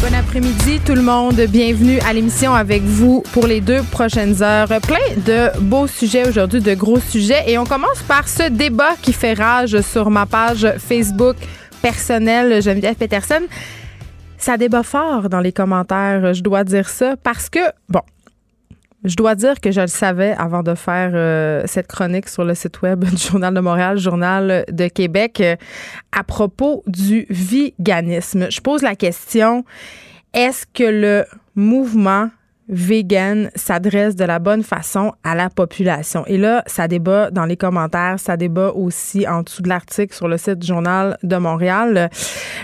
Bon après-midi tout le monde, bienvenue à l'émission avec vous pour les deux prochaines heures. Plein de beaux sujets aujourd'hui, de gros sujets et on commence par ce débat qui fait rage sur ma page Facebook personnelle Geneviève Peterson. Ça débat fort dans les commentaires, je dois dire ça, parce que, bon, je dois dire que je le savais avant de faire euh, cette chronique sur le site web du Journal de Montréal, Journal de Québec, euh, à propos du véganisme. Je pose la question, est-ce que le mouvement vegan s'adresse de la bonne façon à la population. Et là, ça débat dans les commentaires, ça débat aussi en dessous de l'article sur le site du Journal de Montréal.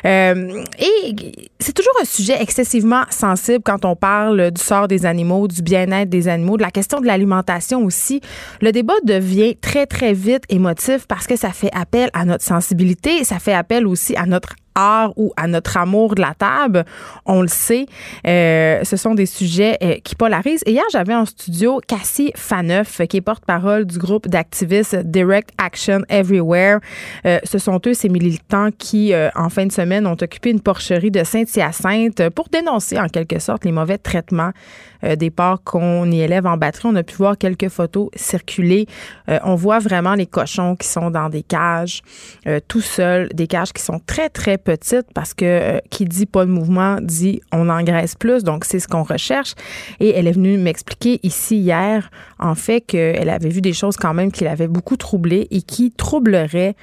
Euh, et c'est toujours un sujet excessivement sensible quand on parle du sort des animaux, du bien-être des animaux, de la question de l'alimentation aussi. Le débat devient très, très vite émotif parce que ça fait appel à notre sensibilité, ça fait appel aussi à notre art ou à notre amour de la table. On le sait, euh, ce sont des sujets euh, qui polarisent. Et hier, j'avais en studio Cassie Faneuf, qui est porte-parole du groupe d'activistes Direct Action Everywhere. Euh, ce sont eux, ces militants, qui, en fin de semaine, ont occupé une porcherie de Saint-Hyacinthe pour dénoncer, en quelque sorte, les mauvais traitements des porcs qu'on y élève en batterie. On a pu voir quelques photos circuler. on voit vraiment les cochons qui sont dans des cages, tout seuls, des cages qui sont très, très petite parce que euh, qui dit pas de mouvement dit on engraisse plus. Donc, c'est ce qu'on recherche. Et elle est venue m'expliquer ici hier, en fait, qu'elle avait vu des choses quand même qui l'avaient beaucoup troublée et qui troubleraient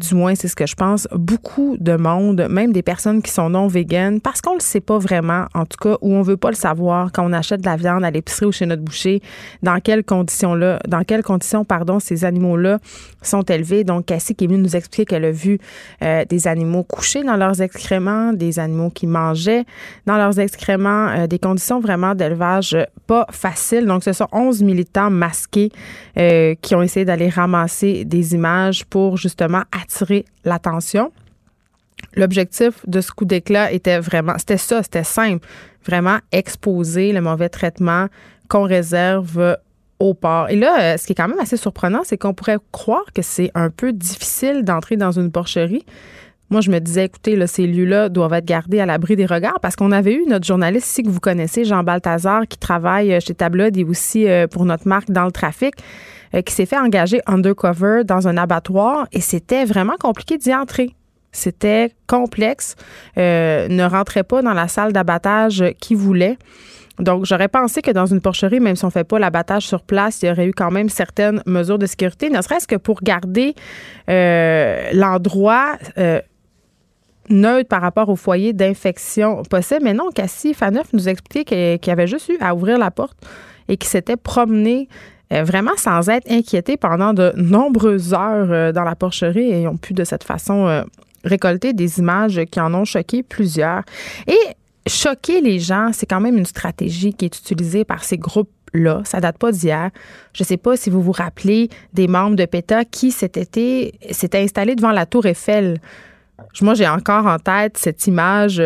du moins c'est ce que je pense, beaucoup de monde, même des personnes qui sont non véganes, parce qu'on le sait pas vraiment, en tout cas, ou on veut pas le savoir quand on achète de la viande à l'épicerie ou chez notre boucher, dans quelles conditions là, dans quelles conditions, pardon, ces animaux-là sont élevés. Donc, Cassie qui est venue nous expliquer qu'elle a vu euh, des animaux couchés dans leurs excréments, des animaux qui mangeaient dans leurs excréments, euh, des conditions vraiment d'élevage pas faciles. Donc, ce sont 11 militants masqués euh, qui ont essayé d'aller ramasser des images pour justement l'attention. L'objectif de ce coup d'éclat était vraiment, c'était ça, c'était simple, vraiment exposer le mauvais traitement qu'on réserve au port. Et là, euh, ce qui est quand même assez surprenant, c'est qu'on pourrait croire que c'est un peu difficile d'entrer dans une porcherie. Moi, je me disais, écoutez, ces lieux-là doivent être gardés à l'abri des regards parce qu'on avait eu notre journaliste ici que vous connaissez, Jean Balthazar, qui travaille euh, chez Tablod et aussi euh, pour notre marque dans le trafic. Euh, qui s'est fait engager undercover dans un abattoir et c'était vraiment compliqué d'y entrer. C'était complexe, ne rentrait pas dans la salle d'abattage qu'il voulait. Donc, j'aurais pensé que dans une porcherie, même si on ne fait pas l'abattage sur place, il y aurait eu quand même certaines mesures de sécurité, ne serait-ce que pour garder l'endroit neutre par rapport au foyer d'infection possible. Mais non, Cassie Faneuf nous expliquait qu'il avait juste eu à ouvrir la porte et qu'il s'était promené euh, vraiment sans être inquiétés pendant de nombreuses heures euh, dans la porcherie et ont pu de cette façon euh, récolter des images qui en ont choqué plusieurs. Et choquer les gens, c'est quand même une stratégie qui est utilisée par ces groupes là. Ça date pas d'hier. Je sais pas si vous vous rappelez des membres de PETA qui s'étaient installés devant la tour Eiffel. Moi, j'ai encore en tête cette image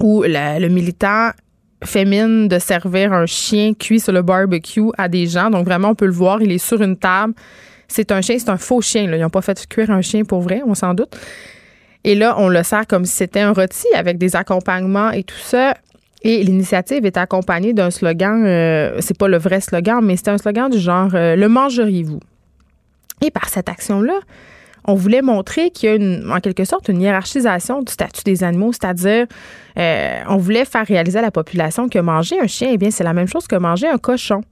où le militant fémine de servir un chien cuit sur le barbecue à des gens. Donc vraiment, on peut le voir, il est sur une table. C'est un chien, c'est un faux chien. Ils n'ont pas fait cuire un chien pour vrai, on s'en doute. Et là, on le sert comme si c'était un rôti avec des accompagnements et tout ça. Et l'initiative est accompagnée d'un slogan, euh, c'est pas le vrai slogan, mais c'est un slogan du genre euh, Le mangeriez-vous? Et par cette action-là, on voulait montrer qu'il y a en quelque sorte une hiérarchisation du statut des animaux, c'est-à-dire euh, on voulait faire réaliser à la population que manger un chien, eh bien, c'est la même chose que manger un cochon.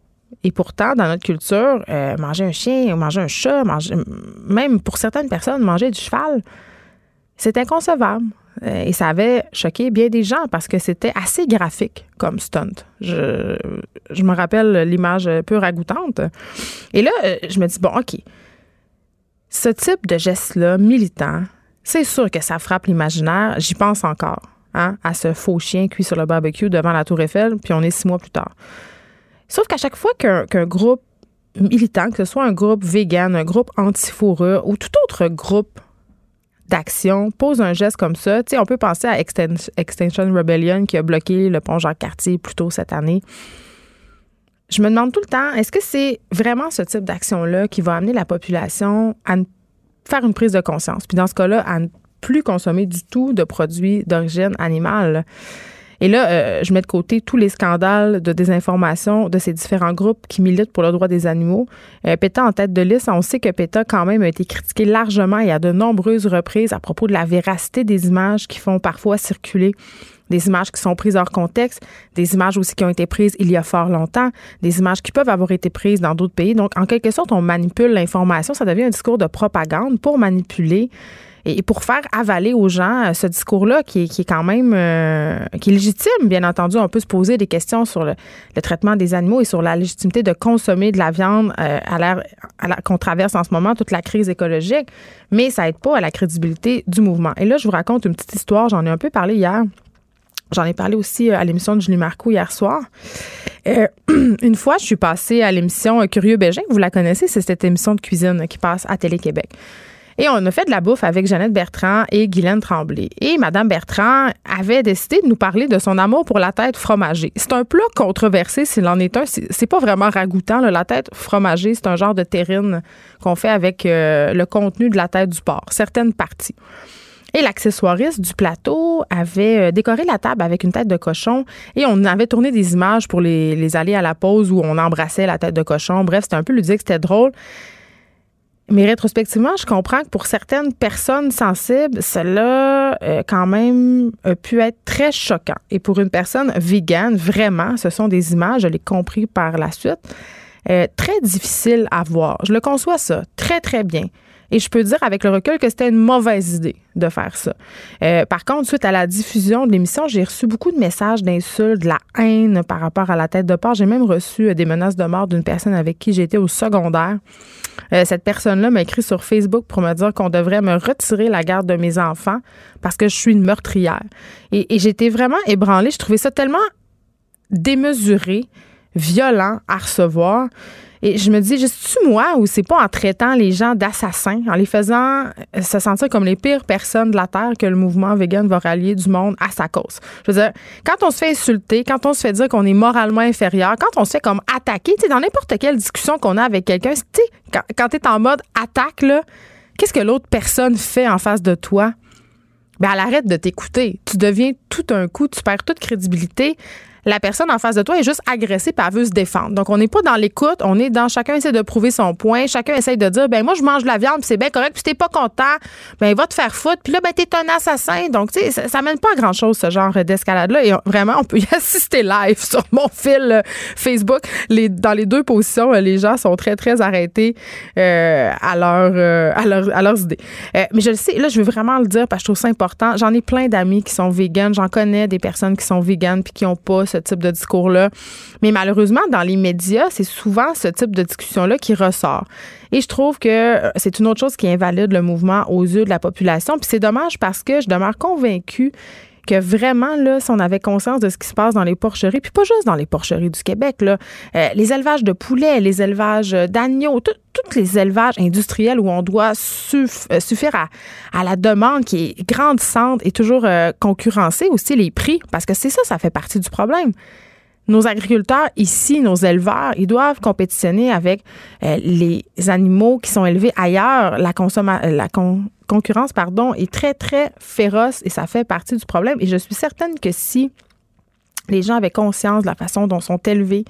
Et pourtant, dans notre culture, euh, manger un chien, manger un chat, même pour certaines personnes, manger du cheval, c'est inconcevable. Euh, et ça avait choqué bien des gens parce que c'était assez graphique comme stunt. Je, me rappelle l'image peu ragoûtante. Et là, je me dis, bon, OK, ce type de geste-là, militant, c'est sûr que ça frappe l'imaginaire. J'y pense encore, hein, à ce faux chien cuit sur le barbecue devant la Tour Eiffel, puis on est six mois plus tard. Sauf qu'à chaque fois qu'un groupe militant, que ce soit un groupe vegan, un groupe anti-fourrure ou tout autre groupe d'action pose un geste comme ça, tu sais, on peut penser à Extinction Rebellion qui a bloqué le pont Jacques-Cartier plus tôt cette année. Je me demande tout le temps, est-ce que c'est vraiment ce type d'action-là qui va amener la population à faire une prise de conscience? Puis dans ce cas-là, à ne plus consommer du tout de produits d'origine animale. Et là, euh, je mets de côté tous les scandales de désinformation de ces différents groupes qui militent pour le droit des animaux. Euh, PETA en tête de liste, on sait que PETA quand même a été critiqué largement et à de nombreuses reprises à propos de la véracité des images qui font parfois circuler des images qui sont prises hors contexte, des images aussi qui ont été prises il y a fort longtemps, des images qui peuvent avoir été prises dans d'autres pays. Donc, en quelque sorte, on manipule l'information. Ça devient un discours de propagande pour manipuler et pour faire avaler aux gens euh, ce discours-là qui, est quand même euh, qui est légitime, bien entendu, on peut se poser des questions sur le, traitement des animaux et sur la légitimité de consommer de la viande euh, à l'ère qu'on traverse en ce moment, toute la crise écologique, mais ça aide pas à la crédibilité du mouvement. Et là, je vous raconte une petite histoire, j'en ai un peu parlé hier. J'en ai parlé aussi à l'émission de Julie Marcoux hier soir. une fois, je suis passée à l'émission Curieux Bégin. Vous la connaissez, c'est cette émission de cuisine qui passe à Télé-Québec. Et on a fait de la bouffe avec Jeannette Bertrand et Guylaine Tremblay. Et Madame Bertrand avait décidé de nous parler de son amour pour la tête fromagée. C'est un plat controversé s'il en est un. C'est pas vraiment ragoûtant. La tête fromagée, c'est un genre de terrine qu'on fait avec euh, le contenu de la tête du porc, certaines parties. Et l'accessoiriste du plateau avait euh, décoré la table avec une tête de cochon et on avait tourné des images pour les, aller à la pause où on embrassait la tête de cochon. Bref, c'était un peu ludique, c'était drôle. Mais rétrospectivement, je comprends que pour certaines personnes sensibles, cela euh, quand même a pu être très choquant. Et pour une personne végane, vraiment, ce sont des images, je l'ai compris par la suite, euh, très difficiles à voir. Je le conçois ça très, très bien. Et je peux dire avec le recul que c'était une mauvaise idée de faire ça. Euh, par contre, suite à la diffusion de l'émission, j'ai reçu beaucoup de messages d'insultes, de la haine par rapport à la tête de porc. J'ai même reçu euh, des menaces de mort d'une personne avec qui j'étais au secondaire. Euh, cette personne-là m'a écrit sur Facebook pour me dire qu'on devrait me retirer la garde de mes enfants parce que je suis une meurtrière. Et, et j'étais vraiment ébranlée. Je trouvais ça tellement démesuré, violent à recevoir. Et je me dis, juste tu moi ou c'est pas en traitant les gens d'assassins, en les faisant euh, se sentir comme les pires personnes de la Terre que le mouvement vegan va rallier du monde à sa cause? Je veux dire, quand on se fait insulter, quand on se fait dire qu'on est moralement inférieur, quand on se fait comme attaquer, tu sais, dans n'importe quelle discussion qu'on a avec quelqu'un, tu sais, quand, quand tu es en mode attaque, là, qu'est-ce que l'autre personne fait en face de toi? Ben, elle arrête de t'écouter. Tu deviens tout un coup, tu perds toute crédibilité la personne en face de toi est juste agressée et elle veut se défendre. Donc, on n'est pas dans l'écoute, on est dans chacun essaie de prouver son point, chacun essaie de dire, ben moi, je mange de la viande, puis c'est bien correct, puis t'es pas content, ben va te faire foutre, puis là, ben t'es un assassin. Donc, tu sais, ça, mène pas à grand-chose, ce genre d'escalade-là. Et vraiment, on peut y assister live sur mon fil euh, Facebook. Dans les deux positions, euh, les gens sont très, très arrêtés euh, à, leur, leurs idées. mais je le sais, là, je veux vraiment le dire parce que je trouve ça important. J'en ai plein d'amis qui sont véganes, j'en connais des personnes qui sont véganes puis qui ont pas ce type de discours-là. Mais malheureusement, dans les médias, c'est souvent ce type de discussion-là qui ressort. Et je trouve que euh, c'est une autre chose qui invalide le mouvement aux yeux de la population. Puis c'est dommage parce que je demeure convaincue que vraiment, là, si on avait conscience de ce qui se passe dans les porcheries, puis pas juste dans les porcheries du Québec, là, euh, les élevages de poulets, les élevages d'agneaux, tous les élevages industriels où on doit euh, suffire à, à, la demande qui est grandissante et toujours euh, concurrencer aussi les prix, parce que c'est ça, ça fait partie du problème nos agriculteurs ici, nos éleveurs, ils doivent compétitionner avec les animaux qui sont élevés ailleurs. La, la concurrence pardon, est très, très féroce et ça fait partie du problème. Et je suis certaine que si les gens avaient conscience de la façon dont sont élevés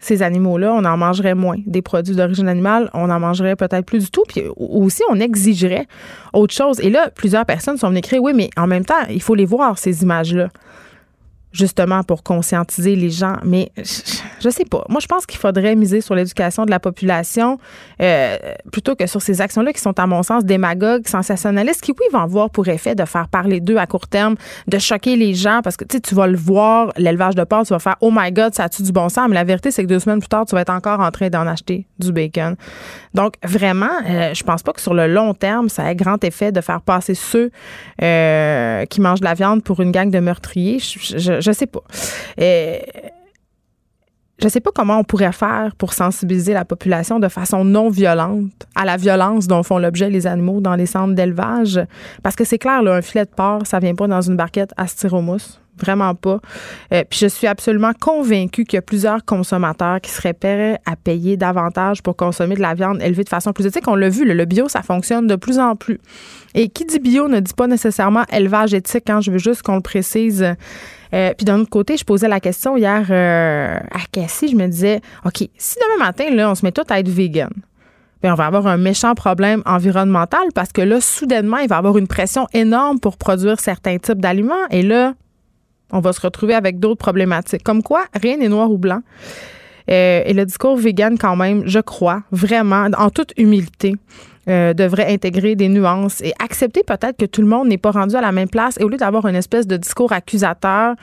ces animaux-là, on en mangerait moins. Des produits d'origine animale, on en mangerait peut-être plus du tout. Puis aussi, on exigerait autre chose. Et là, plusieurs personnes sont venues écrire, oui, mais en même temps, il faut les voir, ces images-là. Justement pour conscientiser les gens. Mais je, sais pas. Moi, je pense qu'il faudrait miser sur l'éducation de la population euh, plutôt que sur ces actions-là qui sont, à mon sens, démagogues, sensationnalistes, qui, oui, vont avoir pour effet de faire parler d'eux à court terme, de choquer les gens parce que, tu sais, tu vas le voir, l'élevage de porc, tu vas faire Oh my God, ça a-tu du bon sens? Mais la vérité, c'est que deux semaines plus tard, tu vas être encore en train d'en acheter du bacon. Donc, vraiment, euh, je pense pas que sur le long terme, ça ait grand effet de faire passer ceux euh, qui mangent de la viande pour une gang de meurtriers. Je, je, sais pas. Euh, je sais pas comment on pourrait faire pour sensibiliser la population de façon non violente à la violence dont font l'objet les animaux dans les centres d'élevage. Parce que c'est clair, un filet de porc, ça vient pas dans une barquette à styromousse. Vraiment pas. Euh, puis je suis absolument convaincue qu'il y a plusieurs consommateurs qui seraient prêts à payer davantage pour consommer de la viande élevée de façon plus éthique. On l'a vu, le, bio, ça fonctionne de plus en plus. Et qui dit bio ne dit pas nécessairement élevage éthique. Hein, je veux juste qu'on le précise. Euh, puis d'un autre côté, je posais la question hier euh, à Cassie. Je me disais, OK, si demain matin, là, on se met tout à être vegan, bien, on va avoir un méchant problème environnemental parce que là, soudainement, il va y avoir une pression énorme pour produire certains types d'aliments. Et là, on va se retrouver avec d'autres problématiques. Comme quoi, rien n'est noir ou blanc. Euh, et le discours vegan, quand même, je crois, vraiment, en toute humilité, euh, devrait intégrer des nuances et accepter peut-être que tout le monde n'est pas rendu à la même place. Et au lieu d'avoir une espèce de discours accusateur,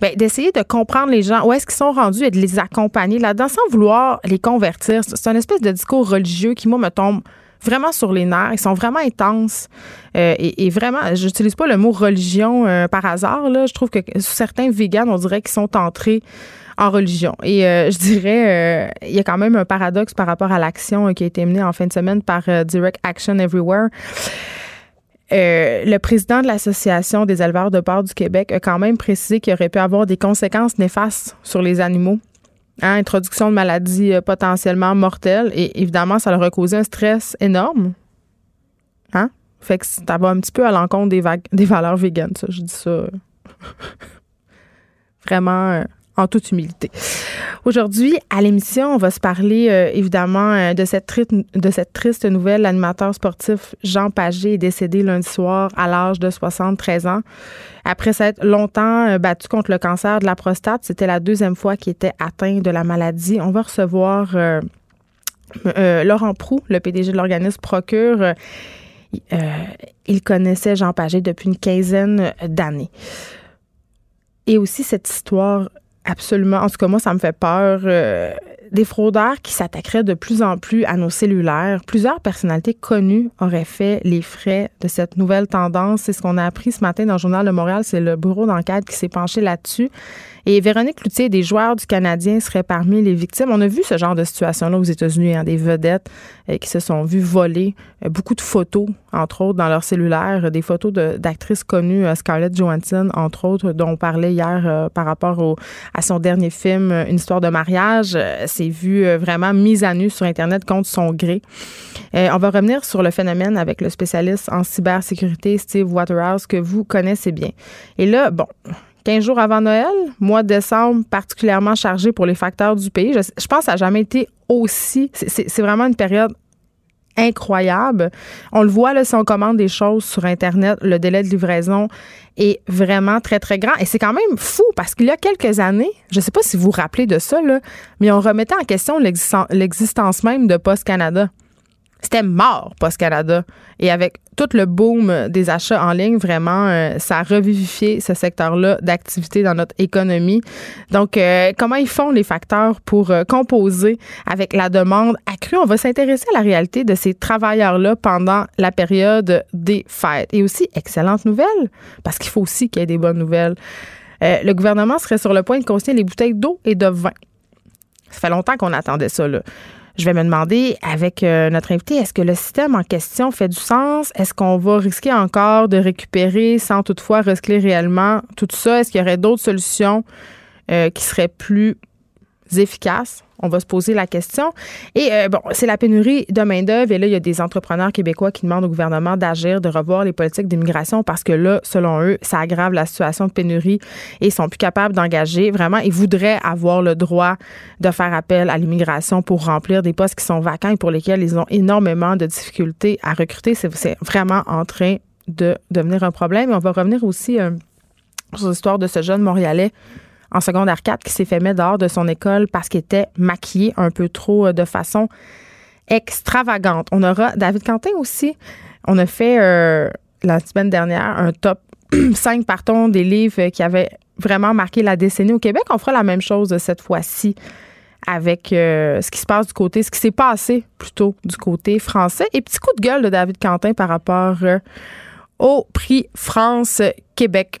ben, d'essayer de comprendre les gens, où est-ce qu'ils sont rendus et de les accompagner là-dedans sans vouloir les convertir. C'est un espèce de discours religieux qui, moi, me tombe vraiment sur les nerfs. Ils sont vraiment intenses. Euh, et, vraiment, j'utilise pas le mot religion euh, par hasard. Là. Je trouve que certains véganes, on dirait qu'ils sont entrés en religion. Et euh, je dirais, il y a quand même un paradoxe par rapport à l'action qui a été menée en fin de semaine par Direct Action Everywhere. le président de l'Association des éleveurs de porc du Québec a quand même précisé qu'il aurait pu avoir des conséquences néfastes sur les animaux Hein, introduction de maladies euh, potentiellement mortelles. Et évidemment, ça leur a causé un stress énorme. Hein? Fait que ça va un petit peu à l'encontre des, valeurs véganes. Je dis ça vraiment euh, en toute humilité. Aujourd'hui, à l'émission, on va se parler euh, évidemment de cette, de cette triste nouvelle. L'animateur sportif Jean Pagé est décédé lundi soir à l'âge de 73 ans. Après s'être longtemps euh, battu contre le cancer de la prostate, c'était la deuxième fois qu'il était atteint de la maladie. On va recevoir euh, euh, Laurent Prou, le PDG de l'organisme Procure. il connaissait Jean Pagé depuis une quinzaine d'années. Et aussi cette histoire absolument, en tout cas moi ça me fait peur, des fraudeurs qui s'attaqueraient de plus en plus à nos cellulaires. Plusieurs personnalités connues auraient fait les frais de cette nouvelle tendance. C'est ce qu'on a appris ce matin dans le Journal de Montréal. C'est le bureau d'enquête qui s'est penché là-dessus. Et Véronique Loutier, des joueurs du Canadien, seraient parmi les victimes. On a vu ce genre de situation-là aux États-Unis, hein, des vedettes euh, qui se sont vues voler euh, beaucoup de photos, entre autres, dans leur cellulaire, des photos d'actrices connues, euh, Scarlett Johansson, entre autres, dont on parlait hier par rapport à son dernier film, Une histoire de mariage. C'est vu vraiment mise à nu sur Internet contre son gré. on va revenir sur le phénomène avec le spécialiste en cybersécurité, Steve Waterhouse, que vous connaissez bien. Et là, bon, 15 jours avant Noël, mois de décembre particulièrement chargé pour les facteurs du pays. Je, pense que ça n'a jamais été aussi. C'est vraiment une période incroyable. On le voit là, si on commande des choses sur Internet, le délai de livraison est vraiment très, très grand. Et c'est quand même fou parce qu'il y a quelques années, je ne sais pas si vous vous rappelez de ça, là, mais on remettait en question l'existence même de Post Canada. C'était mort, Post Canada. Et avec tout le boom des achats en ligne, vraiment, euh, ça a revivifié ce secteur-là d'activité dans notre économie. Donc, euh, comment ils font les facteurs pour euh, composer avec la demande accrue? On va s'intéresser à la réalité de ces travailleurs-là pendant la période des fêtes. Et aussi, excellente nouvelle, parce qu'il faut aussi qu'il y ait des bonnes nouvelles. le gouvernement serait sur le point de consigner les bouteilles d'eau et de vin. Ça fait longtemps qu'on attendait ça, là. Je vais me demander avec euh, notre invité, est-ce que le système en question fait du sens? Est-ce qu'on va risquer encore de récupérer sans toutefois recycler réellement tout ça? Est-ce qu'il y aurait d'autres solutions euh, qui seraient plus efficaces? On va se poser la question. Et euh, bon, c'est la pénurie de main-d'œuvre. Et là, il y a des entrepreneurs québécois qui demandent au gouvernement d'agir, de revoir les politiques d'immigration parce que là, selon eux, ça aggrave la situation de pénurie et ils sont plus capables d'engager. Vraiment, ils voudraient avoir le droit de faire appel à l'immigration pour remplir des postes qui sont vacants et pour lesquels ils ont énormément de difficultés à recruter. C'est vraiment en train de devenir un problème. Et on va revenir aussi. Euh, sur l'histoire de ce jeune Montréalais en secondaire 4 qui s'est fait mettre dehors de son école parce qu'il était maquillé un peu trop de façon extravagante. On aura David Quentin aussi. On a fait la semaine dernière un top 5 partons des livres qui avaient vraiment marqué la décennie au Québec. On fera la même chose cette fois-ci avec euh, ce qui se passe du côté, ce qui s'est passé plutôt du côté français. Et petit coup de gueule de David Quentin par rapport euh, au prix France-Québec.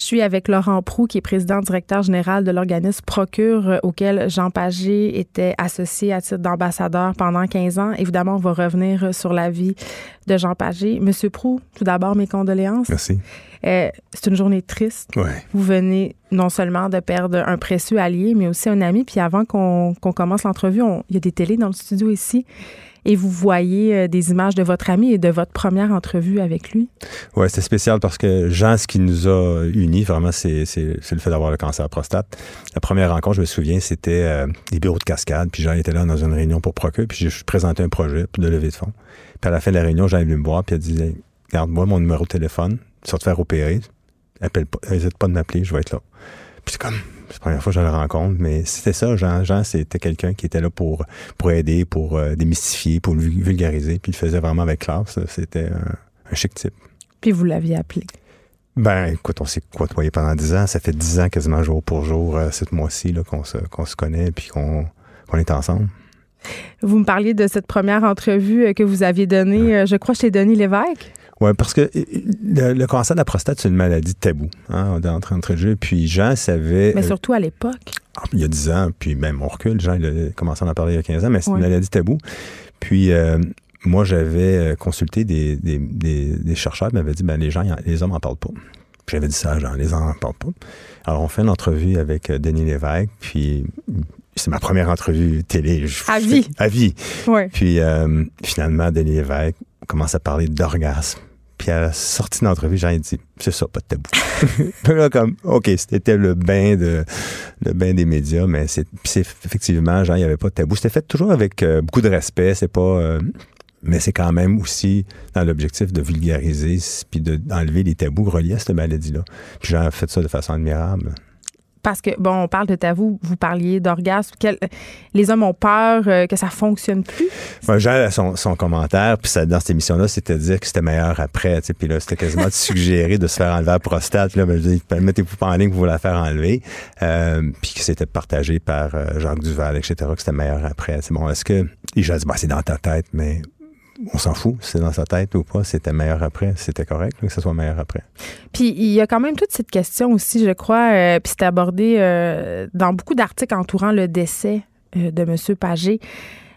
Je suis avec Laurent Prou, qui est président directeur général de l'organisme Procure, euh, auquel Jean Pagé était associé à titre d'ambassadeur pendant 15 ans. Évidemment, on va revenir sur la vie de Jean Pagé. Monsieur Prou, tout d'abord, mes condoléances. Merci. Euh, c'est une journée triste. Ouais. Vous venez non seulement de perdre un précieux allié, mais aussi un ami. Puis avant qu'on commence l'entrevue, il y a des télés dans le studio ici et vous voyez euh, des images de votre ami et de votre première entrevue avec lui? Oui, c'est spécial parce que Jean, ce qui nous a unis, vraiment, c'est, le fait d'avoir le cancer prostate. La première rencontre, je me souviens, c'était euh, des bureaux de cascade, puis Jean était là dans une réunion pour Procure, puis je présentais un projet de levée de fonds. Puis à la fin de la réunion, Jean est venu me voir, puis il dit Garde-moi mon numéro de téléphone, tu vas te faire opérer, n'hésite pas de m'appeler, je vais être là. Puis c'est comme c'est la première fois que je le rencontre, mais c'était ça, Jean. Jean, c'était quelqu'un qui était là pour, pour aider, pour euh, démystifier, pour vulgariser, puis il le faisait vraiment avec classe. C'était un, chic type. Puis vous l'aviez appelé? Ben, écoute, on s'est côtoyé pendant dix ans. Ça fait dix ans quasiment jour pour jour, euh, cette mois-ci, qu'on se, qu'on se connaît, puis qu'on est ensemble. Vous me parliez de cette première entrevue euh, que vous aviez donnée, je crois, chez Denis Lévesque. Oui, parce que le, cancer de la prostate, c'est une maladie tabou hein, entre de jeu. Puis Jean savait. Mais surtout à l'époque. Ah, il y a 10 ans, puis même on recule. Jean, il a commencé à en parler il y a 15 ans, mais c'est une maladie tabou. Puis euh, moi, j'avais euh, consulté des, des, des, chercheurs qui m'avaient dit ben, les gens, les hommes n'en parlent pas. J'avais dit ça à Jean, les hommes n'en parlent pas. Alors, on fait une entrevue avec euh, Denis Lévesque, puis c'est ma première entrevue télé. à vie. À vie. Ouais. Puis finalement, Denis Lévesque commence à parler d'orgasme. Puis à la sortie d'entrevue, j'ai dit, c'est ça, pas de tabou. Puis là, comme, OK, c'était le bain de, le bain des médias, mais c'est, effectivement, genre, il n'y avait pas de tabou. C'était fait toujours avec euh, beaucoup de respect. C'est pas, euh, mais c'est quand même aussi dans l'objectif de vulgariser puis d'enlever les tabous reliés à cette maladie-là. Puis j'ai fait ça de façon admirable parce que, bon, on parle de tabou, vous parliez d'orgasme. Les hommes ont peur euh, que ça fonctionne plus? Jean, son, son commentaire, puis dans cette émission-là, c'était de dire que c'était meilleur après. Puis là, c'était quasiment de suggérer de se faire enlever la prostate. Là, ben, mettez-vous pas en ligne pour vous la faire enlever. Euh, puis que c'était partagé par euh, Jacques Duval, etc., que c'était meilleur après. C'est bon, est-ce que... Et j'ai dit, bah, c'est dans ta tête, mais on s'en fout, c'est dans sa tête ou pas, c'était meilleur après, c'était correct que ce soit meilleur après. Puis il y a quand même toute cette question aussi, je crois, euh, puis c'est abordé euh, dans beaucoup d'articles entourant le décès euh, de M. Pagé.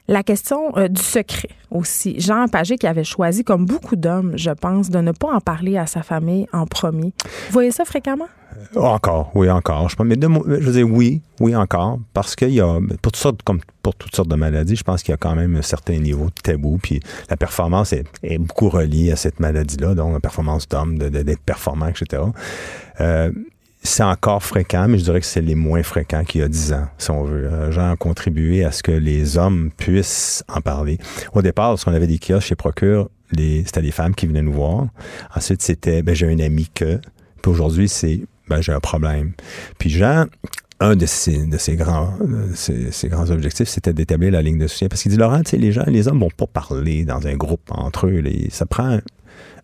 La question du secret aussi. Jean Pagé qui avait choisi, comme beaucoup d'hommes, je pense, de ne pas en parler à sa famille en premier. Vous voyez ça fréquemment? Euh, encore, oui, encore. Je, mais je veux dire, oui, oui, encore. Parce qu'il y a, pour toutes sortes, comme pour toutes sortes de maladies, je pense qu'il y a quand même un certain niveau de tabou. Puis la performance est, beaucoup reliée à cette maladie-là, donc la performance d'homme, d'être performant, etc. Euh, c'est encore fréquent, mais je dirais que c'est les moins fréquents qu'il y a dix ans, si on veut. Euh, J'ai contribué à ce que les hommes puissent en parler. Au départ, lorsqu'on avait des kiosques chez Procure, c'était des femmes qui venaient nous voir. Ensuite, c'était, ben, j'ai un ami que. Puis aujourd'hui, c'est ben, j'ai un problème. Puis Jean, un de ses, de ses grands, ses, grands objectifs, c'était d'établir la ligne de soutien. Parce qu'il dit, Laurent, tu sais, les gens, les hommes vont pas parler dans un groupe entre eux. ça prend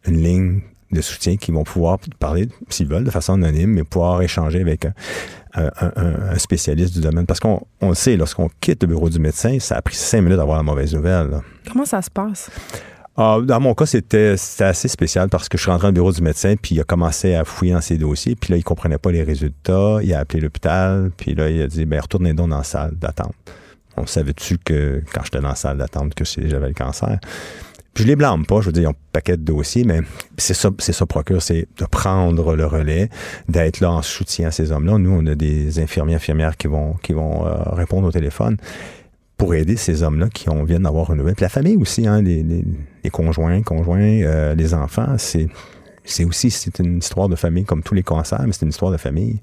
une ligne de soutien qui vont pouvoir parler, s'ils veulent, de façon anonyme, mais pouvoir échanger avec un, un, spécialiste du domaine. Parce qu'on on le sait, lorsqu'on quitte le bureau du médecin, ça a pris cinq minutes d'avoir la mauvaise nouvelle. Comment ça se passe? Ah, dans mon cas, c'était assez spécial parce que je suis rentré dans le bureau du médecin, puis il a commencé à fouiller dans ses dossiers, puis là, il comprenait pas les résultats. Il a appelé l'hôpital, puis là, il a dit, ben retournez donc dans la salle d'attente. On savait-tu que quand j'étais dans la salle d'attente que j'avais le cancer? Puis je les blâme pas, je veux dire, ils ont un paquet de dossiers, mais c'est ça, c'est ça procure, c'est de prendre le relais, d'être là en soutien à ces hommes-là. Nous, on a des infirmiers, infirmières qui vont, qui vont euh, répondre au téléphone pour aider ces hommes-là qui ont, viennent d'avoir une nouvelle. Puis la famille aussi, hein, les, les, conjoints, conjoints, euh, les enfants, c'est c'est aussi c'est une histoire de famille comme tous les cancers, mais c'est une histoire de famille.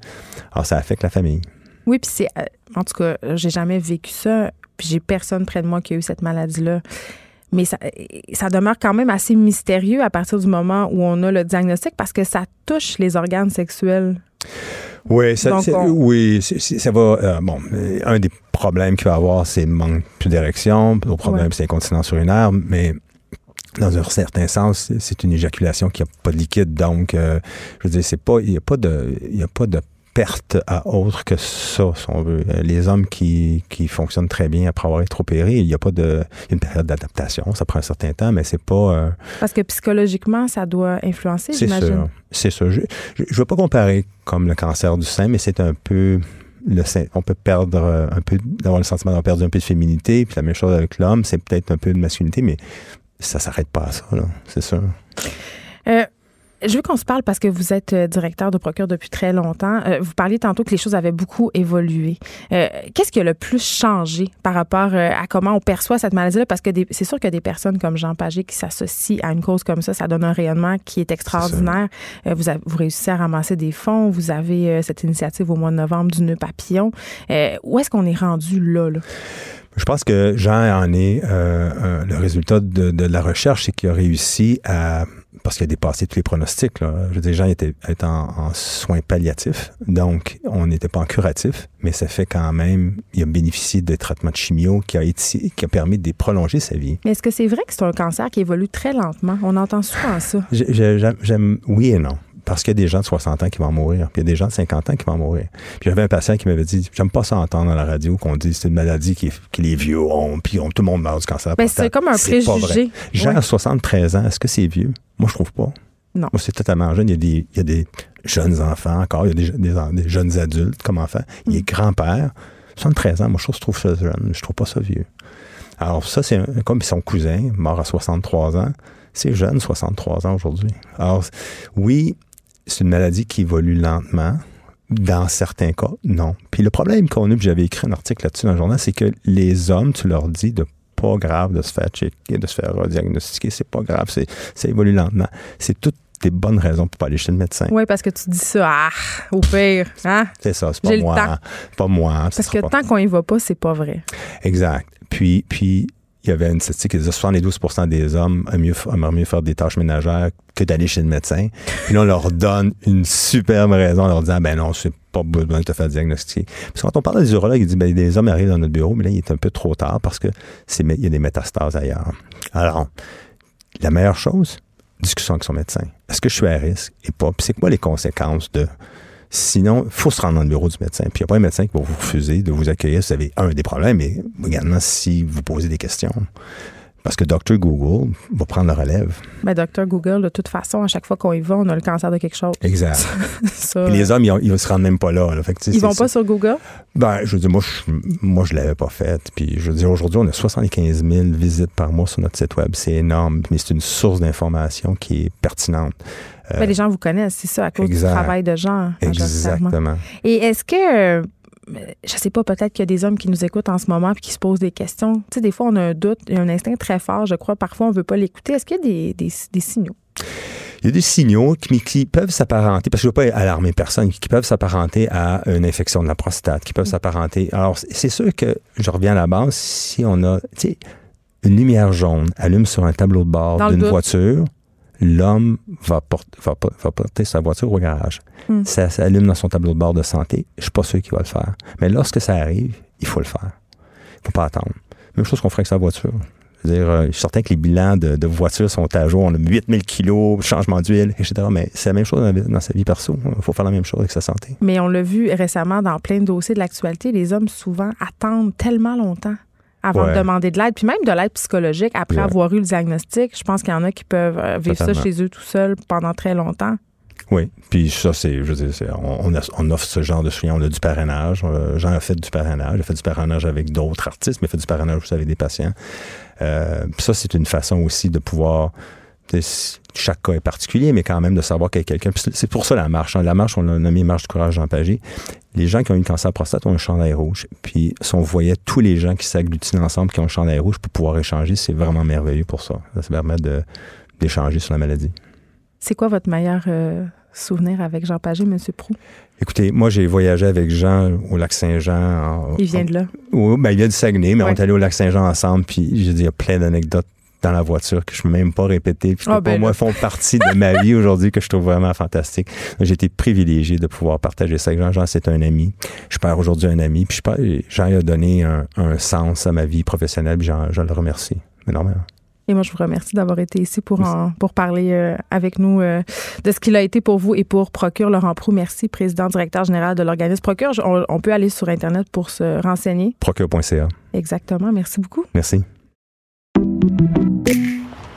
Alors ça affecte la famille. Oui, puis c'est. euh, en tout cas, j'ai jamais vécu ça, puis j'ai personne près de moi qui a eu cette maladie-là. Mais ça, ça demeure quand même assez mystérieux à partir du moment où on a le diagnostic parce que ça touche les organes sexuels. Oui, ça, Donc, c'est- on- oui, ça va. euh, bon, euh, un des problèmes qu'il va y avoir, c'est le manque plus d'érection. L'autre problème, Ouais. c'est l'incontinence urinaire. Mais dans un certain sens, c'est- c'est une éjaculation qui n'a pas de liquide. Donc, euh, je veux dire, c'est pas, il n'y a pas de, il y a pas de perte à autre que ça, si on veut. Euh, Les hommes qui, qui fonctionnent très bien après avoir été opérés, il n'y a pas de, il y a une période d'adaptation. Ça prend un certain temps, mais c'est pas. euh, Parce que psychologiquement, ça doit influencer, c'est j'imagine. sûr. C'est sûr. Je ne veux pas comparer comme le cancer du sein, mais c'est un peu. Le sein, on peut perdre euh, un peu, d'avoir le sentiment d'avoir perdu un peu de féminité, puis la même chose avec l'homme, c'est peut-être un peu de masculinité, mais ça s'arrête pas à ça, là, c'est sûr. Euh, je veux qu'on se parle parce que vous êtes euh, directeur de procure depuis très longtemps. Euh, vous parliez tantôt que les choses avaient beaucoup évolué. Euh, Qu'est-ce qui a le plus changé par rapport à comment on perçoit cette maladie-là? Parce que c'est sûr que des personnes comme Jean Pagé qui s'associent à une cause comme ça, ça donne un rayonnement qui est extraordinaire. Vous, avez, vous réussissez à ramasser des fonds. Vous avez cette initiative au mois de novembre du nœud papillon. Où est-ce qu'on est rendu là? là? Je pense que Jean en est euh, le résultat de, de la recherche, c'est qu'il a réussi à parce qu'il a dépassé tous les pronostics. Là. Je veux dire, Jean était, était en, en soins palliatifs, donc on n'était pas en curatif, mais ça fait quand même, il a bénéficié de traitements de chimio qui a, été, qui a permis de prolonger sa vie. Mais est-ce que c'est vrai que c'est un cancer qui évolue très lentement? On entend souvent ça. J'ai- j'ai- J'aime, j'aime- oui et non. Parce qu'il y a des gens de 60 ans qui vont mourir, puis il y a des gens de 50 ans qui vont mourir. Puis j'avais un patient qui m'avait dit, j'aime pas ça entendre à la radio qu'on dit c'est une maladie qui, qui les vieux ont, puis on- tout le monde meurt du cancer. Ben, prostate. c'est comme un préjugé. Jean Ouais. à 73 ans, est-ce que c'est vieux? Moi, je trouve pas. Non. Moi, c'est totalement jeune. Il y a des, il y a des jeunes enfants encore, il y a des, des, des jeunes adultes comme enfants. Il Mm. est grand-père. 73 ans, moi, je trouve, ça jeune. Je trouve pas ça vieux. Alors, ça, c'est comme son cousin, mort à 63 ans. C'est jeune, 63 ans aujourd'hui. Alors, oui, c'est une maladie qui évolue lentement. Dans certains cas, non. Puis le problème qu'on a, puis j'avais écrit un article là-dessus dans le journal, c'est que les hommes, tu leur dis de pas grave de se faire checker, de se faire diagnostiquer, c'est pas grave, c'est, ça évolue lentement. C'est toutes des bonnes raisons pour pas aller chez le médecin. Oui, parce que tu dis ça, ah, au pire, hein? C'est ça, c'est pas moi. temps. Pas moi. ce Parce que pas- tant qu'on y va pas, c'est pas vrai. Exact. Puis, puis il y avait une statistique qui disait 72 des hommes aimeraient mieux, mieux faire des tâches ménagères que d'aller chez le médecin. Puis là, on leur donne une superbe raison en leur disant, ben non, c'est pas besoin de te faire diagnostiquer. Puis quand on parle des urologues, il dit, ben des hommes arrivent dans notre bureau, mais là, il est un peu trop tard parce que c'est, il y a des métastases ailleurs. Alors, la meilleure chose, discussion avec son médecin. Est-ce que je suis à risque et pas? Puis c'est quoi les conséquences de Sinon, il faut se rendre dans le bureau du médecin. Puis il n'y a pas un médecin qui va vous refuser de vous accueillir si vous avez, un, des problèmes, mais également si vous posez des questions. Parce que Dr. Google va prendre la relève. Ben, docteur Google, de toute façon, à chaque fois qu'on y va, on a le cancer de quelque chose. Exact. Ça, Puis les hommes, ils ne se rendent même pas là. là. Fait que, ils vont pas sur Google? Ben, je veux dire, moi, je, moi, je l'avais pas fait. Puis, je veux dire, aujourd'hui, on a 75 000 visites par mois sur notre site web. C'est énorme, mais c'est une source d'information qui est pertinente. Euh, Ben, les gens vous connaissent, c'est ça, à cause exact. du travail de gens. majoritairement. Exactement. Et est-ce que, euh, je sais pas, peut-être qu'il y a des hommes qui nous écoutent en ce moment et qui se posent des questions. Tu sais, des fois, on a un doute, il y a un instinct très fort, je crois. Parfois, on veut pas l'écouter. Est-ce qu'il y a des, des, des signaux? Il y a des signaux qui, qui peuvent s'apparenter, parce que je ne veux pas alarmer personne, qui peuvent s'apparenter à une infection de la prostate, qui Mm. peuvent s'apparenter. Alors, c'est- sûr que, je reviens à la base, si on a, tu sais, une lumière jaune allume sur un tableau de bord d'une voiture, l'homme va, porter- va, pas- va porter sa voiture au garage. Mm. Ça s'allume dans son tableau de bord de santé. Je suis pas sûr qu'il va le faire. Mais lorsque ça arrive, il faut le faire. Il faut pas attendre. Même chose qu'on ferait avec sa voiture. Je veux dire, euh, je suis certain que les bilans de, de voitures sont à jour. On a 8000 kilos, changement d'huile, etc. Mais c'est la même chose dans, dans sa vie perso. Il faut faire la même chose avec sa santé. Mais on l'a vu récemment dans plein de dossiers de l'actualité, les hommes souvent attendent tellement longtemps avant de demander de l'aide, puis même de l'aide psychologique après Ouais. avoir eu le diagnostic. Je pense qu'il y en a qui peuvent euh, vivre ça chez eux tout seuls pendant très longtemps. Oui, puis ça, c'est, je veux dire, c'est- on, on a- on offre ce genre de soutien. On a du parrainage. Euh, Jean a fait du parrainage. Il a fait du parrainage avec d'autres artistes, mais il a fait du parrainage aussi avec des patients. Euh, puis ça, c'est une façon aussi de pouvoir. Chaque cas est particulier, mais quand même de savoir qu'il y a quelqu'un. C'est- pour ça la marche. hein. La marche, on l'a nommé Marche du courage Jean Pagé. Les gens qui ont eu le cancer de prostate ont un chandail rouge. Puis si on voyait tous les gens qui s'agglutinent ensemble, qui ont un chandail rouge pour pouvoir échanger, c'est vraiment merveilleux pour ça. Ça permet de, d'échanger sur la maladie. C'est quoi votre meilleur euh, souvenir avec Jean Pagé, M. Prou? Écoutez, moi, j'ai voyagé avec Jean au lac Saint-Jean. Il vient de là. Oui, ben, il vient du Saguenay, mais Ouais. on est allé au lac Saint-Jean ensemble, puis j'ai dit, il y a plein d'anecdotes dans la voiture que je ne peux même pas répéter, puis Ah, pour ben moi, font partie de ma vie aujourd'hui, que je trouve vraiment fantastique. J'ai été privilégié de pouvoir partager ça avec Jean. Jean, c'est un ami. Je perds aujourd'hui un ami, puis je perds- Jean il a donné un, un sens à ma vie professionnelle, puis Jean- je le remercie énormément. Et moi, je vous remercie d'avoir été ici pour, en- pour parler euh, avec nous euh, de ce qu'il a été pour vous et pour Procure Laurent Prou. Merci, président directeur général de l'organisme Procure. On peut aller sur Internet pour se renseigner. Procure.ca. Exactement. Merci beaucoup. Merci.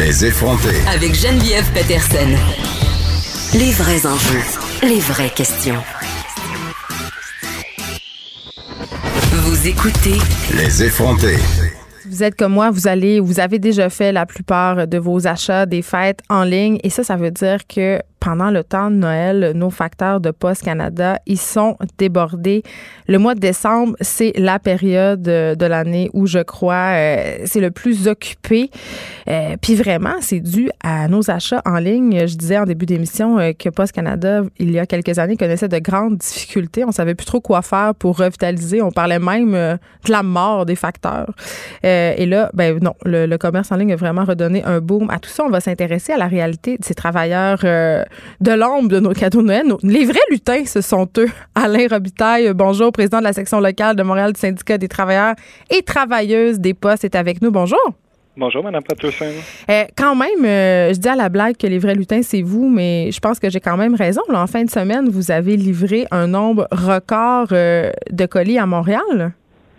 Les effrontés. Avec Geneviève Peterson. Les vrais enjeux, les vraies questions. Vous écoutez Les effrontés. Si vous êtes comme moi, vous allez, vous avez déjà fait la plupart de vos achats des fêtes en ligne et ça, ça veut dire que pendant le temps de Noël, nos facteurs de Poste Canada, ils sont débordés. Le mois de décembre, c'est la période euh, de l'année où je crois euh, c'est le plus occupé. Euh, Puis vraiment, c'est dû à nos achats en ligne. Je disais en début d'émission euh, que Poste Canada, il y a quelques années, connaissait de grandes difficultés. On savait plus trop quoi faire pour revitaliser. On parlait même euh, de la mort des facteurs. Et là, ben non, le, le commerce en ligne a vraiment redonné un boom à tout ça. On va s'intéresser à la réalité de ces travailleurs de l'ombre de nos cadeaux de Noël. Nos- les vrais lutins, ce sont eux. Alain Robitaille, bonjour, président de la section locale de Montréal du syndicat des travailleurs et travailleuses des postes, est avec nous. Bonjour. Bonjour, Mme Patterson. Euh, quand même, euh, je dis à la blague que les vrais lutins, c'est vous, mais je pense que j'ai quand même raison. Là, en fin de semaine, vous avez livré un nombre record euh, de colis à Montréal.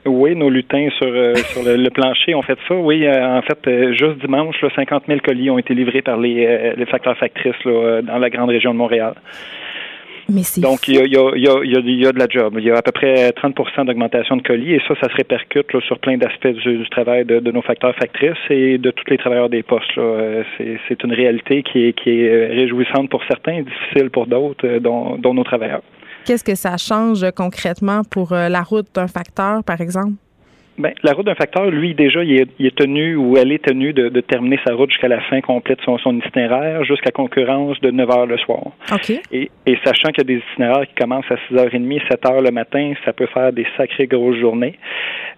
Oui, nos lutins sur, euh, sur le, le plancher ont fait ça. Oui, euh, en fait, euh, juste dimanche, là, 50 000 colis ont été livrés par les, les facteurs factrices là, dans la grande région de Montréal. Mais c'est Donc, il y a, il y, a, il y, a, il y a- de la job. Il y a à peu près 30% d'augmentation de colis et ça, ça se répercute là, sur plein d'aspects du, du travail de, de nos facteurs factrices et de tous les travailleurs des postes. C'est c'est une réalité qui est, qui est réjouissante pour certains et difficile pour d'autres, dont, dont nos travailleurs. Qu'est-ce que ça change concrètement pour euh, la route d'un facteur, par exemple? Ben, la route d'un facteur, lui, déjà, il est, il est tenu ou elle est tenue de, de terminer sa route jusqu'à la fin complète de son, son itinéraire, jusqu'à concurrence de 9 heures le soir. OK. Et, et sachant qu'il y a des itinéraires qui commencent à 6h30, 7 heures le matin, ça peut faire des sacrées grosses journées.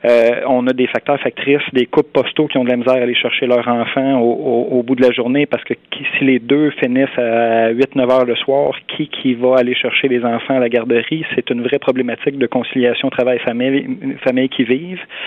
Euh, on a des facteurs factrices, des couples postaux qui ont de la misère à aller chercher leurs enfants au, au- au bout de la journée parce que qui- si les deux finissent à 8-9 heures le soir, qui qui va aller chercher les enfants à la garderie? C'est une vraie problématique de conciliation travail-famille famille qui vivent.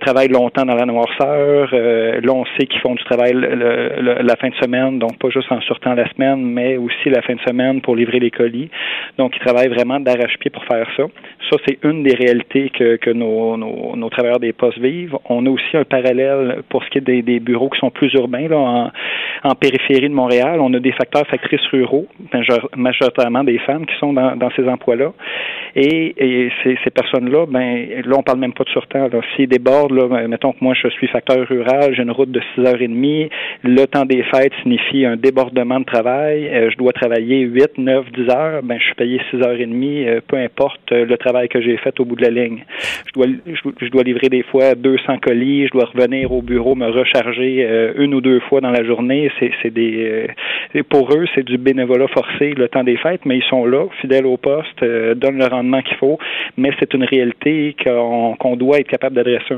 travaillent longtemps dans la noirceur. Euh, là, on sait qu'ils font du travail le- le- la fin de semaine, donc pas juste en sortant la semaine, mais aussi la fin de semaine pour livrer les colis. Donc, ils travaillent vraiment d'arrache-pied pour faire ça. Ça, c'est une des réalités que, que nos, nos, nos travailleurs des postes vivent. On a aussi un parallèle pour ce qui est des, des bureaux qui sont plus urbains, là, en, en périphérie de Montréal. On a des facteurs factrices ruraux, major- majoritairement des femmes qui sont dans, dans ces emplois-là. Et, et ces, ces personnes-là, ben là, on parle même pas de surtemps. S'ils ben, mettons que moi, je suis facteur rural, j'ai une route de 6h30, le temps des fêtes signifie un débordement de travail, euh, je dois travailler 8, 9, 10 heures, ben je suis payé 6h30, euh, peu importe euh, le travail que j'ai fait au bout de la ligne. Je dois, je, je dois livrer des fois 200 colis, je dois revenir au bureau, me recharger une ou deux fois dans la journée. C'est, des, pour eux, c'est du bénévolat forcé le temps des fêtes, mais ils sont là, fidèles au poste, donnent le rendement qu'il faut. Mais c'est une réalité qu'on, qu'on doit être capable d'adresser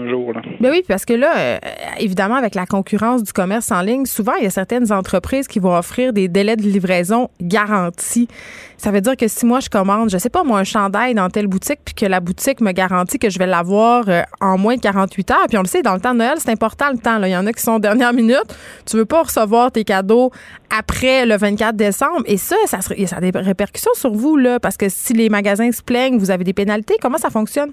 Ben oui, parce que là, euh, évidemment, avec la concurrence du commerce en ligne, souvent, il y a certaines entreprises qui vont offrir des délais de livraison garantis. Ça veut dire que si moi, je commande, je sais pas, moi, un chandail dans telle boutique, puis que la boutique me garantit que je vais l'avoir euh, en moins de 48 heures, puis on le sait, dans le temps de Noël, c'est important le temps. Il y en a qui sont dernière minute. Tu veux pas recevoir tes cadeaux après le 24 décembre. Et ça, ça, ça a des répercussions sur vous, là, parce que si les magasins se plaignent, vous avez des pénalités. Comment ça fonctionne?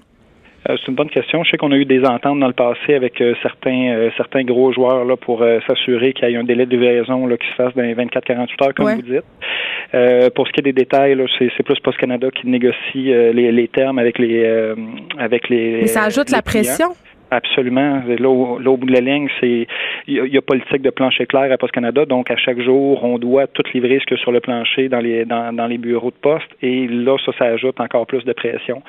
Euh, c'est une bonne question. Je sais qu'on a eu des ententes dans le passé avec euh, certains euh, certains gros joueurs là pour s'assurer qu'il y ait un délai de livraison là, qui se fasse dans les 24-48 heures, comme vous dites. pour ce qui est des détails, c'est, plus Post Canada qui négocie les, les, termes avec les avec les. Mais ça ajoute la pression. Absolument. Là au, bout de la ligne, c'est il y, a politique de plancher clair à Post Canada, donc à chaque jour, on doit tout livrer ce que sur le plancher dans les dans, dans les bureaux de poste. Et là, ça, ça ajoute encore plus de pression.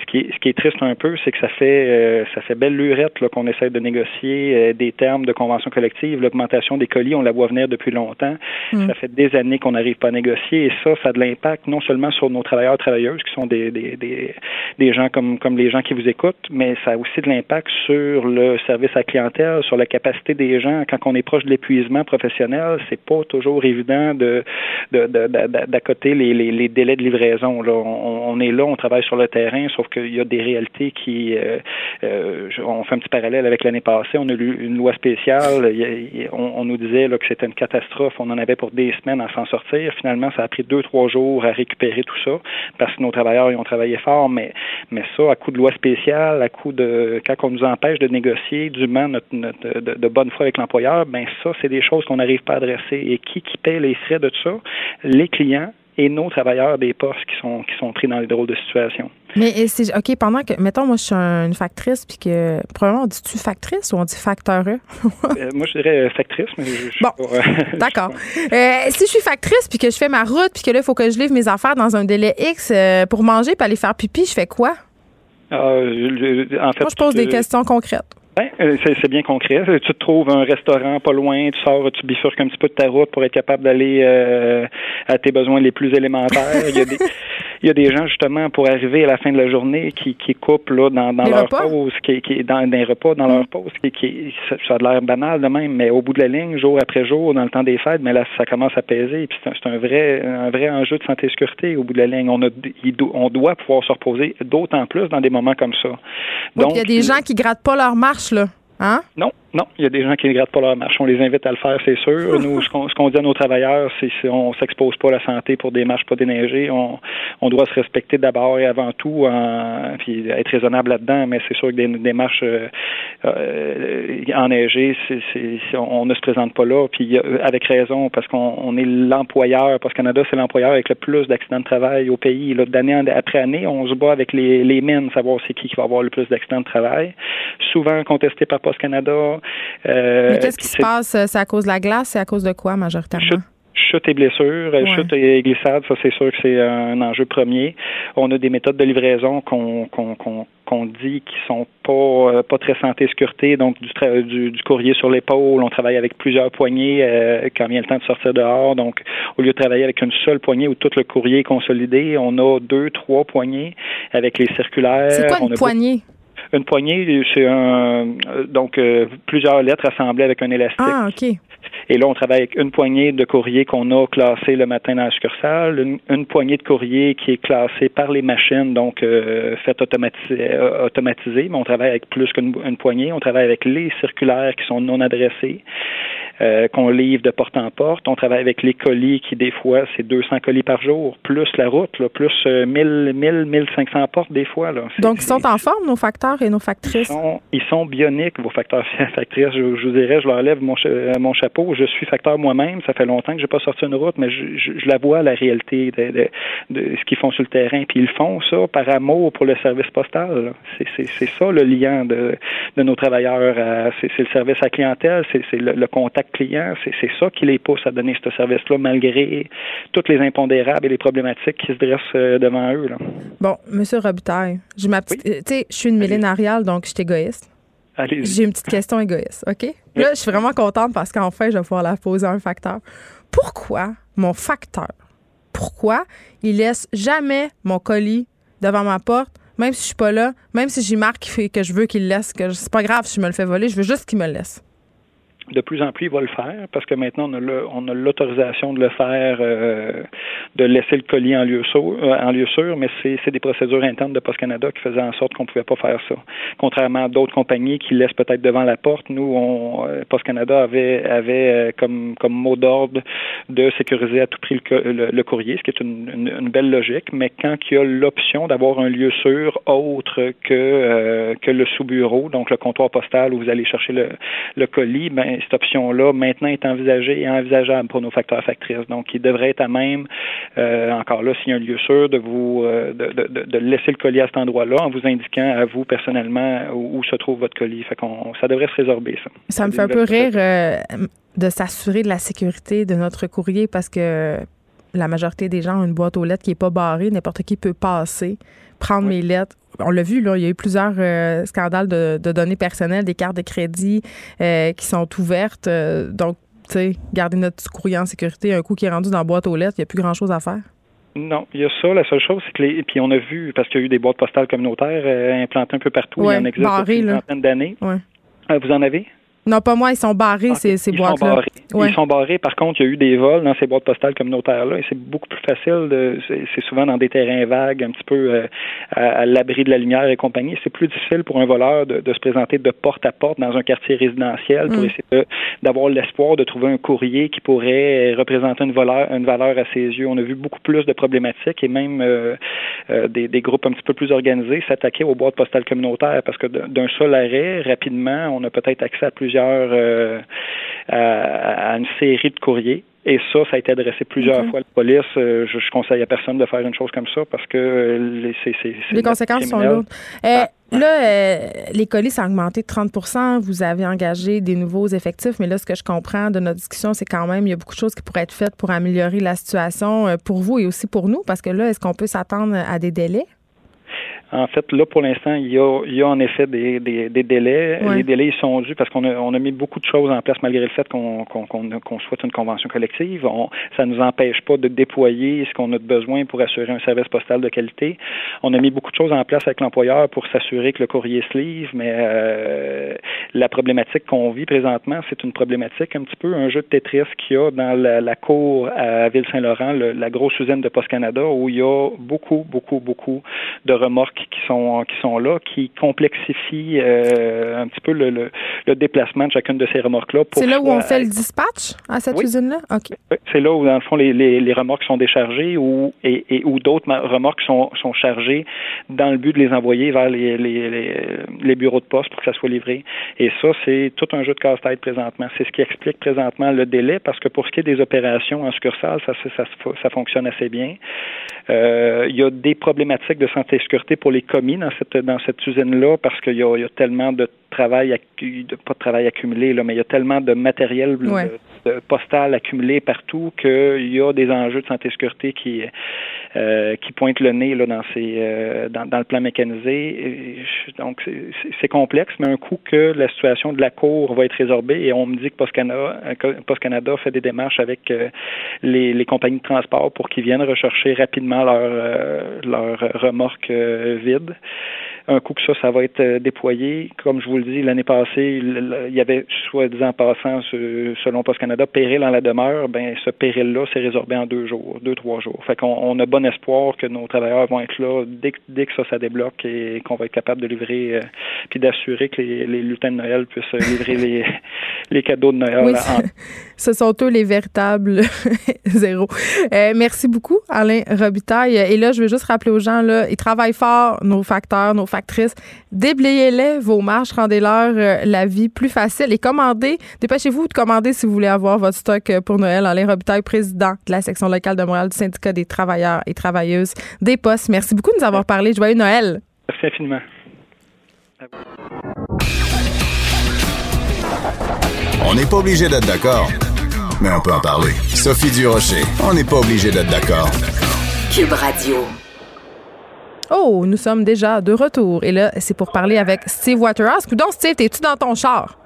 Ce qui est, ce qui est triste un peu, c'est que ça fait euh, ça fait belle lurette là, qu'on essaie de négocier euh, des termes de convention collective. L'augmentation des colis, on la voit venir depuis longtemps. Mm. Ça fait des années qu'on n'arrive pas à négocier. Et ça, ça a de l'impact non seulement sur nos travailleurs travailleuses, qui sont des, des, des, des gens comme comme les gens qui vous écoutent, mais ça a aussi de l'impact sur le service à clientèle, sur la capacité des gens. Quand on est proche de l'épuisement professionnel, c'est pas toujours évident de d'accoter les, les, les, délais de livraison. On, est là, on travaille sur le terrain, sauf qu'il y a des réalités qui... Euh, euh, on fait un petit parallèle avec l'année passée. On a eu une loi spéciale. on, nous disait que c'était une catastrophe. On en avait pour des semaines à s'en sortir. Finalement, ça a pris deux, trois jours à récupérer tout ça parce que nos travailleurs ils ont travaillé fort. Mais, mais ça, à coup de loi spéciale, à coup de... Quand on nous empêche de négocier dûment notre, notre de, de, bonne foi avec l'employeur, ben ça, c'est des choses qu'on n'arrive pas à adresser. Et qui, qui paie les frais de tout ça? Les clients et nos travailleurs des postes qui sont, qui sont pris dans les drôles de situation. Mais c'est OK, pendant que, mettons, moi, je suis une factrice, puis que, probablement, on dit-tu factrice ou on dit facteur? euh, moi, je dirais factrice, mais je, Bon, d'accord. Euh, si je suis factrice, puis que je fais ma route, puis que là, il faut que je livre mes affaires dans un délai X euh, pour manger, puis aller faire pipi, je fais quoi? Euh, en fait, Moi, je pose des questions concrètes. Ben, c'est bien concret. Tu te trouves un restaurant pas loin, tu sors, tu bifurques un petit peu de ta route pour être capable d'aller euh, à tes besoins les plus élémentaires. Il y a des, il y a des gens justement pour arriver à la fin de la journée qui, qui coupent là dans, dans leur pause, qui, qui dans des repas dans leur pause, qui, qui ça a l'air banal de même, mais au bout de la ligne, jour après jour, dans le temps des fêtes, mais là ça commence à peser. Puis c'est un, vrai un vrai enjeu de santé et sécurité au bout de la ligne. On a on doit pouvoir se reposer d'autant plus dans des moments comme ça. Donc il y a des gens qui grattent pas leur marche là, hein? Non, non, il y a des gens qui ne grattent pas leur marche. On les invite à le faire, c'est sûr. Nous, ce qu'on dit à nos travailleurs, c'est qu'on s'expose pas à la santé pour des marches pas déneigées. On, on doit se respecter d'abord et avant tout, en, puis être raisonnable là-dedans. Mais c'est sûr que des, des marches euh, euh, enneigées, on, ne se présente pas là. Puis avec raison, parce qu'on on est l'employeur. Parce que Canada, c'est l'employeur avec le plus d'accidents de travail au pays. Là, d'année après année, on se bat avec les, les mines, savoir c'est qui qui va avoir le plus d'accidents de travail. Souvent contesté par Post Canada. Euh, Mais qu'est-ce qui se passe? C'est à cause de la glace? C'est à cause de quoi, majoritairement? Chute chute et blessures, ouais. chute et glissade, ça c'est sûr que c'est un enjeu premier. On a des méthodes de livraison qu'on qu'on qu'on qu'on dit qui sont pas euh, pas très santé sécurité, donc du, du, du courrier sur l'épaule, on travaille avec plusieurs poignées euh, quand vient le temps de sortir dehors. Donc au lieu de travailler avec une seule poignée où tout le courrier est consolidé, on a deux, trois poignées avec les circulaires. C'est quoi une poignée? Une poignée, c'est un donc euh, plusieurs lettres assemblées avec un élastique. Ah, OK. Et là, on travaille avec une poignée de courrier qu'on a classé le matin dans la succursale, une, une, poignée de courrier qui est classée par les machines, donc euh, faite automatisée, euh, automatisée, mais on travaille avec plus qu'une une poignée. On travaille avec les circulaires qui sont non adressés. Euh, qu'on livre de porte en porte. On travaille avec les colis qui, des fois, c'est 200 colis par jour, plus la route, là, plus euh, 1000, 1000, 1500 portes des fois. Là. Donc, ils sont en forme, nos facteurs et nos factrices? Ils sont, ils sont bioniques, vos facteurs et factrices. Je, je, vous dirais, je leur lève mon, mon chapeau. Je suis facteur moi-même. Ça fait longtemps que je n'ai pas sorti une route, mais je, je, je, la vois, la réalité de, de, de ce qu'ils font sur le terrain. Puis ils font ça par amour pour le service postal. C'est ça le lien de, de nos travailleurs. C'est le service à clientèle, c'est le, le contact clients, c'est ça qui les pousse à donner ce service-là, malgré toutes les impondérables et les problématiques qui se dressent euh, devant eux. Là. Bon, Monsieur Robitaille, j'ai ma petite, oui. tu sais, je suis une millénariale, donc je suis égoïste. J'ai une petite question égoïste, OK? Là, je suis vraiment contente parce qu'enfin, je vais pouvoir la poser à un facteur. Pourquoi mon facteur, pourquoi il laisse jamais mon colis devant ma porte même si je suis pas là, même si j'ai marque que je veux qu'il le laisse, que c'est pas grave si je me le fais voler, je veux juste qu'il me le laisse? De plus en plus, il va le faire parce que maintenant, on a l'autorisation de le faire, euh, de laisser le colis en lieu sûr, euh, en lieu sûr mais c'est des procédures internes de Post Canada qui faisaient en sorte qu'on ne pouvait pas faire ça. Contrairement à d'autres compagnies qui laissent peut-être devant la porte, nous, on, euh, Post Canada avait, avait comme, comme mot d'ordre de sécuriser à tout prix le, le, courrier, ce qui est une, belle logique, mais quand il y a l'option d'avoir un lieu sûr autre que, le sous-bureau, donc le comptoir postal où vous allez chercher le, le colis, ben, cette option-là maintenant est envisagée et envisageable pour nos facteurs factrices. Donc, il devrait être à même, euh, encore là, s'il y a un lieu sûr, de vous euh, de, laisser le colis à cet endroit-là en vous indiquant à vous personnellement où, se trouve votre colis. Fait qu'on ça devrait se résorber, ça. Ça me fait un peu rire euh, de s'assurer de la sécurité de notre courrier parce que la majorité des gens ont une boîte aux lettres qui n'est pas barrée. N'importe qui peut passer, prendre mes lettres. On l'a vu, là, il y a eu plusieurs euh, scandales de, données personnelles, des cartes de crédit euh, qui sont ouvertes. Euh, donc, tu sais, garder notre courrier en sécurité, un coup qui est rendu dans la boîte aux lettres, il n'y a plus grand-chose à faire. Non, il y a ça. La seule chose, c'est que les. Puis on a vu, parce qu'il y a eu des boîtes postales communautaires implantées un peu partout. il y en existe depuis une vingtaine d'années. vous en avez? Non, pas moi, ils sont barrés, ces, ces boîtes-là. Ils sont barrés. Par contre, il y a eu des vols dans ces boîtes postales communautaires-là et c'est beaucoup plus facile. De, c'est, souvent dans des terrains vagues, un petit peu euh, à, l'abri de la lumière et compagnie. C'est plus difficile pour un voleur de, se présenter de porte à porte dans un quartier résidentiel pour mm. essayer d'avoir l'espoir de trouver un courrier qui pourrait représenter une valeur, une valeur à ses yeux. On a vu beaucoup plus de problématiques et même euh, euh, des, des, groupes un petit peu plus organisés s'attaquer aux boîtes postales communautaires parce que d'un seul arrêt, rapidement, on a peut-être accès à plusieurs euh, à, une série de courriers. Et ça, ça a été adressé plusieurs fois à la police. Euh, je, je, conseille à personne de faire une chose comme ça parce que euh, les, les conséquences sont lourdes. Ah. Là, les colis, ça a augmenté de 30% Vous avez engagé des nouveaux effectifs, mais là, ce que je comprends de notre discussion, c'est quand même, il y a beaucoup de choses qui pourraient être faites pour améliorer la situation pour vous et aussi pour nous, parce que là, est-ce qu'on peut s'attendre à des délais? En fait, là, pour l'instant, il y a, il y a en effet des, des, des délais. Les délais ils sont dus parce qu'on a, on a mis beaucoup de choses en place malgré le fait qu'on qu'on qu'on souhaite une convention collective. On, ça ne nous empêche pas de déployer ce qu'on a besoin pour assurer un service postal de qualité. On a mis beaucoup de choses en place avec l'employeur pour s'assurer que le courrier se livre, mais euh, la problématique qu'on vit présentement, c'est une problématique un petit peu un jeu de Tetris qu'il y a dans la, la cour à Ville-Saint-Laurent, la grosse usine de Post Canada, où il y a beaucoup, beaucoup, beaucoup de remorques qui sont qui sont là, qui complexifient euh, un petit peu le, le, déplacement de chacune de ces remorques-là. C'est là où on fait le dispatch à cette usine-là? OK. C'est là où, dans le fond, les, les, les remorques sont déchargées ou, et, et où d'autres remorques sont, sont chargées dans le but de les envoyer vers les, les, les, bureaux de poste pour que ça soit livré. Et ça, c'est tout un jeu de casse-tête présentement. C'est ce qui explique présentement le délai parce que pour ce qui est des opérations en succursale, ça, ça, ça, ça fonctionne assez bien. Euh, il y a des problématiques de santé et sécurité pour les commis dans cette dans cette usine-là parce qu'il y, y a, tellement de travail, de, pas de travail accumulé, là, mais il y a tellement de matériel postal accumulé partout qu'il y a des enjeux de santé et sécurité qui, euh, qui pointent le nez euh, dans, le plan mécanisé. donc, c'est complexe, mais un coup que la situation de la Cour va être résorbée, et on me dit que Post Canada, fait des démarches avec euh, les, compagnies de transport pour qu'ils viennent rechercher rapidement leur, leur remorque vide un coup que ça, ça va être déployé. Comme je vous le dis, l'année passée, il y avait, soi-disant passant, selon Post Canada, péril dans la demeure. Ben, ce péril-là s'est résorbé en deux jours, deux, trois jours. Fait qu'on on a bon espoir que nos travailleurs vont être là dès, dès que ça, ça débloque et qu'on va être capable de livrer, euh, puis d'assurer que les, les, lutins de Noël puissent livrer les, les cadeaux de Noël. ce sont eux les véritables zéro. Euh, merci beaucoup, Alain Robitaille. Et là, je veux juste rappeler aux gens, là, ils travaillent fort, nos facteurs, nos factrices. Déblayez-les vos marches, rendez-leur euh, la vie plus facile et commandez. Dépêchez-vous de commander si vous voulez avoir votre stock euh, pour Noël. Alain Robitaille, président de la section locale de Montréal du syndicat des travailleurs et travailleuses des postes. Merci beaucoup de nous avoir parlé. Joyeux Noël. Merci infiniment. On n'est pas obligé d'être d'accord, mais on peut en parler. Sophie Durocher, on n'est pas obligé d'être d'accord. Cube Radio. Oh, nous sommes déjà de retour. Et là, c'est pour parler avec Steve Waterhouse. Donc, Steve, es-tu dans ton char?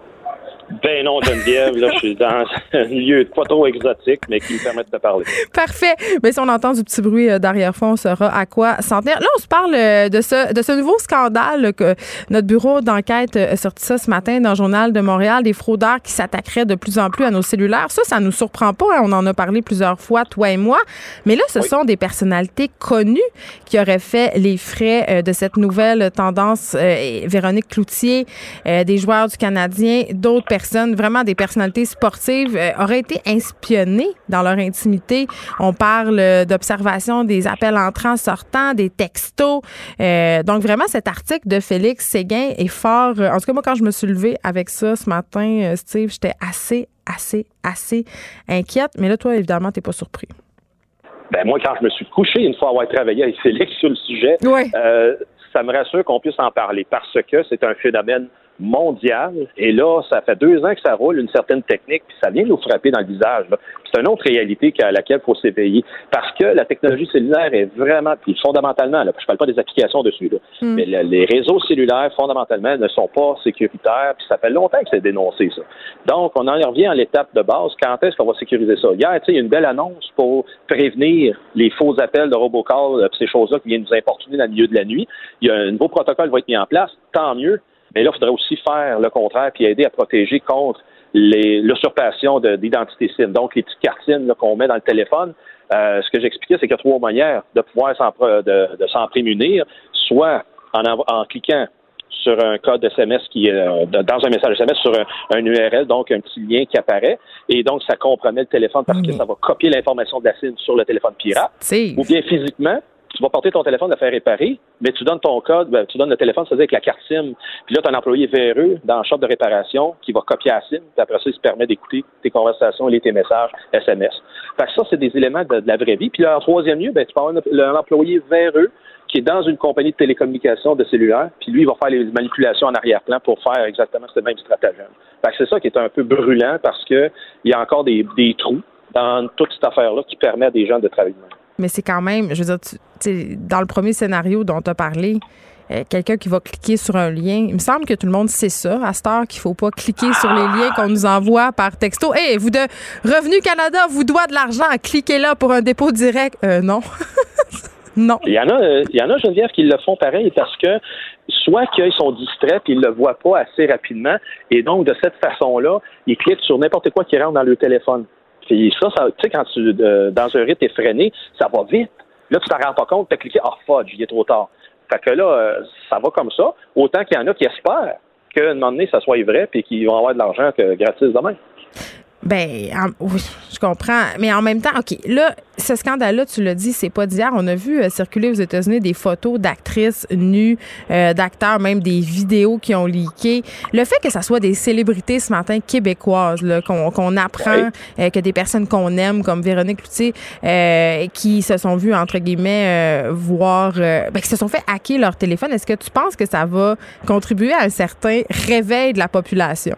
Ben non, Geneviève, là, je suis dans un lieu pas trop exotique, mais qui me permet de te parler. Parfait. Mais si on entend du petit bruit euh, d'arrière-fond, on saura à quoi s'en tenir. Là, on se parle euh, de ce, de ce nouveau scandale que notre bureau d'enquête a sorti ça ce matin dans le Journal de Montréal, des fraudeurs qui s'attaqueraient de plus en plus à nos cellulaires. Ça, ça nous surprend pas. Hein. On en a parlé plusieurs fois, toi et moi. Mais là, ce sont des personnalités connues qui auraient fait les frais euh, de cette nouvelle tendance. Véronique Cloutier, des joueurs du Canadien, d'autres personnes vraiment des personnalités sportives, euh, auraient été inspionnées dans leur intimité. On parle d'observation des appels entrants, sortants, des textos. Euh, donc vraiment, cet article de Félix Séguin est fort. En tout cas, moi, quand je me suis levée avec ça ce matin, euh, Steve, j'étais assez, assez, assez inquiète. Mais là, toi, évidemment, t'es pas surpris. Ben moi, quand je me suis couché une fois avoir travaillé avec Félix sur le sujet, ça me rassure qu'on puisse en parler parce que c'est un phénomène mondial. Et là, ça fait deux ans que ça roule une certaine technique, puis ça vient nous frapper dans le visage. C'est une autre réalité à laquelle il faut s'éveiller. Parce que la technologie cellulaire est vraiment, puis fondamentalement, là, je parle pas des applications dessus, là, hmm. mais les réseaux cellulaires, fondamentalement, ne sont pas sécuritaires, puis ça fait longtemps que c'est dénoncé, ça. Donc, on en revient à l'étape de base. Quand est-ce qu'on va sécuriser ça? Hier, il y a une belle annonce pour prévenir les faux appels de robocall, ces choses-là qui viennent nous importuner dans le milieu de la nuit. Il y a un nouveau protocole qui va être mis en place. Tant mieux. Mais là, il faudrait aussi faire le contraire puis aider à protéger contre l'usurpation d'identité SIM. Donc, les petites cartines qu'on met dans le téléphone. Euh, ce que j'expliquais, c'est qu'il y a trois manières de pouvoir s'en de, prémunir, soit en, en cliquant sur un code SMS qui est euh, dans un message SMS sur un, URL, donc un petit lien qui apparaît, et donc ça compromet le téléphone parce que ça va copier l'information de la SIM sur le téléphone pirate, ou bien physiquement, tu vas porter ton téléphone à faire réparer, mais tu donnes ton code, ben, tu donnes le téléphone, ça veut dire avec la carte SIM. Puis là, tu as un employé véreux dans le shop de réparation qui va copier la SIM, puis après ça, il se permet d'écouter tes conversations et tes messages SMS. Fait que ça, c'est des éléments de, la vraie vie. Puis là, en troisième lieu, ben, tu peux avoir un, employé véreux qui est dans une compagnie de télécommunications de cellulaire, puis lui, il va faire les manipulations en arrière-plan pour faire exactement ce même stratagème. Fait que c'est ça qui est un peu brûlant parce qu'il y a encore des, des trous dans toute cette affaire-là qui permet à des gens de travailler mais c'est quand même, je veux dire, dans le premier scénario dont tu as parlé, euh, quelqu'un qui va cliquer sur un lien. Il me semble que tout le monde sait ça, à cette heure, qu'il faut pas cliquer sur les liens qu'on nous envoie par texto. Hé, vous de Revenu Canada vous doit de l'argent, cliquez là pour un dépôt direct. Euh, non. non. Il y en a, euh, il y en a, Geneviève, qui le font pareil parce que soit qu'ils sont distraits et ils le voient pas assez rapidement, et donc de cette façon-là, ils cliquent sur n'importe quoi qui rentre dans le téléphone. Puis ça, ça tu sais, quand tu dans un rythme effréné, ça va vite. Là, tu t'en rends pas compte, tu as cliqué, ah, oh, fudge, il est trop tard. Fait que là, euh, ça va comme ça. Autant qu'il y en a qui espèrent qu'à un moment donné, ça soit vrai puis qu'ils vont avoir de l'argent que gratis demain. Ben, oui, je comprends. Mais en même temps, OK, là, ce scandale-là, tu l'as dit, c'est pas d'hier. On a vu euh, circuler aux États-Unis des photos d'actrices nues, euh, d'acteurs, même des vidéos qui ont leaké. Le fait que ça soit des célébrités ce matin québécoises, qu'on apprend euh, que des personnes qu'on aime, comme Véronique Loutier, qui se sont vues, entre guillemets, voir, ben, qui se sont fait hacker leur téléphone, est-ce que tu penses que ça va contribuer à un certain réveil de la population?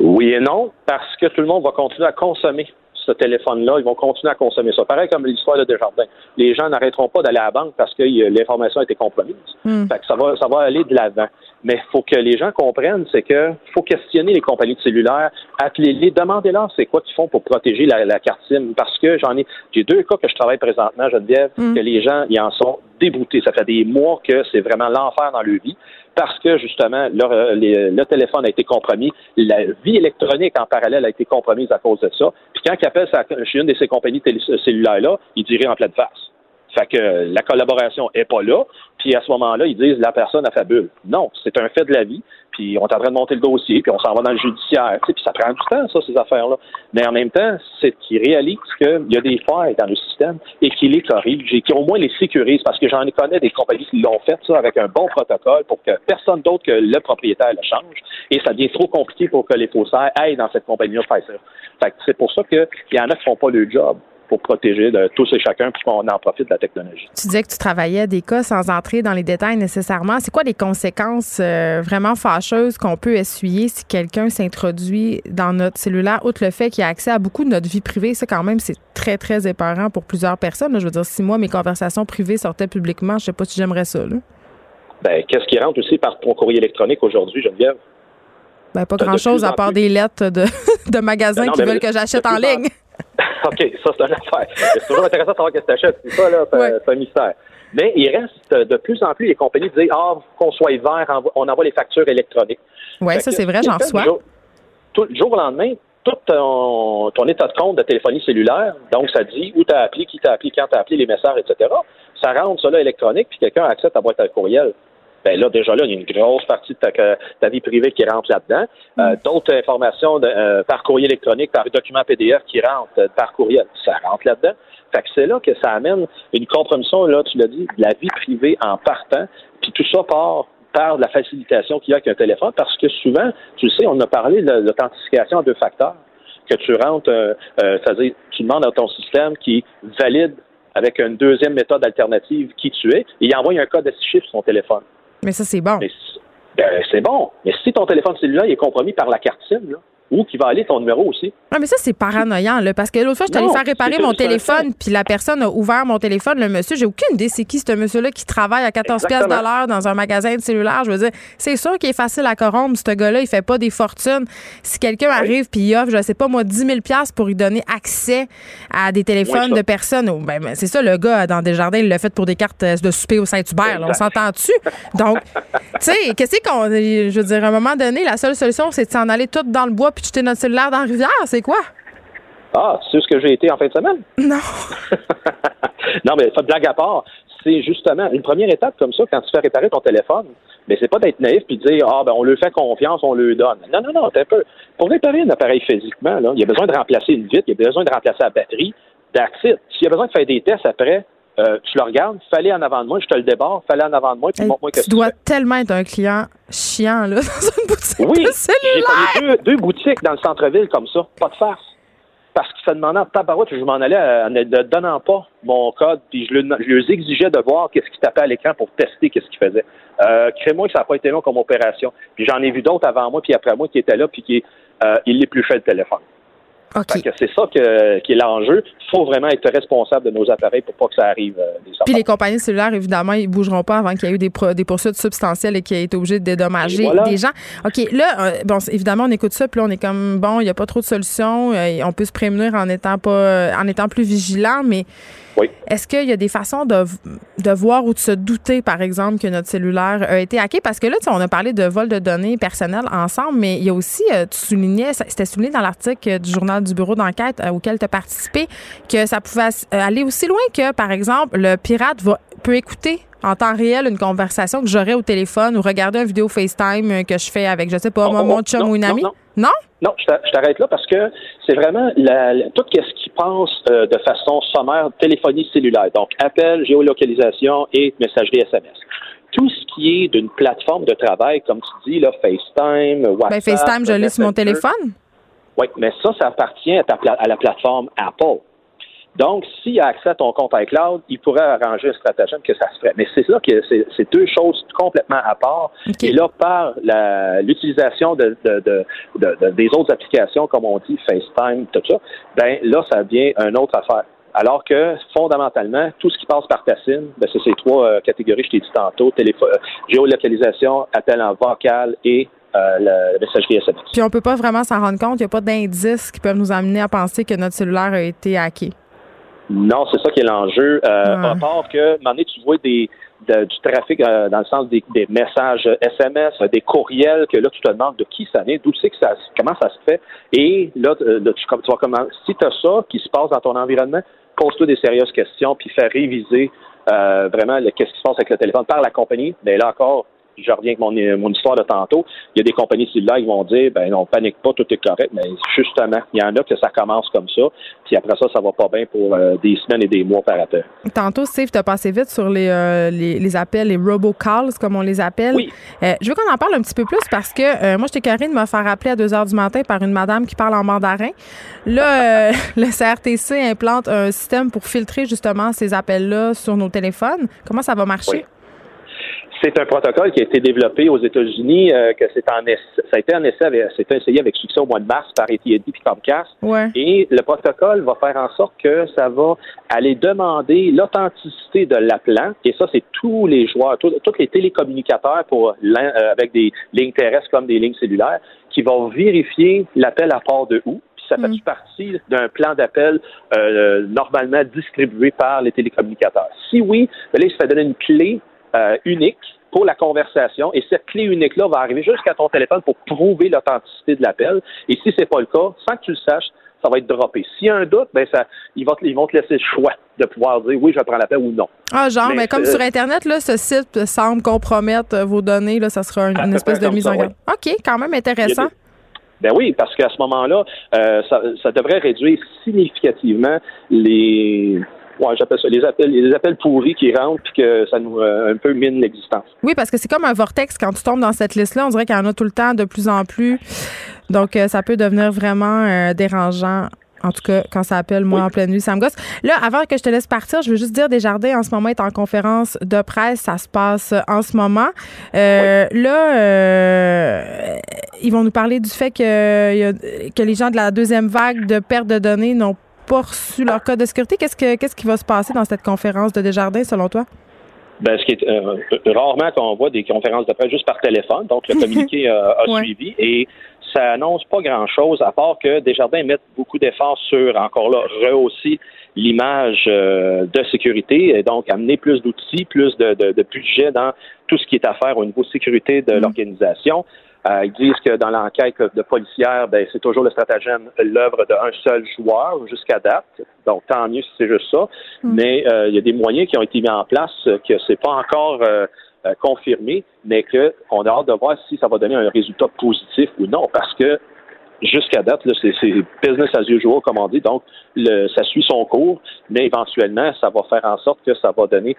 Oui et non, parce que tout le monde va continuer à consommer ce téléphone-là. Ils vont continuer à consommer ça. Pareil comme l'histoire de Desjardins. Les gens n'arrêteront pas d'aller à la banque parce que l'information a été compromise. Hmm. ça va, ça va aller de l'avant. Mais il faut que les gens comprennent, c'est que faut questionner les compagnies de cellulaires, appelez-les, demandez-leur c'est quoi qu'ils font pour protéger la, carte SIM. Parce que j'en ai, j'ai deux cas que je travaille présentement, Geneviève, mm. que les gens, ils en sont déboutés. Ça fait des mois que c'est vraiment l'enfer dans leur vie parce que justement le téléphone a été compromis, la vie électronique en parallèle a été compromise à cause de ça. Puis quand ils appellent chez une de ces compagnies cellulaires là, ils diraient en pleine face. Fait que la collaboration est pas là. Puis à ce moment-là, ils disent la personne a fabule. Non, c'est un fait de la vie. Puis on est en train de monter le dossier, puis on s'en va dans le judiciaire. Puis ça prend du temps, ça, ces affaires-là. Mais en même temps, c'est qu'ils réalisent qu'il y a des failles dans le système et qu'ils les corrigent et qu'ils au moins les sécurisent. Parce que j'en ai connais des compagnies qui l'ont fait ça avec un bon protocole pour que personne d'autre que le propriétaire le change. Et ça devient trop compliqué pour que les faussaires aillent dans cette compagnie-là faire ça. Fait que c'est pour ça qu'il y en a qui font pas le job pour protéger de tous et chacun pour qu'on en profite de la technologie. Tu disais que tu travaillais des cas sans entrer dans les détails nécessairement. C'est quoi les conséquences euh, vraiment fâcheuses qu'on peut essuyer si quelqu'un s'introduit dans notre cellulaire, outre le fait qu'il a accès à beaucoup de notre vie privée? Ça, quand même, c'est très, très épeurant pour plusieurs personnes. Je veux dire, si moi, mes conversations privées sortaient publiquement, je sais pas si j'aimerais ça. Ben, qu'est-ce qui rentre aussi par ton courrier électronique aujourd'hui, Geneviève? Ben, pas grand-chose à part des lettres de, de magasins ben qui veulent que j'achète en ligne. OK, ça, c'est une affaire. C'est toujours intéressant de savoir qu'est-ce que tu achètes. C'est ça, là, c'est un mystère. Mais il reste de plus en plus les compagnies disent Ah, qu'on soit vert, on envoie les factures électroniques. Oui, ça, c'est vrai, j'en reçois. Tout, le jour au lendemain, tout ton, ton, état de compte de téléphonie cellulaire, donc ça dit où tu as appelé, qui t'a appelé, quand tu as appelé, les messages, etc. Ça rentre là électronique, puis quelqu'un accède à ta boîte à courriel ben là, déjà là, il y a une grosse partie de ta, vie privée qui rentre là-dedans. Euh, mm. D'autres informations euh, par courrier électronique, par document PDF qui rentrent euh, par courriel, ça rentre là-dedans. Fait que c'est là que ça amène une compromission, là, tu l'as dit, de la vie privée en partant. Puis tout ça part par de la facilitation qu'il y a avec un téléphone, parce que souvent, tu sais, on a parlé de l'authentification à deux facteurs. Que tu rentres, c'est-à-dire, tu demandes à ton système qui valide avec une deuxième méthode alternative qui tu es, et il envoie un code de six chiffres sur son téléphone. Mais ça, c'est bon. Ben, c'est bon. Mais si ton téléphone cellulaire est compromis par la carte SIM, là, où qui va aller ton numéro aussi. Ah, mais ça, c'est paranoïant, là, parce que l'autre fois, je suis allée faire réparer mon téléphone, puis la personne a ouvert mon téléphone, le monsieur. J'ai aucune idée c'est qui ce monsieur-là qui travaille à 14 pièces de l'heure dans un magasin de cellulaire. Je veux dire, c'est sûr qu'il est facile à corrompre, ce gars-là. Il fait pas des fortunes. Si quelqu'un arrive puis il offre, je sais pas moi, 10 000 pour lui donner accès à des téléphones de personnes, ben, ben, c'est ça, le gars dans Desjardins, il l'a fait pour des cartes euh, de souper au Saint-Hubert. On s'entend-tu? Donc, tu sais, qu'est-ce qu'on. Je veux dire, à un moment donné, la seule solution, c'est de s'en aller tout dans le bois puis jeter notre cellulaire dans la rivière, c'est quoi? Ah, c'est ce que j'ai été en fin de semaine? Non. non, mais blague à part, c'est justement une première étape comme ça quand tu fais réparer ton téléphone. Mais c'est pas d'être naïf puis de dire ah ben on lui fait confiance, on lui donne. Non non non, un peu. Pour réparer un appareil physiquement là, il y a besoin de remplacer une vitre, il y a besoin de remplacer la batterie, d'accès. S'il y a besoin de faire des tests après, euh, tu le regardes, fallait en avant de moi, je te le débarre, fallait en avant de moi, puis montre-moi que tu dois tellement être un client chiant là dans une boutique oui, j'ai deux, deux boutiques dans le centre-ville comme ça, pas de farce. Parce qu'ils se demandaient en tabarouette, je m'en allais en ne donnant pas mon code, puis je, lui exigeais de voir qu'est-ce qui tapait à l'écran pour tester qu'est-ce qu'il faisait. Euh, Crée-moi que ça n'a pas été long comme opération. Puis j'en ai vu d'autres avant moi, puis après moi qui étaient là, puis qui euh, il l'épluchaient le téléphone. C'est ça que, qui est l'enjeu. Il faut vraiment être responsable de nos appareils pour pas que ça arrive. Euh, Puis les compagnies cellulaires, évidemment, ils bougeront pas avant qu'il y ait eu des, des poursuites substantielles et qu'ils aient été obligés de dédommager des gens. OK, là, euh, bon, évidemment, on écoute ça, puis là, on est comme, bon, il n'y a pas trop de solutions. Euh, on peut se prémunir en étant, pas, en étant plus vigilant, mais est-ce qu'il y a des façons de, de, voir ou de se douter, par exemple, que notre cellulaire a été hacké? Parce que là, on a parlé de vol de données personnelles ensemble, mais il y a aussi, euh, tu soulignais, c'était souligné dans l'article du journal du bureau d'enquête euh, auquel tu as participé, que ça pouvait aller aussi loin que, par exemple, le pirate va, peut écouter en temps réel une conversation que j'aurais au téléphone ou regarder une vidéo FaceTime que je fais avec, je sais pas, oh, mon, oh, chum ou une amie? Non? Non, je t'arrête là parce que c'est vraiment tout ce qui passe euh, de façon sommaire téléphonie cellulaire. Donc, appel, géolocalisation et messagerie SMS. Tout ce qui est d'une plateforme de travail, comme tu dis, là, FaceTime, WhatsApp. Ben, FaceTime, je l'ai sur mon téléphone. Oui, mais ça, ça appartient à, à la plateforme Apple. Donc, s'il a accès à ton compte iCloud, il pourrait arranger un stratagème que ça se ferait. Mais c'est là que c'est deux choses complètement à part. Et là, par l'utilisation de, des autres applications, comme on dit, FaceTime, tout ça, ben là, ça devient une autre affaire. Alors que, fondamentalement, tout ce qui passe par ta SIM, ben, c'est ces trois euh, catégories que je t'ai dit tantôt, téléphone, géolocalisation, appel en vocal et euh, la messagerie SMS. Puis on peut pas vraiment s'en rendre compte, il n'y a pas d'indices qui peuvent nous amener à penser que notre cellulaire a été hacké. Non, c'est ça qui est l'enjeu. Euh, À part que, à un moment donné, tu vois des, du trafic euh, dans le sens des, messages SMS, des courriels que là, tu te demandes de qui ça vient, d'où c'est que ça, comment ça se fait. Et là, euh, tu, tu vas comment, si tu as ça qui se passe dans ton environnement, pose-toi des sérieuses questions, puis fais réviser euh, vraiment qu'est-ce qui se passe avec le téléphone par la compagnie. Mais là encore, je reviens avec mon, mon, histoire de tantôt, il y a des compagnies cellulaires qui vont dire, ben non, panique pas, tout est correct, mais justement, il y en a que ça commence comme ça, puis après ça, ça va pas bien pour euh, des semaines et des mois par après. Tantôt, Steve, tu as passé vite sur les, euh, les, les, appels, les robocalls, comme on les appelle. Oui. Euh, je veux qu'on en parle un petit peu plus parce que moi, j'étais carré de me faire appeler à 2 heures du matin par une madame qui parle en mandarin. Là, le CRTC implante un système pour filtrer justement ces appels-là sur nos téléphones. Comment ça va marcher? C'est un protocole qui a été développé aux États-Unis, euh, que c'est en essai, ça a été en essai, avec, c'était essayé avec succès au mois de mars par AT&T et Comcast. Ouais. Et le protocole va faire en sorte que ça va aller demander l'authenticité de l'appelant. Et ça, c'est tous les joueurs, tous, les télécommunicateurs pour euh, avec des lignes terrestres comme des lignes cellulaires, qui vont vérifier l'appel à part de où ça fait mm. partie d'un plan d'appel euh, normalement distribué par les télécommunicateurs. Si oui, ben là, il se fait donner une clé euh, unique pour la conversation et cette clé unique-là va arriver jusqu'à ton téléphone pour prouver l'authenticité de l'appel. Et si c'est pas le cas, sans que tu le saches, ça va être droppé. S'il y a un doute, ben ça, ils vont, te, ils vont te laisser le choix de pouvoir dire oui, je prends l'appel ou non. Ah, genre, mais, comme sur Internet, là, ce site semble compromettre vos données, là, ça sera une, espèce de mise en garde. OK, quand même intéressant. Ben oui, parce qu'à ce moment-là, euh, ça, ça devrait réduire significativement les ouais, j'appelle ça les appels, les appels pourris qui rentrent puis que ça nous euh, un peu mine l'existence. Oui, parce que c'est comme un vortex quand tu tombes dans cette liste-là, on dirait qu'il y en a tout le temps de plus en plus. Donc euh, ça peut devenir vraiment euh, dérangeant. En tout cas, quand ça appelle, moi, en pleine nuit, ça me gosse. Là, avant que je te laisse partir, je veux juste dire, Desjardins, en ce moment, est en conférence de presse. Ça se passe en ce moment. Là, ils vont nous parler du fait que, que les gens de la deuxième vague de perte de données n'ont pas reçu leur code de sécurité. Qu'est-ce, que, qu'est-ce qui va se passer dans cette conférence de Desjardins, selon toi? Ben, ce qui est euh, rarement qu'on voit des conférences de presse juste par téléphone, donc le communiqué euh, a suivi et ça annonce pas grand-chose à part que Desjardins mettent beaucoup d'efforts sur encore là rehausser l'image euh, de sécurité et donc amener plus d'outils, plus de, de, budget dans tout ce qui est à faire au niveau sécurité de mm. l'organisation. Euh, ils disent que dans l'enquête de policière, ben, c'est toujours le stratagème l'œuvre d'un seul joueur jusqu'à date. Donc, tant mieux si c'est juste ça. Hmm. Mais euh, il y a des moyens qui ont été mis en place que c'est pas encore euh, confirmé, mais qu'on a hâte de voir si ça va donner un résultat positif ou non, parce que jusqu'à date, c'est business as usual, comme on dit. Donc, le, ça suit son cours, mais éventuellement, ça va faire en sorte que ça va donner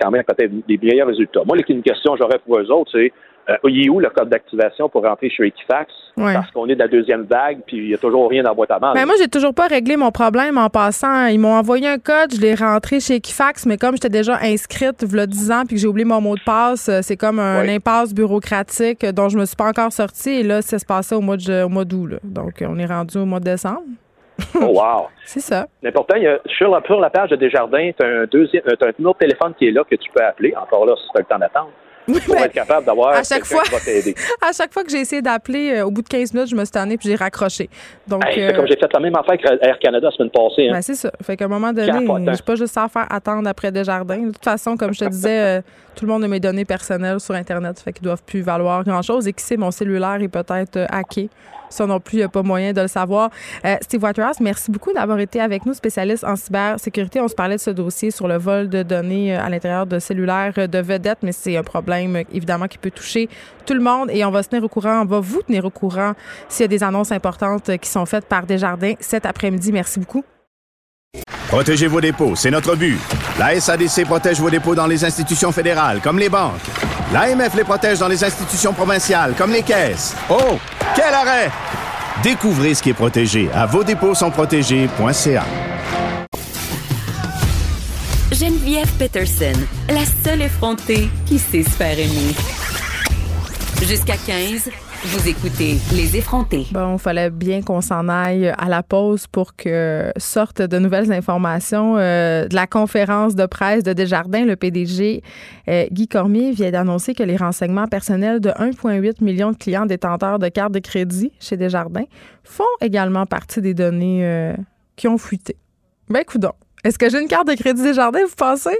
quand même peut-être des meilleurs résultats. Moi, une question que j'aurais pour eux autres, c'est euh, il est où le code d'activation pour rentrer chez Equifax? Parce qu'on est de la deuxième vague, puis il n'y a toujours rien dans la boîte à mal. Ben moi, j'ai toujours pas réglé mon problème en passant. Ils m'ont envoyé un code, je l'ai rentré chez Equifax, mais comme j'étais déjà inscrite il y a 10 ans puis que j'ai oublié mon mot de passe, euh, c'est comme un impasse bureaucratique dont je me suis pas encore sortie. Et là, ça se passait au mois d'août. Donc, on est rendu au mois de décembre. oh, wow! c'est ça. A, sur, la, sur la page de Desjardins, tu as un deuxième, as un autre téléphone qui est là que tu peux appeler. Encore là, si tu as le temps d'attendre pour être capable d'avoir à chaque fois, qui va t'aider. À chaque fois que j'ai essayé d'appeler, euh, au bout de 15 minutes, je me suis tannée puis j'ai raccroché. Donc, euh, comme j'ai fait la même affaire avec Air Canada la semaine passée. Hein. Ben, c'est ça. Fait qu'à un moment donné, je suis pas juste à faire attendre après Desjardins. De toute façon, comme je te disais, euh, tout le monde a mes données personnelles sur Internet, fait qu'ils doivent plus valoir grand-chose. Et qui sait, mon cellulaire est peut-être hacké. Ça non plus, il n'y a pas moyen de le savoir. Euh, Steve Whitehouse, merci beaucoup d'avoir été avec nous, spécialiste en cybersécurité. On se parlait de ce dossier sur le vol de données euh, à l'intérieur de cellulaires de vedettes, mais c'est un problème évidemment qui peut toucher tout le monde et on va se tenir au courant, on va vous tenir au courant s'il y a des annonces importantes qui sont faites par Desjardins cet après-midi. Merci beaucoup. Protégez vos dépôts, c'est notre but. La SADC protège vos dépôts dans les institutions fédérales, comme les banques. L'AMF les protège dans les institutions provinciales, comme les caisses. Oh, quel arrêt! Découvrez ce qui est protégé à vos dépôts sont protégés.ca. Geneviève Peterson, la seule effrontée qui sait se faire aimer. Jusqu'à 15. Vous écoutez Les effrontés. Bon, il fallait bien qu'on s'en aille à la pause pour que sortent de nouvelles informations euh, de la conférence de presse de Desjardins. Le PDG euh, Guy Cormier vient d'annoncer que les renseignements personnels de 1,8 million de clients détenteurs de cartes de crédit chez Desjardins font également partie des données euh, qui ont fuité. Ben, coudon. Est-ce que j'ai une carte de crédit Desjardins, vous pensez?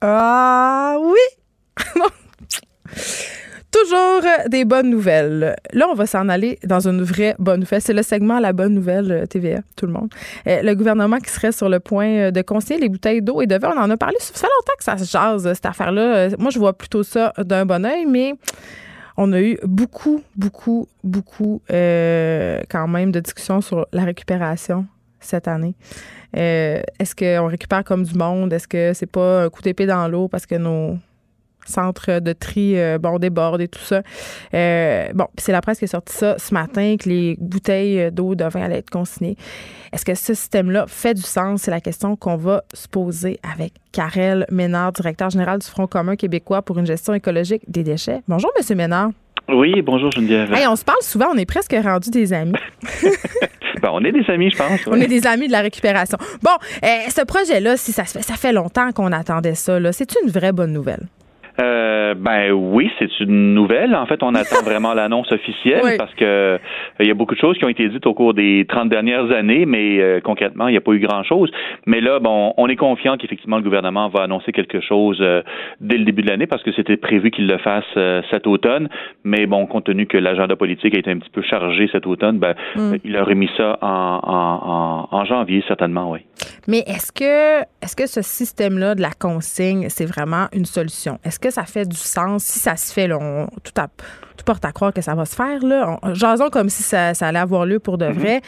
Ah oui! Toujours des bonnes nouvelles. Là, on va s'en aller dans une vraie bonne nouvelle. C'est le segment La bonne nouvelle euh, TVA, tout le monde. Euh, le gouvernement qui serait sur le point euh, de conseiller les bouteilles d'eau et de verre, on en a parlé. Ça fait longtemps que ça se jase, cette affaire-là. Moi, je vois plutôt ça d'un bon oeil, mais on a eu beaucoup, beaucoup, beaucoup quand même de discussions sur la récupération cette année. Est-ce qu'on récupère comme du monde? Est-ce que c'est pas un coup d'épée dans l'eau parce que nos centre de tri, bon, déborde et tout ça. bon, c'est la presse qui a sorti ça ce matin, que les bouteilles d'eau de vin allaient être consignées. Est-ce que ce système-là fait du sens? C'est la question qu'on va se poser avec Karel Ménard, directeur général du Front commun québécois pour une gestion écologique des déchets. Bonjour, Monsieur Ménard. Oui, bonjour Geneviève. Hey, on se parle souvent, on est presque rendu des amis. ben, on est des amis, je pense. On est des amis de la récupération. Bon, euh, ce projet-là, si ça fait, ça fait longtemps qu'on attendait ça, c'est une vraie bonne nouvelle. Euh, ben oui, c'est une nouvelle. En fait, on attend vraiment l'annonce officielle parce que euh, il y a beaucoup de choses qui ont été dites au cours des 30 dernières années, mais euh, concrètement, il n'y a pas eu grand-chose. Mais là, bon, on est confiant qu'effectivement le gouvernement va annoncer quelque chose dès le début de l'année parce que c'était prévu qu'il le fasse cet automne. Mais bon, compte tenu que l'agenda politique a été un petit peu chargé cet automne, ben, mm. il a remis ça en, en, en, janvier certainement, oui. Mais est-ce que est-ce que ce système-là de la consigne, c'est vraiment une solution? Est-ce que ça fait du sens? Si ça se fait, là, tout, porte à croire que ça va se faire. Là. jason comme si ça, allait avoir lieu pour de mm-hmm. vrai.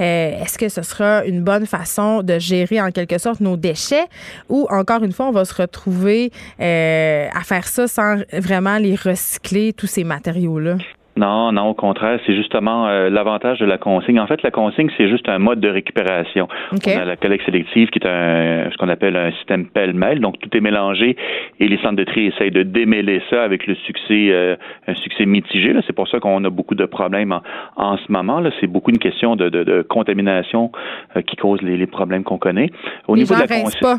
Euh, est-ce que ce sera une bonne façon de gérer en quelque sorte nos déchets ou encore une fois, on va se retrouver euh, à faire ça sans vraiment les recycler, tous ces matériaux-là? Non, non, au contraire, c'est justement euh, l'avantage de la consigne. En fait, la consigne, c'est juste un mode de récupération. On a la collecte sélective qui est un, ce qu'on appelle un système pêle-mêle, donc tout est mélangé et les centres de tri essayent de démêler ça avec le succès, euh, un succès mitigé. C'est pour ça qu'on a beaucoup de problèmes en, ce moment. C'est beaucoup une question de, de, de contamination euh, qui cause les, les problèmes qu'on connaît. Au niveau de la consigne. Pas.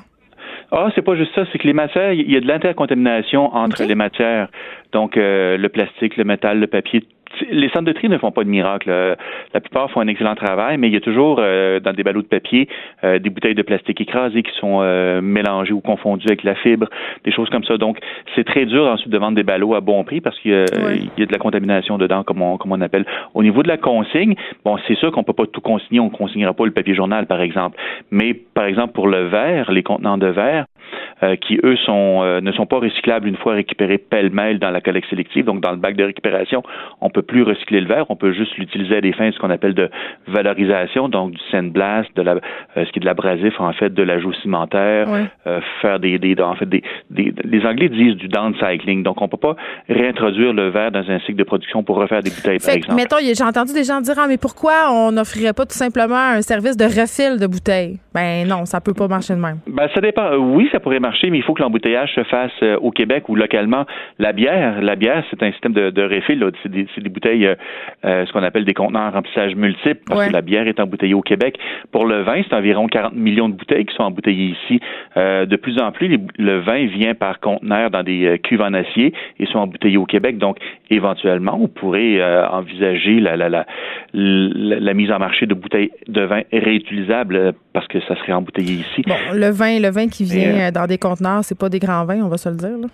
Ah, c'est pas juste ça, c'est que les matières, il y a de l'intercontamination entre les matières. Donc, euh, le plastique, le métal, le papier, les centres de tri ne font pas de miracle. La plupart font un excellent travail, mais il y a toujours euh, dans des ballots de papier euh, des bouteilles de plastique écrasées qui sont mélangées ou confondues avec la fibre, des choses comme ça. Donc, c'est très dur ensuite de vendre des ballots à bon prix parce qu'il y, a de la contamination dedans, comme on, comme on appelle. Au niveau de la consigne, bon, c'est sûr qu'on peut pas tout consigner. On consignera pas le papier journal, par exemple. Mais, par exemple, pour le verre, les contenants de verre, euh, qui, eux, sont, euh, ne sont pas recyclables une fois récupérés pêle-mêle dans la collecte sélective. Donc, dans le bac de récupération, on peut plus recycler le verre, on peut juste l'utiliser à des fins, ce qu'on appelle de valorisation, donc du sandblast, de la, euh, ce qui est de l'abrasif, en fait, de l'ajout cimentaire, faire des, des, en fait, des, des, les Anglais disent du downcycling. Donc, on peut pas réintroduire le verre dans un cycle de production pour refaire des bouteilles, par exemple. Mettons, j'ai entendu des gens dire, ah, mais pourquoi on n'offrirait pas tout simplement un service de refil de bouteilles? Ben non, ça peut pas marcher de même. Ben, ça dépend. Oui, ça pourrait marcher, mais il faut que l'embouteillage se fasse euh, au Québec ou localement. La bière, la bière, c'est un système de, de refill. C'est des, des, bouteilles, euh, euh, ce qu'on appelle des contenants en remplissage multiple, parce que la bière est embouteillée au Québec. Pour le vin, c'est environ 40 millions de bouteilles qui sont embouteillées ici. de plus en plus, le vin vient par conteneur dans des cuves en acier et sont embouteillés au Québec. Donc, éventuellement, on pourrait envisager la, la, la, la, mise en marché de bouteilles de vin réutilisables parce que ça serait embouteillé ici. Bon, le vin, le vin qui vient dans des conteneurs, c'est pas des grands vins, on va se le dire. Là.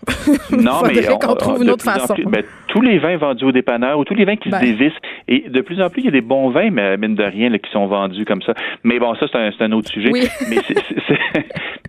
Non, mais qu'on trouve une autre façon. Ben, tous les vins vendus au dépanneur ou tous les vins qui se ben. dévissent, et de plus en plus, il y a des bons vins, mais mine de rien, qui sont vendus comme ça. Mais bon, ça, c'est un, un, autre sujet. Oui.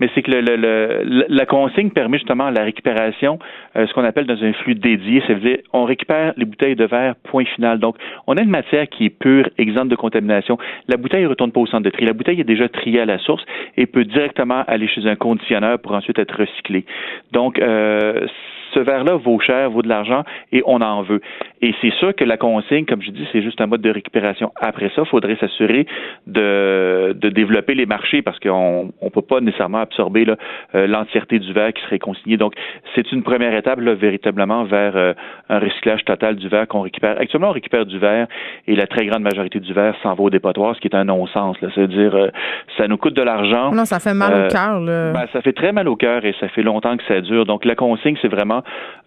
Mais c'est que le, le, la consigne permet justement la récupération, euh, ce qu'on appelle dans un flux dédié. Ça veut dire, on récupère les bouteilles de verre, point final. Donc, on a une matière qui est pure, exempte de contamination. La bouteille ne retourne pas au centre de tri. La bouteille est déjà triée à la source et peut directement aller chez un conditionneur pour ensuite être recyclé. Donc, euh, ce verre-là vaut cher, vaut de l'argent et on en veut. Et c'est sûr que la consigne, comme je dis, c'est juste un mode de récupération. Après ça, il faudrait s'assurer de, de développer les marchés parce qu'on ne peut pas nécessairement absorber euh, l'entièreté du verre qui serait consigné. Donc, c'est une première étape là, véritablement vers euh, un recyclage total du verre qu'on récupère. Actuellement, on récupère du verre et la très grande majorité du verre s'en va au dépotoir, ce qui est un non-sens. C'est-à-dire, euh, ça nous coûte de l'argent. Non, ça fait mal au cœur. Ben, ça fait très mal au cœur et ça fait longtemps que ça dure. Donc, la consigne, c'est vraiment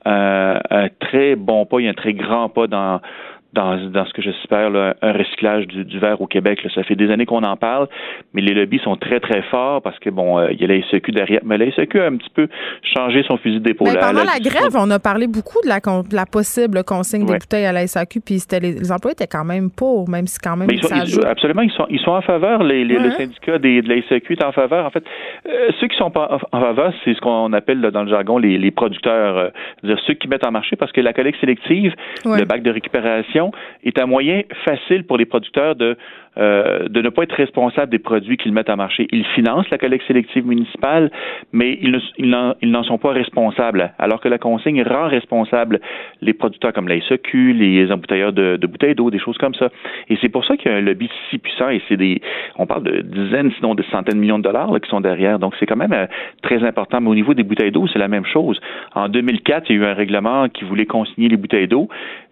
un très bon pas, il un très grand pas dans dans, dans ce que j'espère, un recyclage du, du, verre au Québec. Ça fait des années qu'on en parle, mais les lobbies sont très, très forts parce que, bon, euh, il y a la SEQ derrière. Mais la SEQ a un petit peu changé son fusil d'épaule. Pendant la, grève, on a parlé beaucoup de la, la possible consigne des bouteilles à la SAQ, puis les, les, employés étaient quand même pour, même si quand même ils sont, Absolument, ils sont, ils sont en faveur. Les, les Le syndicat des, de la SAQ est en faveur. En fait, euh, ceux qui sont pas en faveur, c'est ce qu'on appelle dans le jargon les, les producteurs, euh, dire ceux qui mettent en marché parce que la collecte sélective, le bac de récupération, est un moyen facile pour les producteurs de euh, de ne pas être responsable des produits qu'ils mettent à marché. Ils financent la collecte sélective municipale, mais ils, n'en sont pas responsables, alors que la consigne rend responsable les producteurs comme la SEQ, les embouteilleurs de, bouteilles d'eau, des choses comme ça. Et c'est pour ça qu'il y a un lobby si puissant, et c'est des, on parle de dizaines, sinon de centaines de millions de dollars qui sont derrière. Donc c'est quand même euh, très important. Mais au niveau des bouteilles d'eau, c'est la même chose. En 2004, il y a eu un règlement qui voulait consigner les bouteilles d'eau.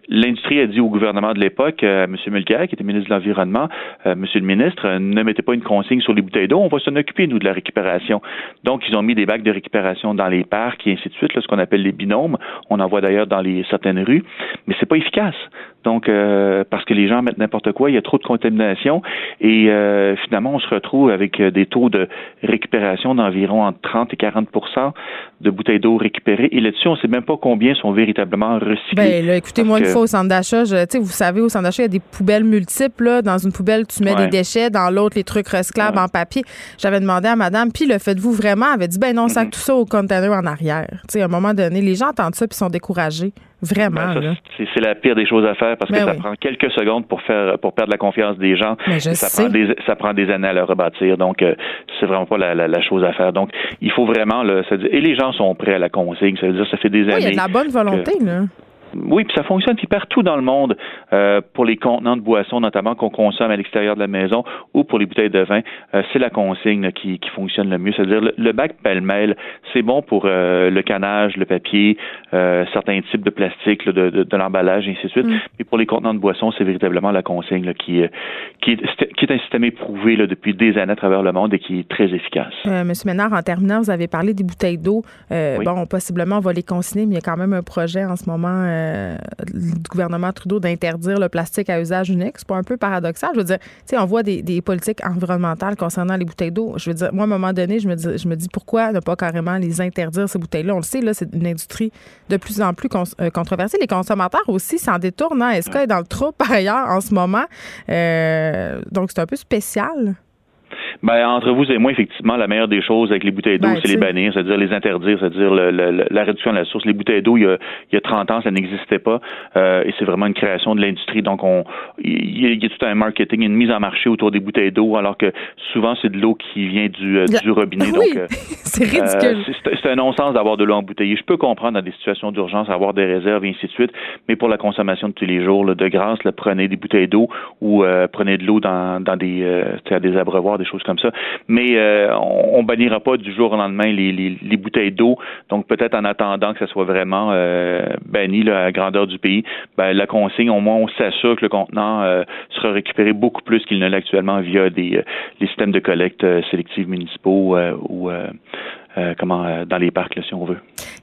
L'industrie a dit au gouvernement de l'époque, euh, M. Mulcair, qui était ministre de l'Environnement, euh, Monsieur le ministre, euh, ne mettez pas une consigne sur les bouteilles d'eau, on va s'en occuper, nous, de la récupération. Donc, ils ont mis des bacs de récupération dans les parcs et ainsi de suite, ce qu'on appelle les binômes. On en voit d'ailleurs dans les, certaines rues, mais c'est pas efficace. Donc, euh, parce que les gens mettent n'importe quoi, il y a trop de contamination et finalement, on se retrouve avec des taux de récupération d'environ entre 30 et 40% de bouteilles d'eau récupérées. Et là-dessus, on ne sait même pas combien sont véritablement recyclées. Ben, là, écoutez-moi une fois au centre d'achat, vous savez, au centre d'achat, il y a des poubelles multiples. Là. Dans une poubelle, tu mets des déchets, dans l'autre, les trucs recyclables en papier. J'avais demandé à madame, puis le faites-vous vraiment? Elle avait dit, ben non, on sac tout ça au container en arrière. sais, à un moment donné, les gens entendent ça puis sont découragés. Vraiment. Ben, c'est la pire des choses à faire parce que ben ça prend quelques secondes pour faire pour perdre la confiance des gens. Je ça, Prend des, ça prend des années à le rebâtir. Donc, euh, c'est vraiment pas la, la, chose à faire. Donc, il faut vraiment, là, et les gens sont prêts à la consigne. Ça veut dire ça fait des années. Il y a de la bonne volonté, là. Oui, puis ça fonctionne puis partout dans le monde euh, pour les contenants de boissons, notamment qu'on consomme à l'extérieur de la maison, ou pour les bouteilles de vin. Euh, c'est la consigne qui, qui, fonctionne le mieux. C'est-à-dire le, bac pêle-mêle, c'est bon pour euh, le canage, le papier, certains types de plastique, de, de, l'emballage, et ainsi de suite. Mm. Mais pour les contenants de boissons, c'est véritablement la consigne qui, qui, est, qui est un système éprouvé depuis des années à travers le monde et qui est très efficace. Monsieur Ménard, en terminant, vous avez parlé des bouteilles d'eau. Bon, possiblement, on va les consigner, mais il y a quand même un projet en ce moment euh, du gouvernement Trudeau d'interdire le plastique à usage unique. C'est pas un peu paradoxal. Je veux dire, tu sais, on voit des, politiques environnementales concernant les bouteilles d'eau. Je veux dire, moi, à un moment donné, je me dis, je me dis pourquoi ne pas carrément les interdire, ces bouteilles-là? On le sait, là, c'est une industrie de plus en plus euh, controversée. Les consommateurs aussi s'en détournent. Hein? Est-ce est dans le trop par ailleurs en ce moment? Euh, donc, c'est un peu spécial. Ben, entre vous et moi, effectivement, la meilleure des choses avec les bouteilles d'eau, ben, c'est les bannir, c'est-à-dire les interdire, c'est-à-dire la réduction de la source. Les bouteilles d'eau, il y a, il y a 30 ans, ça n'existait pas, euh, et c'est vraiment une création de l'industrie. Donc, on, il y, a, tout un marketing, une mise en marché autour des bouteilles d'eau, alors que souvent, c'est de l'eau qui vient du, euh, du robinet. Oui, donc, euh, c'est ridicule. c'est un non-sens d'avoir de l'eau embouteillée. Je peux comprendre dans des situations d'urgence, avoir des réserves et ainsi de suite, mais pour la consommation de tous les jours, de grâce, prenez des bouteilles d'eau ou prenez de l'eau dans, dans des, des abreuvoirs, des choses Mais euh, on, bannira pas du jour au lendemain les, les, bouteilles d'eau. Donc peut-être en attendant que ça soit vraiment euh, banni là, à la grandeur du pays, ben, la consigne, au moins on s'assure que le contenant euh, sera récupéré beaucoup plus qu'il ne l'est actuellement via des les systèmes de collecte sélective municipaux ou euh, comment euh, dans les parcs, si on veut.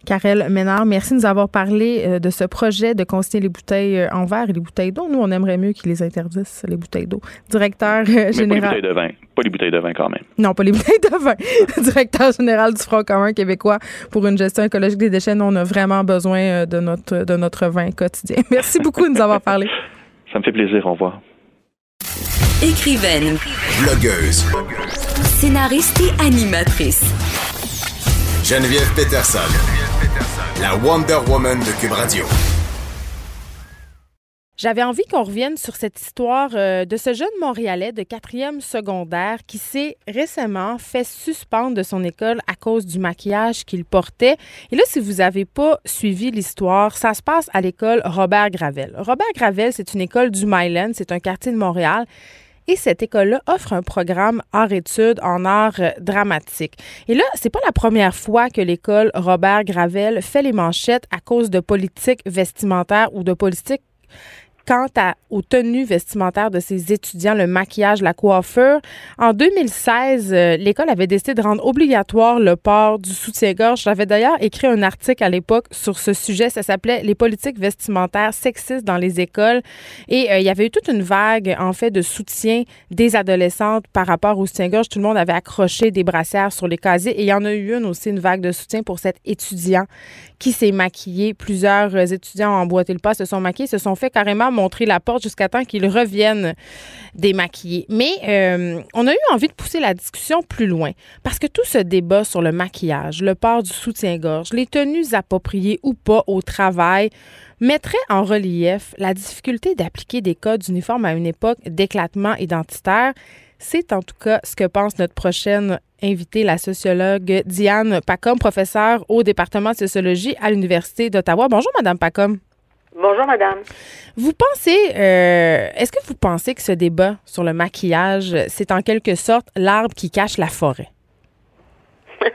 Karel Ménard, merci de nous avoir parlé euh, de ce projet de consigner les bouteilles en verre et les bouteilles d'eau. Nous, on aimerait mieux qu'ils les interdisent, les bouteilles d'eau. Directeur général. Pas les bouteilles de vin. Pas les bouteilles de vin quand même. Non, pas les bouteilles de vin. Directeur général du Front commun québécois pour une gestion écologique des déchets. Nous, on a vraiment besoin de notre, de notre vin quotidien. Merci beaucoup de nous avoir parlé. Ça me fait plaisir. Au revoir. Écrivaine. Blogueuse. Scénariste et animatrice. Geneviève Peterson, la Wonder Woman de Cube Radio. J'avais envie qu'on revienne sur cette histoire euh, de ce jeune Montréalais de quatrième secondaire qui s'est récemment fait suspendre de son école à cause du maquillage qu'il portait. Et là, si vous n'avez pas suivi l'histoire, ça se passe à l'école Robert Gravel. Robert Gravel, c'est une école du Myland, c'est un quartier de Montréal. Et cette école-là offre un programme hors-études en art euh, dramatique. Et là, c'est pas la première fois que l'école Robert Gravel fait les manchettes à cause de politiques vestimentaires ou de politiques quant aux tenues vestimentaires de ses étudiants, le maquillage, la coiffure. En 2016, euh, l'école avait décidé de rendre obligatoire le port du soutien-gorge. J'avais d'ailleurs écrit un article à l'époque sur ce sujet. Ça s'appelait Les politiques vestimentaires sexistes dans les écoles. Et euh, il y avait eu toute une vague, en fait, de soutien des adolescentes par rapport au soutien-gorge. Tout le monde avait accroché des brassières sur les casiers. Et il y en a eu une aussi, une vague de soutien pour cet étudiant qui s'est maquillé. Plusieurs euh, étudiants ont emboîté le pas, se sont maquillés, se sont fait carrément montrer la porte jusqu'à temps qu'ils reviennent démaquillés. Mais euh, on a eu envie de pousser la discussion plus loin parce que tout ce débat sur le maquillage, le port du soutien-gorge, les tenues appropriées ou pas au travail mettrait en relief la difficulté d'appliquer des codes uniformes à une époque d'éclatement identitaire. C'est en tout cas ce que pense notre prochaine invitée, la sociologue Diane Pacom, professeure au département de sociologie à l'Université d'Ottawa. Bonjour, Madame Pacom. Bonjour, madame. Vous pensez, euh, est-ce que vous pensez que ce débat sur le maquillage, c'est en quelque sorte l'arbre qui cache la forêt?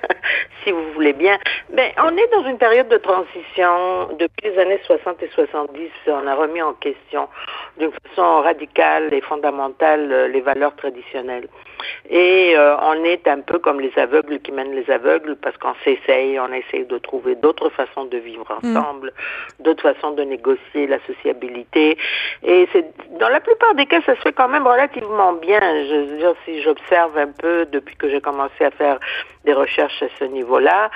si vous voulez bien. Ben, on est dans une période de transition. Depuis les années 60 et 70, on a remis en question d'une façon radicale et fondamentale euh, les valeurs traditionnelles. Et euh, on est un peu comme les aveugles qui mènent les aveugles parce qu'on s'essaye, on essaye de trouver d'autres façons de vivre mm. ensemble, d'autres façons de négocier la sociabilité. Et c'est dans la plupart des cas, ça se fait quand même relativement bien. Je veux dire, si j'observe un peu depuis que j'ai commencé à faire des recherches à ce niveau-là,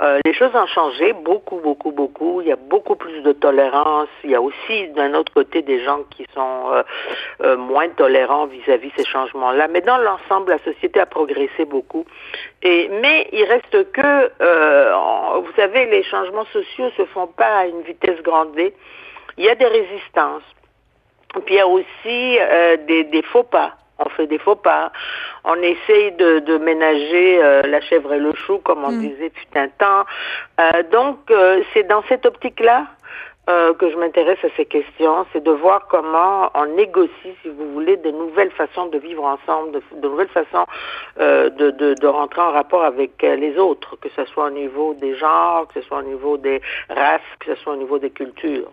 euh, les choses ont changé beaucoup, beaucoup, beaucoup. Il y a beaucoup plus de tolérance. Il y a aussi d'un autre côté des gens qui sont euh, euh, moins tolérants vis-à-vis -vis ces changements-là. Mais dans l'ensemble, la société a progressé beaucoup. Et, mais il reste que, euh, vous savez, les changements sociaux se font pas à une vitesse grand V. Il y a des résistances. Puis il y a aussi euh, des, faux pas. On fait des faux pas. On essaye de, ménager euh, la chèvre et le chou, comme on mm. disait depuis un temps. donc, c'est dans cette optique-là euh, que je m'intéresse à ces questions, c'est de voir comment on négocie, si vous voulez, de nouvelles façons de vivre ensemble, de, nouvelles façons euh, de, de, de, rentrer en rapport avec euh, les autres, que ce soit au niveau des genres, que ce soit au niveau des races, que ce soit au niveau des cultures.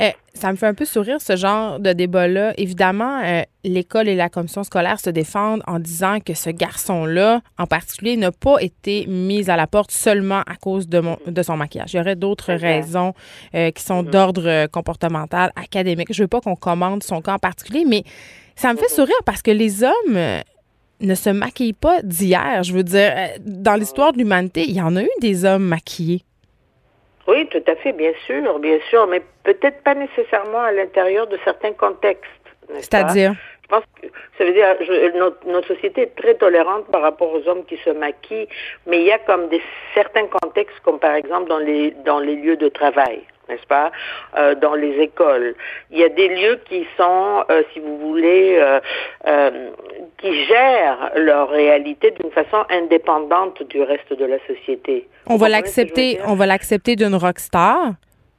Eh, ça me fait un peu sourire ce genre de débat-là. Évidemment, l'école et la commission scolaire se défendent en disant que ce garçon-là, en particulier, n'a pas été mis à la porte seulement à cause de, mon, de son maquillage. Il y aurait d'autres raisons qui sont d'ordre euh, comportemental, académique. Je veux pas qu'on commande son cas en particulier, mais ça me fait sourire parce que les hommes euh, ne se maquillent pas d'hier. Je veux dire, euh, dans l'histoire de l'humanité, il y en a eu des hommes maquillés. Oui, tout à fait, bien sûr, bien sûr, mais peut-être pas nécessairement à l'intérieur de certains contextes. C'est-à-dire? Je pense que ça veut dire notre, notre, société est très tolérante par rapport aux hommes qui se maquillent, mais il y a comme des certains contextes, comme par exemple dans les dans les lieux de travail n'est-ce pas, euh, dans les écoles. Il y a des lieux qui sont, euh, si vous voulez, euh, qui gèrent leur réalité d'une façon indépendante du reste de la société. On va l'accepter, on va l'accepter d'une rockstar.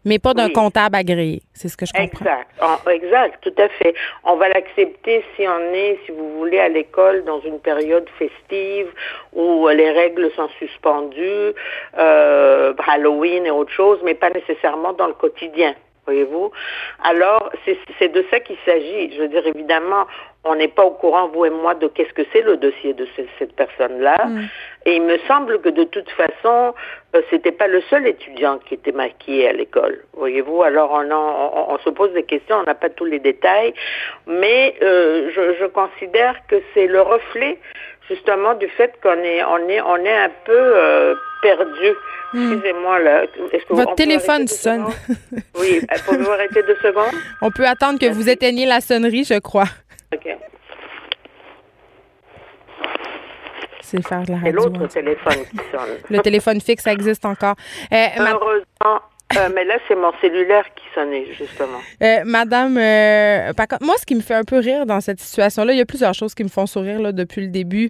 Mais pas d'un comptable agréé, c'est ce que je comprends. Exact, exact, tout à fait. On va l'accepter si on est, si vous voulez, à l'école dans une période festive où les règles sont suspendues, euh, Halloween et autre chose, mais pas nécessairement dans le quotidien voyez-vous? Alors, c'est de ça qu'il s'agit. Je veux dire, évidemment, on n'est pas au courant, vous et moi, de qu'est-ce que c'est le dossier de cette personne-là. Mm. Et il me semble que de toute façon, euh, c'était pas le seul étudiant qui était maquillé à l'école. Voyez-vous, alors on, on, se pose des questions, on n'a pas tous les détails, mais euh, je, je, considère que c'est le reflet justement du fait qu'on est, on est, on est un peu euh, perdu. Hmm. Excusez-moi là. Est-ce que Votre téléphone sonne. oui, pouvez-vous arrêter deux secondes? On peut attendre que vous éteigniez la sonnerie, je crois. OK. C'est faire de la radio. C'est l'autre téléphone qui sonne. Le téléphone fixe, ça existe encore. Euh, Heureusement, euh, mais là, c'est mon cellulaire qui sonnait, justement. Euh, madame, euh, moi, ce qui me fait un peu rire dans cette situation-là, il y a plusieurs choses qui me font sourire là, depuis le début.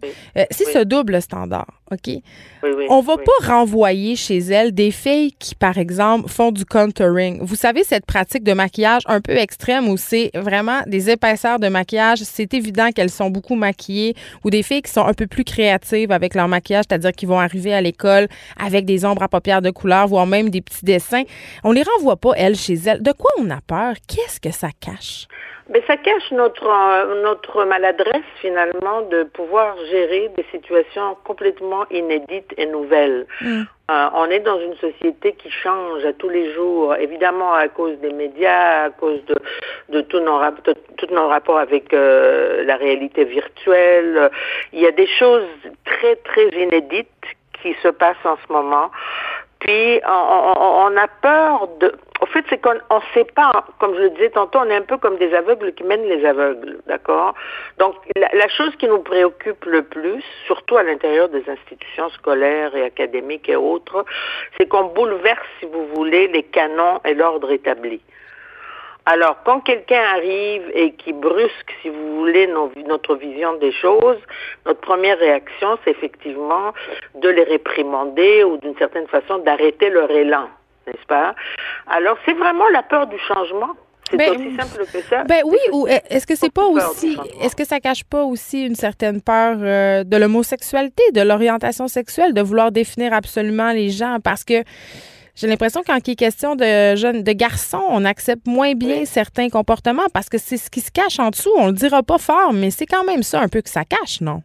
c'est ce double standard, OK? Oui, oui, On va pas renvoyer chez elle des filles qui, par exemple, font du contouring. Vous savez, cette pratique de maquillage un peu extrême où c'est vraiment des épaisseurs de maquillage, c'est évident qu'elles sont beaucoup maquillées, ou des filles qui sont un peu plus créatives avec leur maquillage, c'est-à-dire qu'ils vont arriver à l'école avec des ombres à paupières de couleur, voire même des petits dessins. On les renvoie pas, elles, chez elles. De quoi on a peur? Qu'est-ce que ça cache? Mais ça cache notre, euh, notre maladresse finalement de pouvoir gérer des situations complètement inédites et nouvelles. Mm. Euh, on est dans une société qui change à tous les jours, évidemment à cause des médias, à cause de, de tous nos, nos rapports avec euh, la réalité virtuelle. Il y a des choses très, très inédites qui se passent en ce moment. Puis on, a peur de. En fait, c'est qu'on ne sait pas, comme je le disais tantôt, on est un peu comme des aveugles qui mènent les aveugles, d'accord? Donc, la, chose qui nous préoccupe le plus, surtout à l'intérieur des institutions scolaires et académiques et autres, c'est qu'on bouleverse, si vous voulez, les canons et l'ordre établi. Alors, quand quelqu'un arrive et qui brusque, si vous voulez, notre vision des choses, notre première réaction, c'est effectivement de les réprimander ou d'une certaine façon d'arrêter leur élan, n'est-ce pas? Alors, c'est vraiment la peur du changement. C'est ben, aussi simple que ça. Ben oui, ou est-ce que c'est pas aussi, est-ce que ça cache pas aussi une certaine peur euh, de l'homosexualité, de l'orientation sexuelle, de vouloir définir absolument les gens, parce que j'ai l'impression qu'en qui est question de jeunes, de garçons, on accepte moins bien certains comportements parce que c'est ce qui se cache en dessous. On le dira pas fort, mais c'est quand même ça un peu que ça cache, non?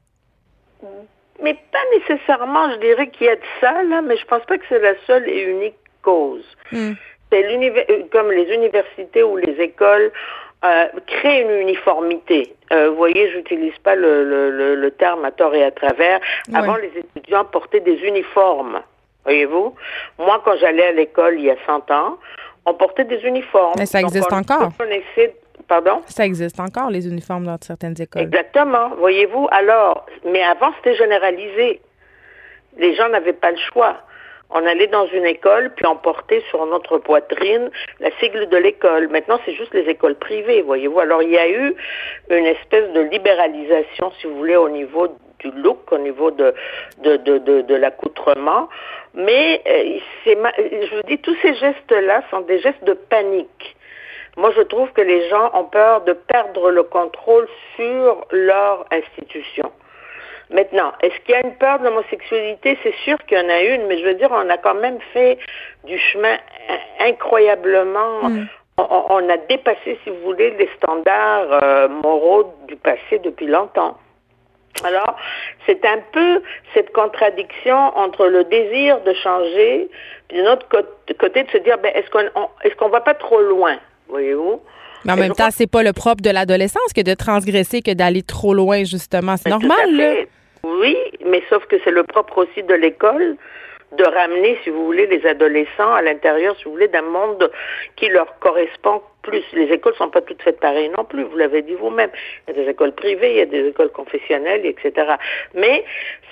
Mais pas nécessairement, je dirais qu'il y a de ça, là, mais je pense pas que c'est la seule et unique cause. Hmm. C'est euh, comme les universités ou les écoles euh, créent une uniformité. Euh, vous voyez, j'utilise pas le, terme à tort et à travers. Avant, les étudiants portaient des uniformes. Voyez-vous? Moi, quand j'allais à l'école il y a 100 ans, on portait des uniformes. Mais ça existe encore. Pardon? Ça existe encore, les uniformes dans certaines écoles. Exactement. Voyez-vous? Alors, mais avant, c'était généralisé. Les gens n'avaient pas le choix. On allait dans une école, puis on portait sur notre poitrine la sigle de l'école. Maintenant, c'est juste les écoles privées, voyez-vous. Alors, il y a eu une espèce de libéralisation, si vous voulez, au niveau du look, au niveau de, de, de, de, l'accoutrement. Mais, euh, je vous dis, tous ces gestes-là sont des gestes de panique. Moi, je trouve que les gens ont peur de perdre le contrôle sur leur institution. Maintenant, est-ce qu'il y a une peur de l'homosexualité? C'est sûr qu'il y en a une, mais je veux dire, on a quand même fait du chemin incroyablement... Mm. On, a dépassé, si vous voulez, les standards euh, moraux du passé depuis longtemps. Alors, c'est un peu cette contradiction entre le désir de changer, puis d'un autre côté de se dire, ben, est-ce qu'on qu'on va pas trop loin, voyez-vous? Mais en même temps, c'est pas le propre de l'adolescence que de transgresser, que d'aller trop loin, justement. C'est normal, là. Oui, mais sauf que c'est le propre aussi de l'école de ramener, si vous voulez, les adolescents à l'intérieur, si vous voulez, d'un monde qui leur correspond plus. Les écoles sont pas toutes faites pareilles non plus, vous l'avez dit vous-même. Il y a des écoles privées, il y a des écoles confessionnelles, etc. Mais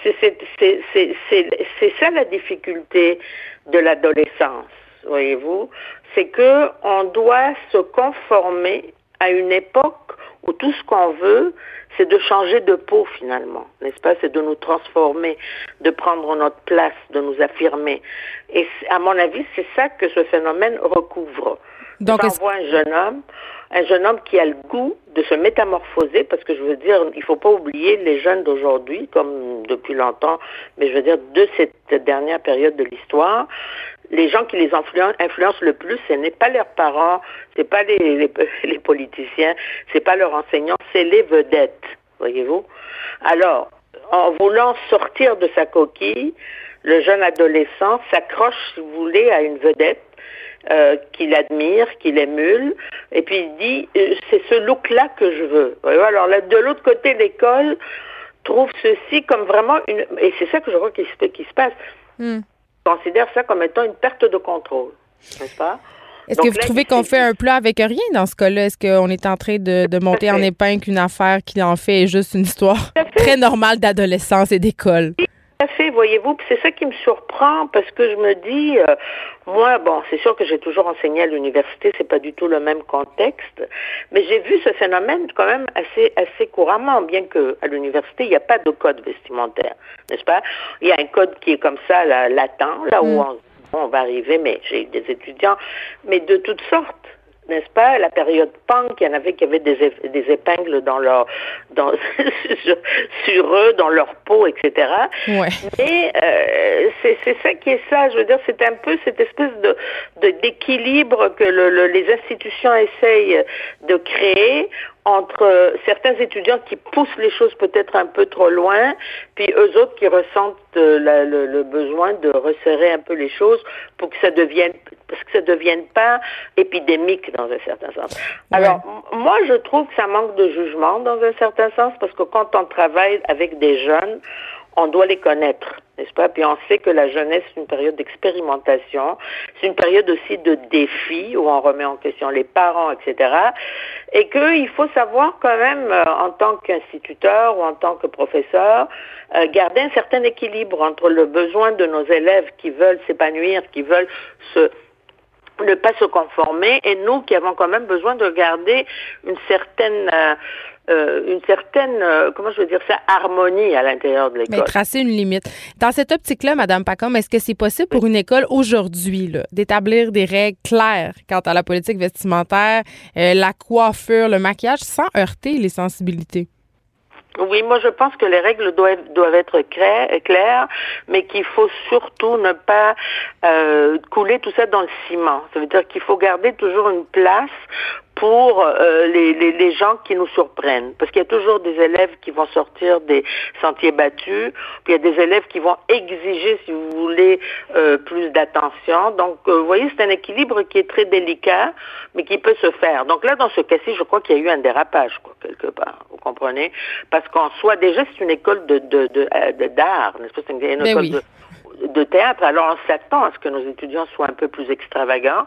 c'est ça la difficulté de l'adolescence, voyez-vous, c'est que on doit se conformer à une époque où tout ce qu'on veut, c'est de changer de peau finalement, n'est-ce pas? C'est de nous transformer, de prendre notre place, de nous affirmer. Et à mon avis, c'est ça que ce phénomène recouvre. Donc, on voit un jeune homme, un jeune homme qui a le goût de se métamorphoser, parce que je veux dire, il faut pas oublier les jeunes d'aujourd'hui, comme depuis longtemps, mais je veux dire de cette dernière période de l'histoire, les gens qui les influencent, le plus, ce n'est pas leurs parents, c'est pas les, politiciens, c'est pas leurs enseignants, c'est les vedettes, voyez-vous. Alors, en voulant sortir de sa coquille, le jeune adolescent s'accroche, si vous voulez, à une vedette euh, qu'il admire, qu'il émule, et puis il dit euh, c'est ce look-là que je veux. Alors là, de l'autre côté, l'école trouve ceci comme vraiment une et c'est ça que je crois qui se passe. Hmm considère ça comme étant une perte de contrôle, n'est-ce pas? Est-ce que vous trouvez qu'on fait un plat avec rien dans ce cas-là? Est-ce qu'on est en train de, monter en épingle une affaire qui en fait est juste une histoire très normale d'adolescence et d'école? Tout à fait, voyez-vous, c'est ça qui me surprend parce que je me dis, euh, moi, bon, c'est sûr que j'ai toujours enseigné à l'université, c'est pas du tout le même contexte, mais j'ai vu ce phénomène quand même assez, assez couramment, bien que à l'université il n'y a pas de code vestimentaire, n'est-ce pas? Il y a un code qui est comme ça, là, latent, là où mm. on, on va arriver, mais j'ai eu des étudiants, mais de toutes sortes n'est-ce pas? La période punk, il y en avait qui avaient des, des épingles dans leur, dans, sur, eux, dans leur peau, etc. Ouais. Mais euh, c'est ça qui est ça. Je veux dire, c'est un peu cette espèce de d'équilibre que le, les institutions essayent de créer entre certains étudiants qui poussent les choses peut-être un peu trop loin, puis eux autres qui ressentent euh, le, besoin de resserrer un peu les choses pour que ça devienne, parce que ça devienne pas épidémique dans un certain sens. Alors, moi, je trouve que ça manque de jugement dans un certain sens, parce que quand on travaille avec des jeunes, on doit les connaître, n'est-ce pas? Puis on sait que la jeunesse, c'est une période d'expérimentation, c'est une période aussi de défi où on remet en question les parents, etc. Et qu'il faut savoir quand même, euh, en tant qu'instituteur ou en tant que professeur, euh, garder un certain équilibre entre le besoin de nos élèves qui veulent s'épanouir, qui veulent se ne pas se conformer et nous qui avons quand même besoin de garder une certaine euh, euh, une certaine, euh, comment je veux dire ça, harmonie à l'intérieur de l'école. Mais tracer une limite. Dans cette optique-là, Madame Pacom, est-ce que c'est possible pour une école aujourd'hui d'établir des règles claires quant à la politique vestimentaire, la coiffure, le maquillage, sans heurter les sensibilités? Oui, moi je pense que les règles doivent, être claires, mais qu'il faut surtout ne pas euh, couler tout ça dans le ciment. Ça veut dire qu'il faut garder toujours une place pour euh, les, les, les, gens qui nous surprennent. Parce qu'il y a toujours des élèves qui vont sortir des sentiers battus, puis il y a des élèves qui vont exiger, si vous voulez, euh, plus d'attention. Donc, euh, vous voyez, c'est un équilibre qui est très délicat, mais qui peut se faire. Donc là, dans ce cas-ci, je crois qu'il y a eu un dérapage, quoi, quelque part. Vous comprenez? Parce qu'en soi, déjà, c'est une école de, de, de, d'art, n'est-ce pas? C'est une, ben école de de théâtre. Alors on s'attend à ce que nos étudiants soient un peu plus extravagants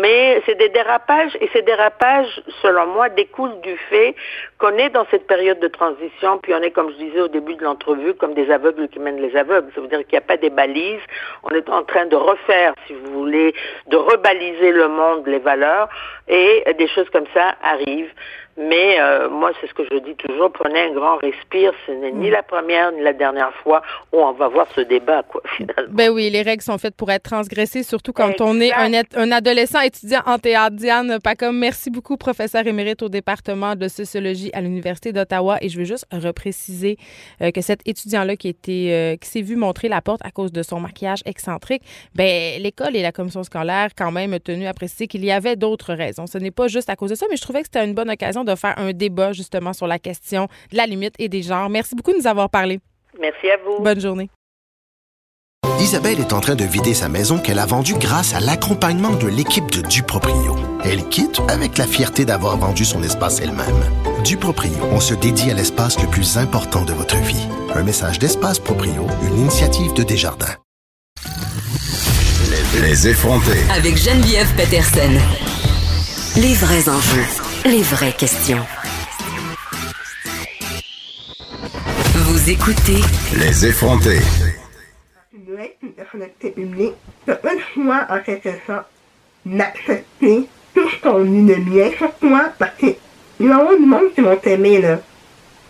mais c'est des dérapages et ces dérapages, selon moi, découlent du fait qu'on est dans cette période de transition, puis on est, comme je disais au début de l'entrevue, comme des aveugles qui mènent les aveugles. Ça veut dire qu'il n'y a pas des balises. On est en train de refaire, si vous voulez, de rebaliser le monde, les valeurs, et des choses comme ça arrivent. Mais euh, moi, c'est ce que je dis toujours, prenez un grand respire. Ce n'est ni la première ni la dernière fois où on va voir ce débat, quoi, finalement. Ben oui, les règles sont faites pour être transgressées, surtout quand on est un, un, adolescent étudiant en théâtre. Diane Pacom, merci beaucoup, professeur émérite au département de sociologie à l'Université d'Ottawa. Et je veux juste repréciser euh, que cet étudiant-là qui, était, euh, qui s'est vu montrer la porte à cause de son maquillage excentrique, ben l'école et la commission scolaire quand même tenu à préciser qu'il y avait d'autres raisons. Ce n'est pas juste à cause de ça, mais je trouvais que c'était une bonne occasion de faire un débat justement sur la question de la limite et des genres. Merci beaucoup de nous avoir parlé. Merci à vous. Bonne journée. Isabelle est en train de vider sa maison qu'elle a vendue grâce à l'accompagnement de l'équipe de Duproprio. Elle quitte avec la fierté d'avoir vendu son espace elle-même. Duproprio, on se dédie à l'espace le plus important de votre vie. Un message d'Espace Proprio, une initiative de Desjardins. Les effrontés. Avec Geneviève Peterson. Les vrais enjeux. Les vraies questions. Vous écoutez Les effrontés. en quelque sorte d'accepter tout ce qu'on dit de bien sur toi parce qu'il y a du monde qui vont t'aimer là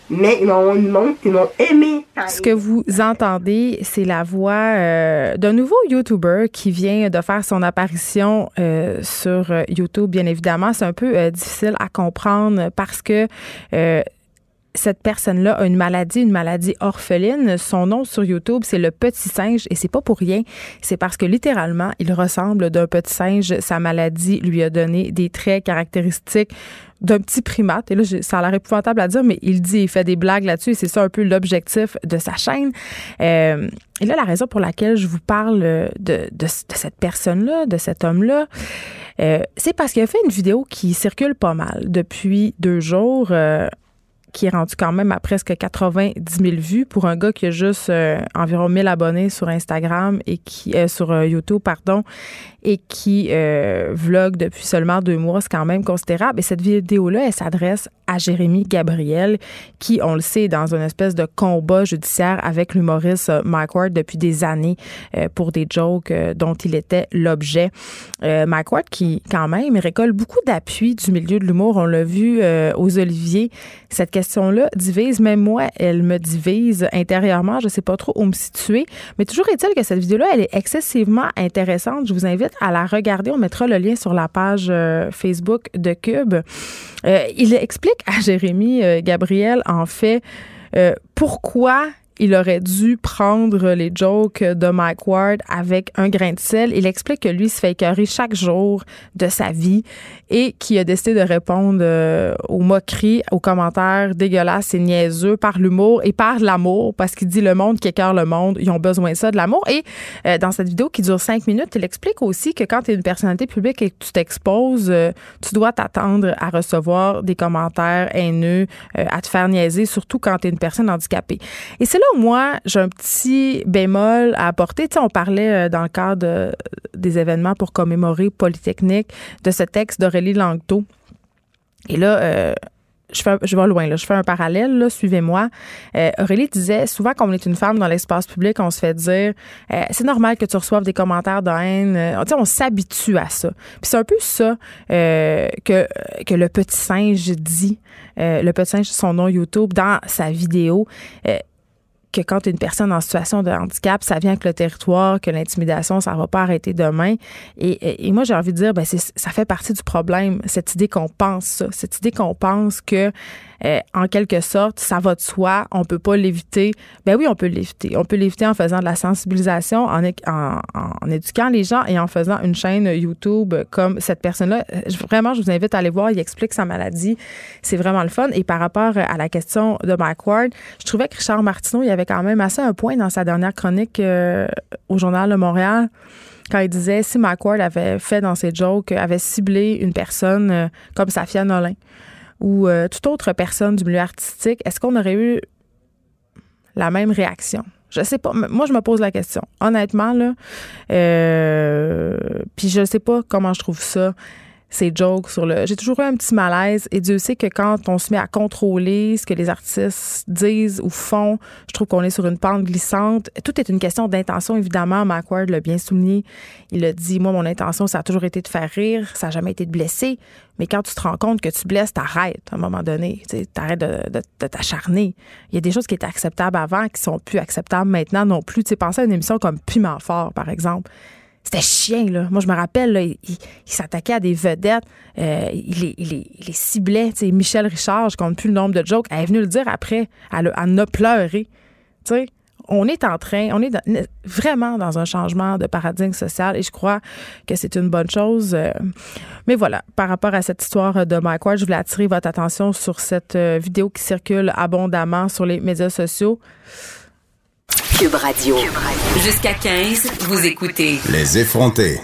mais ils vont aimer. Ce que vous entendez, c'est la voix euh, d'un nouveau YouTuber qui vient de faire son apparition euh, sur YouTube. Bien évidemment, c'est un peu euh, difficile à comprendre parce que cette personne-là a une maladie, une maladie orpheline. Son nom sur YouTube, c'est le petit singe et c'est pas pour rien. C'est parce que littéralement, il ressemble d'un petit singe. Sa maladie lui a donné des traits caractéristiques d'un petit primate. Et là, ça a l'air épouvantable à dire, mais il dit, il fait des blagues là-dessus et c'est ça un peu l'objectif de sa chaîne. Euh, et là, la raison pour laquelle je vous parle de, cette personne-là, de cet homme-là, euh, c'est parce qu'il a fait une vidéo qui circule pas mal depuis deux jours. Euh, qui est rendu quand même à presque 90 000 vues pour un gars qui a juste euh, environ 1000 abonnés sur Instagram et qui est sur euh, YouTube, pardon, et qui euh, vlog depuis seulement deux mois, c'est quand même considérable. Et cette vidéo-là, elle s'adresse à Jérémy Gabriel, qui, on le sait, est dans une espèce de combat judiciaire avec l'humoriste Mike Ward depuis des années pour des jokes dont il était l'objet. Mike Ward qui, quand même, récolte beaucoup d'appui du milieu de l'humour. On l'a vu aux Oliviers. Cette question-là divise. Même moi, elle me divise intérieurement. Je ne sais pas trop où me situer. Mais toujours est-il que cette vidéo-là, elle est excessivement intéressante. Je vous invite à la regarder. On mettra le lien sur la page euh, Facebook de Cube. Euh, il explique à Jérémy euh, Gabriel, en fait, pourquoi il aurait dû prendre les jokes de Mike Ward avec un grain de sel. Il explique que lui se fait écœurer chaque jour de sa vie et qui a décidé de répondre euh, aux moqueries, aux commentaires dégueulasses et niaiseux par l'humour et par l'amour parce qu'il dit le monde qui écœure le monde, ils ont besoin de ça, de l'amour. Et euh, dans cette vidéo qui dure cinq minutes, il explique aussi que quand tu es une personnalité publique et que tu t'exposes, euh, tu dois t'attendre à recevoir des commentaires haineux, à te faire niaiser, surtout quand tu es une personne handicapée. Et c'est là moi, j'ai un petit bémol à apporter. Tu sais, on parlait euh, dans le cadre des événements pour commémorer Polytechnique de ce texte d'Aurélie Langto. Et là, euh, je, fais, je vais loin, là, je fais un parallèle, là, suivez-moi. Euh, Aurélie disait souvent quand on est une femme dans l'espace public, on se fait dire c'est normal que tu reçoives des commentaires de haine. Euh, on s'habitue à ça. Puis c'est un peu ça que, que le petit singe dit. le petit singe, son nom YouTube, dans sa vidéo que quand une personne en situation de handicap, ça vient avec le territoire, que l'intimidation, ça ne va pas arrêter demain. Et, et, moi, j'ai envie de dire, ben ça fait partie du problème, cette idée qu'on pense ça, cette idée qu'on pense que euh, en quelque sorte, ça va de soi, on peut pas l'éviter. Ben oui, on peut l'éviter. On peut l'éviter en faisant de la sensibilisation, en, éduquant les gens et en faisant une chaîne YouTube comme cette personne-là. Euh, vraiment, je vous invite à aller voir. Il explique sa maladie. C'est vraiment le fun. Et par rapport à la question de Mike je trouvais que Richard Martineau, il avait quand même assez un point dans sa dernière chronique euh, au Journal de Montréal quand il disait si Mike Ward avait fait dans ses jokes, avait ciblé une personne comme Safia Nolin ou euh, toute autre personne du milieu artistique, est-ce qu'on aurait eu la même réaction? Je sais pas. Moi, je me pose la question. Honnêtement, là. Euh, puis je sais pas comment je trouve ça ces jokes sur le. J'ai toujours eu un petit malaise et Dieu sait que quand on se met à contrôler ce que les artistes disent ou font, je trouve qu'on est sur une pente glissante. Tout est une question d'intention, évidemment. McWard l'a bien souligné. Il a dit Moi, mon intention, ça a toujours été de faire rire, ça n'a jamais été de blesser. Mais quand tu te rends compte que tu blesses, t'arrêtes à un moment donné. Tu arrêtes de, t'acharner. Il y a des choses qui étaient acceptables avant qui sont plus acceptables maintenant non plus. Tu sais, pensez à une émission comme Piment Fort, par exemple c'était chien, là. Moi, je me rappelle, là, il, s'attaquait à des vedettes. Euh, il, les, il, les, ciblait. Tu sais, Michel Richard, je compte plus le nombre de jokes. Elle est venue le dire après. Elle, en a pleuré. Tu sais, on est en train, on est vraiment dans un changement de paradigme social et je crois que c'est une bonne chose. Euh. mais voilà, par rapport à cette histoire de Mike Ward, je voulais attirer votre attention sur cette euh, vidéo qui circule abondamment sur les médias sociaux. Cube Radio. Jusqu'à 15, vous écoutez. Les effrontés.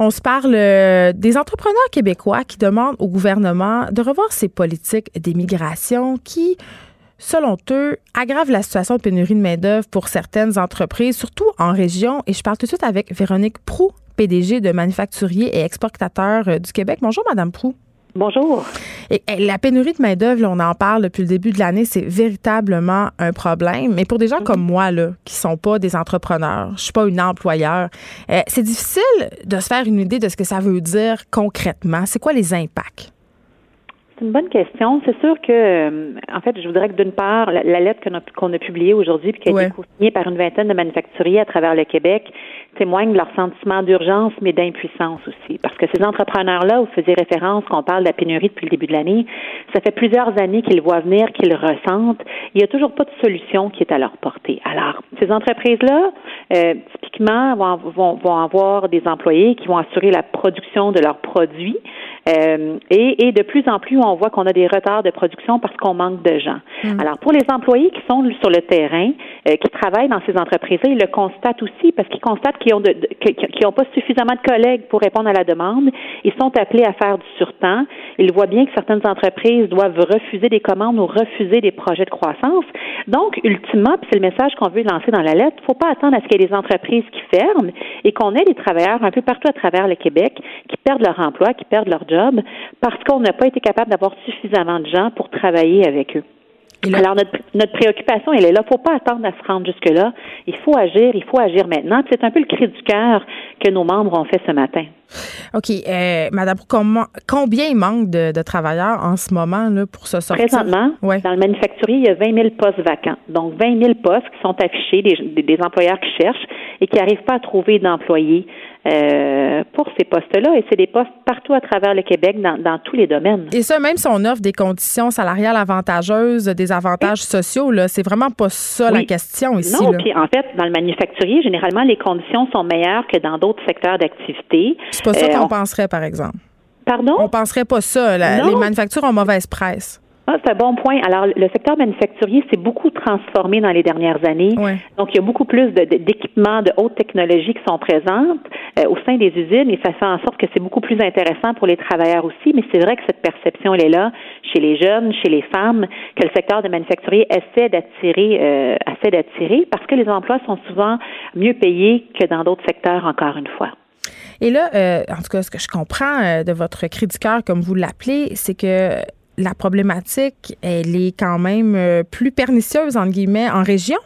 On se parle euh, des entrepreneurs québécois qui demandent au gouvernement de revoir ses politiques d'immigration qui, selon eux, aggravent la situation de pénurie de main-d'œuvre pour certaines entreprises, surtout en région. Et je parle tout de suite avec Véronique Prou, PDG de Manufacturier et Exportateur euh, du Québec. Bonjour, Madame Prou. Bonjour. Et, la pénurie de main-d'œuvre, on en parle depuis le début de l'année, c'est véritablement un problème. Mais pour des gens comme moi, là, qui sont pas des entrepreneurs, je suis pas une employeur, euh, c'est difficile de se faire une idée de ce que ça veut dire concrètement. C'est quoi les impacts? C'est une bonne question. C'est sûr que, euh, en fait, je voudrais que d'une part, la, lettre qu'on a, publiée aujourd'hui, puis qui a été signée par une vingtaine de manufacturiers à travers le Québec, témoignent de leur sentiment d'urgence, mais d'impuissance aussi. Parce que ces entrepreneurs-là, vous faisiez référence qu'on parle de la pénurie depuis le début de l'année, ça fait plusieurs années qu'ils voient venir, qu'ils ressentent. Il n'y a toujours pas de solution qui est à leur portée. Alors, ces entreprises-là, euh, typiquement, vont, vont, vont avoir des employés qui vont assurer la production de leurs produits. Euh, et, et, de plus en plus, on voit qu'on a des retards de production parce qu'on manque de gens. Mm. Alors, pour les employés qui sont sur le terrain, euh, qui travaillent dans ces entreprises-là, ils le constatent aussi parce qu'ils constatent qu'ils ont, de, qu'ils ont pas suffisamment de collègues pour répondre à la demande. Ils sont appelés à faire du surtemps. Ils voient bien que certaines entreprises doivent refuser des commandes ou refuser des projets de croissance. Donc, ultimement, c'est le message qu'on veut lancer dans la lettre, il ne faut pas attendre à ce qu'il y ait des entreprises qui ferment et qu'on ait des travailleurs un peu partout à travers le Québec qui perdent leur emploi, qui perdent leur job parce qu'on n'a pas été capable d'avoir suffisamment de gens pour travailler avec eux. Alors, notre, notre, préoccupation, elle est là. Il ne faut pas attendre à se rendre jusque-là. Il faut agir, il faut agir maintenant. C'est un peu le cri du cœur que nos membres ont fait ce matin. OK. Euh, Madame, combien il manque de, travailleurs en ce moment là, pour se sortir? Présentement, dans le manufacturier, il y a 20 000 postes vacants. Donc, 20 000 postes qui sont affichés, des, des employeurs qui cherchent et qui n'arrivent pas à trouver d'employés euh, pour ces postes-là. Et c'est des postes partout à travers le Québec, dans, dans, tous les domaines. Et ça, même si on offre des conditions salariales avantageuses, des avantages sociaux, là, c'est vraiment pas ça la question ici. Non, puis en fait, dans le manufacturier, généralement, les conditions sont meilleures que dans d'autres secteurs d'activité. C'est pas ça euh, qu'on penserait, par exemple. Pardon? On penserait pas ça. les manufactures ont mauvaise presse. Ah, c'est un bon point. Alors, le secteur manufacturier s'est beaucoup transformé dans les dernières années. Donc, il y a beaucoup plus d'équipements de, haute technologie qui sont présentes euh, au sein des usines et ça fait en sorte que c'est beaucoup plus intéressant pour les travailleurs aussi. Mais c'est vrai que cette perception, elle est là chez les jeunes, chez les femmes, que le secteur de manufacturier essaie d'attirer, euh, essaie d'attirer parce que les emplois sont souvent mieux payés que dans d'autres secteurs, encore une fois. Et là, euh, en tout cas, ce que je comprends de votre cri du cœur, comme vous l'appelez, c'est que la problématique, elle est quand même euh, plus pernicieuse, entre guillemets, en région?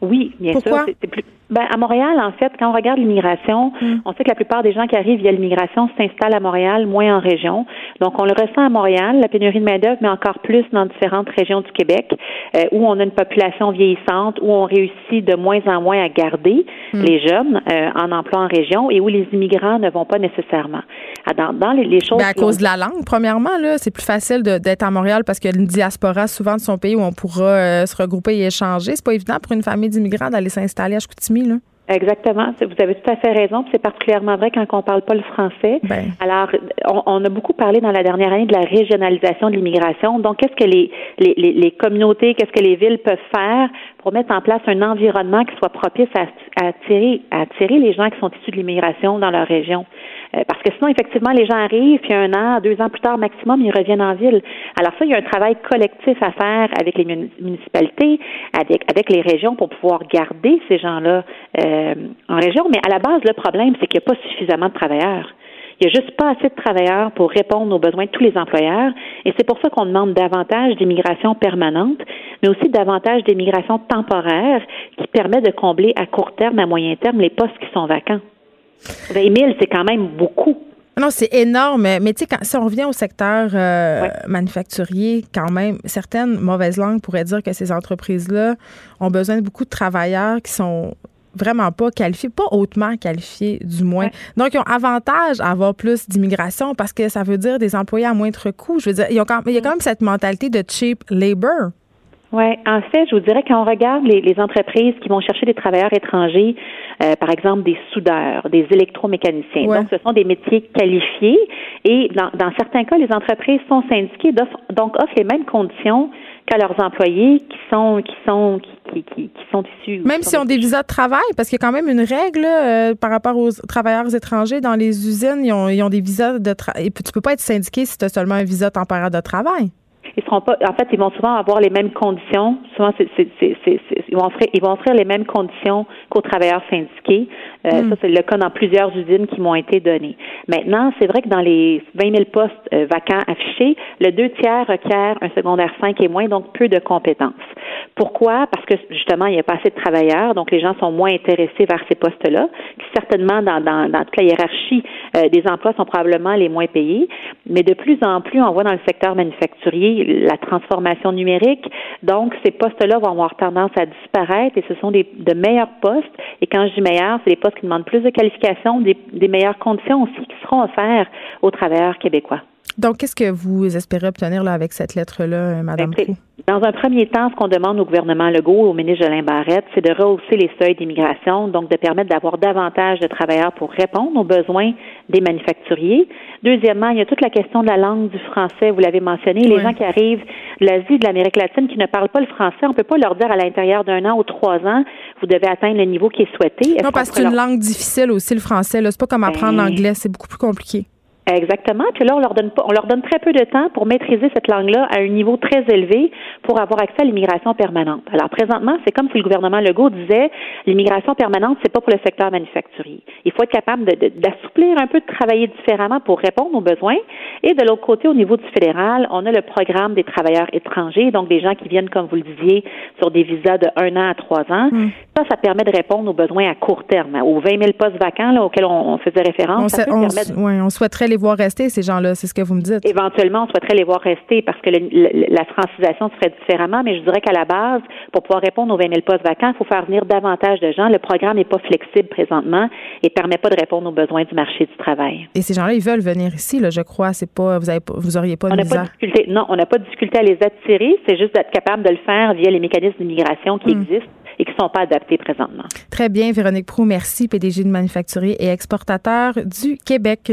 Oui, bien Pourquoi? sûr. C'est plus, ben, à Montréal, en fait, quand on regarde l'immigration, Hmm. on sait que la plupart des gens qui arrivent via l'immigration s'installent à Montréal, moins en région. Donc, on le ressent à Montréal, la pénurie de main-d'œuvre, mais encore plus dans différentes régions du Québec, euh, où on a une population vieillissante, où on réussit de moins en moins à garder Hmm. les jeunes euh, en emploi en région et où les immigrants ne vont pas nécessairement. Ah, Dans, dans les, les choses. Ben, à cause de la langue, premièrement, là, c'est plus facile d'être à Montréal parce qu'il y a une diaspora souvent de son pays où on pourra euh, se regrouper et échanger. C'est pas évident pour une famille d'immigrants d'aller s'installer à Chicoutimi, là. Exactement. Vous avez tout à fait raison. C'est particulièrement vrai quand on parle pas le français. Ben. Alors, on, on a beaucoup parlé dans la dernière année de la régionalisation de l'immigration. Donc, qu'est-ce que les, les, les, les communautés, qu'est-ce que les villes peuvent faire pour mettre en place un environnement qui soit propice à, à attirer, à attirer les gens qui sont issus de l'immigration dans leur région? Euh, parce que sinon, effectivement, les gens arrivent, puis un an, deux ans plus tard maximum, ils reviennent en ville. Alors ça, il y a un travail collectif à faire avec les muni- municipalités, avec, avec les régions pour pouvoir garder ces gens-là euh, en région. Mais à la base, le problème, c'est qu'il n'y a pas suffisamment de travailleurs. Il n'y a juste pas assez de travailleurs pour répondre aux besoins de tous les employeurs. Et c'est pour ça qu'on demande davantage d'immigration permanente, mais aussi davantage d'immigration temporaire qui permet de combler à court terme, à moyen terme, les postes qui sont vacants. 20 000, c'est quand même beaucoup. Non, c'est énorme. Mais tu sais, quand- si on revient au secteur euh, manufacturier, quand même, certaines mauvaises langues pourraient dire que ces entreprises-là ont besoin de beaucoup de travailleurs qui sont vraiment pas qualifiés, pas hautement qualifiés du moins. Donc, ils ont avantage à avoir plus d'immigration parce que ça veut dire des employés à moindre coût. Je veux dire, ils ont quand- il y a quand même cette mentalité de cheap labor. Oui, en fait, je vous dirais quand on regarde les, les entreprises qui vont chercher des travailleurs étrangers, euh, par exemple des soudeurs, des électromécaniciens. Ouais. Donc, ce sont des métiers qualifiés et dans, dans certains cas, les entreprises sont syndiquées, donc offrent les mêmes conditions qu'à leurs employés qui sont qui sont qui, qui, sont issus. Même si on des visas de travail, parce qu'il y a quand même une règle là, euh, par rapport aux travailleurs étrangers dans les usines, ils ont, ils ont des visas de travail. Et puis, tu peux pas être syndiqué si tu as seulement un visa temporaire de travail. Ils seront pas. En fait, ils vont souvent avoir les mêmes conditions. Souvent, c'est, c'est, c'est, ils vont offrir, ils vont offrir les mêmes conditions qu'aux travailleurs syndiqués. Euh, Mm. Ça, c'est le cas dans plusieurs usines qui m'ont été données. Maintenant, c'est vrai que dans les 20 000 postes euh, vacants affichés, le deux tiers requiert un secondaire 5 et moins, donc peu de compétences. Pourquoi? Parce que justement, il n'y a pas assez de travailleurs, donc les gens sont moins intéressés vers ces postes-là, qui certainement, dans, dans, dans toute la hiérarchie euh, des emplois, sont probablement les moins payés. Mais de plus en plus, on voit dans le secteur manufacturier la transformation numérique. Donc, ces postes-là vont avoir tendance à disparaître et ce sont des, de meilleurs postes. Et quand je dis meilleurs, c'est des postes qui demandent plus de qualifications, des, des meilleures conditions aussi qui seront offertes aux travailleurs québécois. Donc, qu'est-ce que vous espérez obtenir là, avec cette lettre-là, euh, Madame Écoutez, Proulx? Dans un premier temps, ce qu'on demande au gouvernement Legault, au ministre Jolin Barrette, c'est de rehausser les seuils d'immigration, donc de permettre d'avoir davantage de travailleurs pour répondre aux besoins des manufacturiers. Deuxièmement, il y a toute la question de la langue du français, vous l'avez mentionné. Les Oui. gens qui arrivent de l'Asie, de l'Amérique latine, qui ne parlent pas le français, on peut pas leur dire à l'intérieur d'un an ou trois ans, vous devez atteindre le niveau qui est souhaité. Non, parce que c'est une langue difficile aussi, le français. C'est pas comme apprendre Ben- l'anglais, c'est beaucoup plus compliqué. Exactement. Puis là, on leur donne pas, on leur donne très peu de temps pour maîtriser cette langue-là à un niveau très élevé pour avoir accès à l'immigration permanente. Alors présentement, c'est comme si le gouvernement Legault disait l'immigration permanente, c'est pas pour le secteur manufacturier. Il faut être capable d'assouplir un peu, de travailler différemment pour répondre aux besoins. Et de l'autre côté, au niveau du fédéral, on a le programme des travailleurs étrangers, donc des gens qui viennent, comme vous le disiez, sur des visas de un an à trois ans. Ça, ça permet de répondre aux besoins à court terme, aux 20 000 postes vacants là, auxquels on, on faisait référence. On, ça sait- peut on permettre s- ouais, on souhaiterait les voir rester, ces gens-là. C'est ce que vous me dites. Éventuellement, on souhaiterait les voir rester parce que le- le- la francisation se ferait différemment, mais je dirais qu'à la base, pour pouvoir répondre aux 20 000 postes vacants, il faut faire venir davantage de gens. Le programme n'est pas flexible présentement et permet pas de répondre aux besoins du marché du travail. Et ces gens-là, ils veulent venir ici, là, je crois. C'est pas, vous avez, vous auriez pas On de pas de difficulté. Non, on n'a pas de difficulté à les attirer. C'est juste d'être capable de le faire via les mécanismes d'immigration qui Hmm. existent et qui ne sont pas adaptés présentement. Très bien, Véronique Prou, merci, PDG de manufacturier et exportateur du Québec.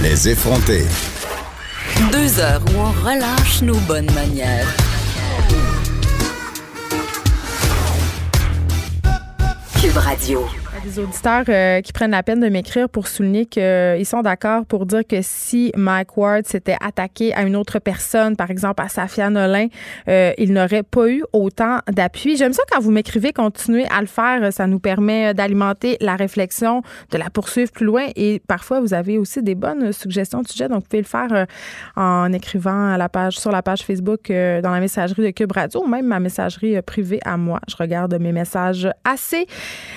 Les effronter. Deux heures où on relâche nos bonnes manières. Cube Radio des auditeurs euh, qui prennent la peine de m'écrire pour souligner qu'ils euh, sont d'accord pour dire que si Mike Ward s'était attaqué à une autre personne, par exemple à Safia Nolin, euh, il n'aurait pas eu autant d'appui. J'aime ça quand vous m'écrivez, continuez à le faire. Ça nous permet d'alimenter la réflexion, de la poursuivre plus loin. Et parfois, vous avez aussi des bonnes suggestions de sujets. Donc, vous pouvez le faire en écrivant sur la page Facebook dans la messagerie de Cube Radio ou même ma messagerie privée à moi. Je regarde mes messages assez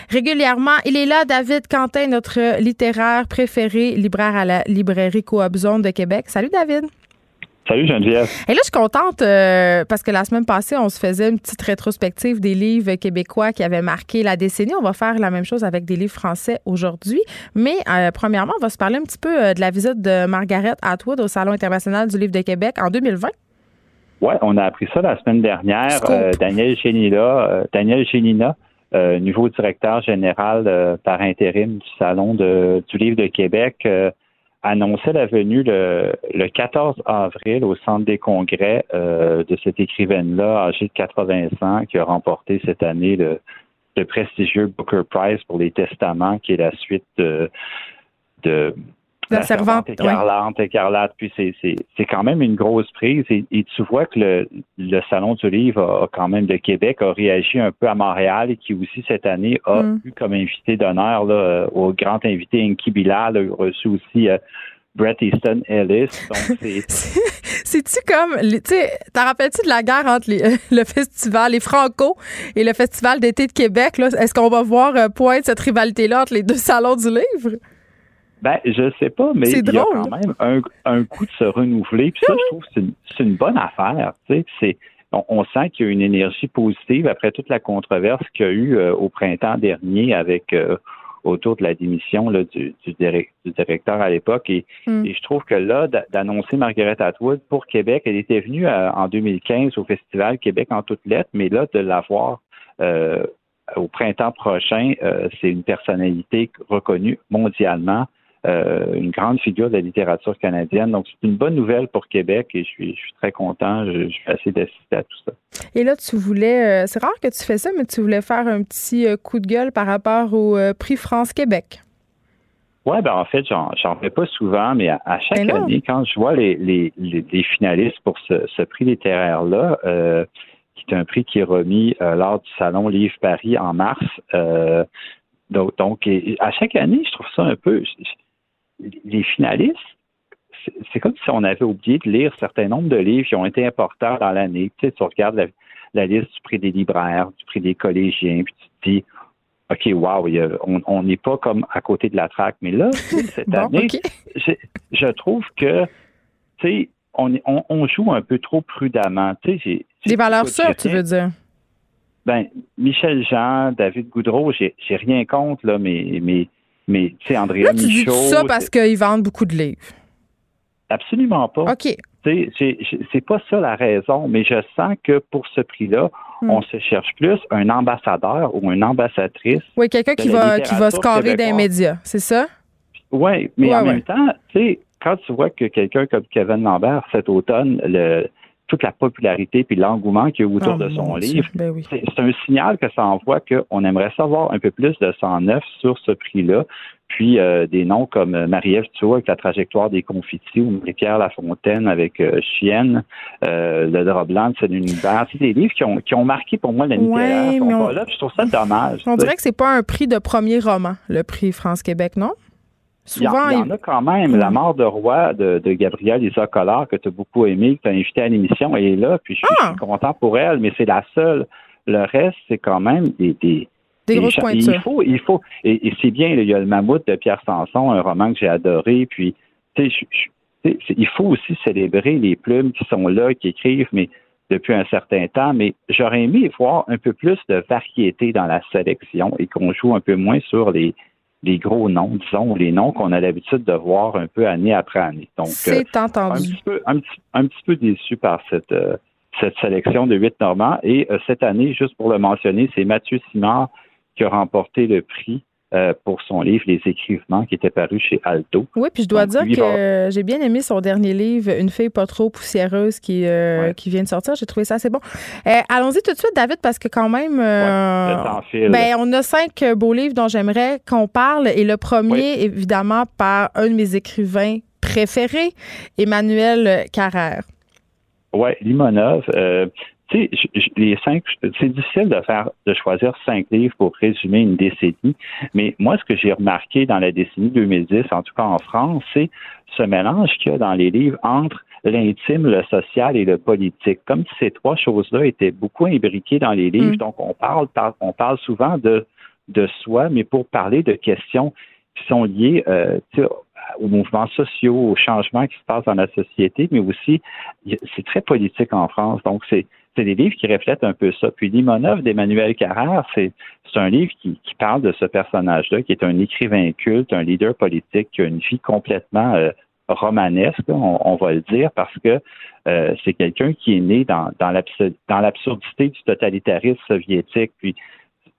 régulièrement il est là, David Quentin, notre littéraire préféré, libraire à la librairie Coop Zone de Québec. Salut, David. Salut Geneviève. Et là, je suis contente euh, parce que la semaine passée, on se faisait une petite rétrospective des livres québécois qui avaient marqué la décennie. On va faire la même chose avec des livres français aujourd'hui. Mais euh, premièrement, on va se parler un petit peu euh, de la visite de Margaret Atwood au Salon international du livre de Québec en 2020. Oui, on a appris ça la semaine dernière. Daniel Génina, Daniel Génina euh, nouveau directeur général euh, par intérim du Salon du Livre de Québec, euh, annonçait la venue le, 14 avril au Centre des congrès de cette écrivaine-là, âgée de 80 ans, qui a remporté cette année le, le prestigieux Booker Prize pour les Testaments, qui est la suite de, de la, servante, écarlate, écarlate. Puis c'est quand même une grosse prise. Et, tu vois que le, le, Salon du livre a, quand même de Québec a réagi un peu à Montréal et qui aussi cette année a mm. eu comme invité d'honneur euh, au grand invité Inky Bilal, a reçu aussi euh, Brett Easton Ellis. C'est-tu comme, tu sais, t'en rappelles-tu de la guerre entre les, le festival, les Franco et le Festival d'été de Québec? Est-ce qu'on va voir euh, pointe cette rivalité-là entre les deux salons du livre? Ben, je sais pas, mais il y a quand même un, un coup de se renouveler. Puis ça, je trouve que c'est une, bonne affaire. Tu sais, on, sent qu'il y a une énergie positive après toute la controverse qu'il y a eu euh, au printemps dernier avec euh, autour de la démission là, du, du, directeur à l'époque. Hmm. Et, je trouve que là, d'annoncer Margaret Atwood pour Québec, elle était venue euh, en 2015 au Festival Québec en toutes lettres, mais là, de l'avoir au printemps prochain, c'est une personnalité reconnue mondialement. Euh, une grande figure de la littérature canadienne. Donc, c'est une bonne nouvelle pour Québec et je suis, je suis très content. Je, suis assez d'assister à tout ça. Et là, tu voulais, euh, c'est rare que tu fais ça, mais tu voulais faire un petit euh, coup de gueule par rapport au prix France-Québec. Oui, ben en fait, j'en fais pas souvent, mais à, chaque année, quand je vois les, les, les, finalistes pour ce, prix littéraire-là, qui est un prix qui est remis lors du Salon Livre Paris en mars, donc, donc à chaque année, je trouve ça un peu les finalistes, c'est comme si on avait oublié de lire un certain nombre de livres qui ont été importants dans l'année. Tu sais, tu regardes la, liste du prix des libraires, du prix des collégiens, puis tu te dis, OK, wow, on n'est pas comme à côté de la traque. Mais là, cette année, je, trouve que, tu sais, on, joue un peu trop prudemment. Tu sais, des valeurs sûres, tu veux dire? Ben, Michel Jean, David Goudreau, j'ai rien contre, là, mais, mais mais, tu sais, Andrea Là, tu dis ça parce qu'ils vendent beaucoup de livres. Absolument pas. OK. C'est pas ça la raison, mais je sens que pour ce prix-là, hmm. on se cherche plus un ambassadeur ou une ambassadrice. Oui, quelqu'un qui va, qui va scorer d'un média, c'est ça? Oui, mais en même temps, tu sais, quand tu vois que quelqu'un comme Kevin Lambert, cet automne, le, toute la popularité puis l'engouement qu'il y a autour ah, de son livre, ben c'est un signal que ça envoie qu'on aimerait savoir un peu plus de 109 sur ce prix-là. Puis euh, des noms comme euh, Marie-Ève avec la trajectoire des confitis ou Marie-Pierre Lafontaine avec euh, Chienne, Le drap blanc c'est une C'est des livres qui ont, qui ont marqué pour moi la ouais, là, je trouve ça dommage. On dirait que c'est pas un prix de premier roman, le prix France-Québec, non? Souvent, il y, en, a quand même. La mort de roi de, de Gabrielle Isa Collard, que tu as beaucoup aimé, que tu as invité à l'émission, elle est là, puis je suis, ah! content pour elle, mais c'est la seule. Le reste, c'est quand même des, des, des grosses pointures. Il faut, il faut, et, c'est bien, il y a le Mammouth de Pierre Sanson, un roman que j'ai adoré, puis tu sais, il faut aussi célébrer les plumes qui sont là, qui écrivent, mais depuis un certain temps, mais j'aurais aimé voir un peu plus de variété dans la sélection et qu'on joue un peu moins sur les, les gros noms, disons, les noms qu'on a l'habitude de voir un peu année après année. Donc, c'est euh, entendu. Un petit, peu, un, petit, peu déçu par cette, euh, cette sélection de huit Normands. Et euh, cette année, juste pour le mentionner, c'est Mathieu Simard qui a remporté le prix euh, pour son livre Les Écrivements qui était paru chez Alto. Oui, puis je dois dire que j'ai bien aimé son dernier livre, Une fille pas trop poussiéreuse, qui, euh, qui vient de sortir. J'ai trouvé ça assez bon. Euh, allons-y tout de suite, David, parce que quand même, ben, on a cinq beaux livres dont j'aimerais qu'on parle. Et le premier, évidemment, par un de mes écrivains préférés, Emmanuel Carrère. Oui, Limonov tu sais, les cinq, c'est difficile de faire, de choisir cinq livres pour résumer une décennie, mais moi, ce que j'ai remarqué dans la décennie 2010, en tout cas en France, c'est ce mélange qu'il y a dans les livres entre l'intime, le social et le politique. Comme ces trois choses-là étaient beaucoup imbriquées dans les livres. Mm. Donc, on parle, on parle souvent de, de soi, mais pour parler de questions qui sont liées euh, aux mouvements sociaux, aux changements qui se passent dans la société, mais aussi, c'est très politique en France. Donc, c'est c'est des livres qui reflètent un peu ça. Puis Limonov d'Emmanuel Carrère, c'est un livre qui, parle de ce personnage-là, qui est un écrivain culte, un leader politique, qui a une vie complètement euh, romanesque, on, va le dire, parce que euh, c'est quelqu'un qui est né dans, dans l'absurdité du totalitarisme soviétique. Puis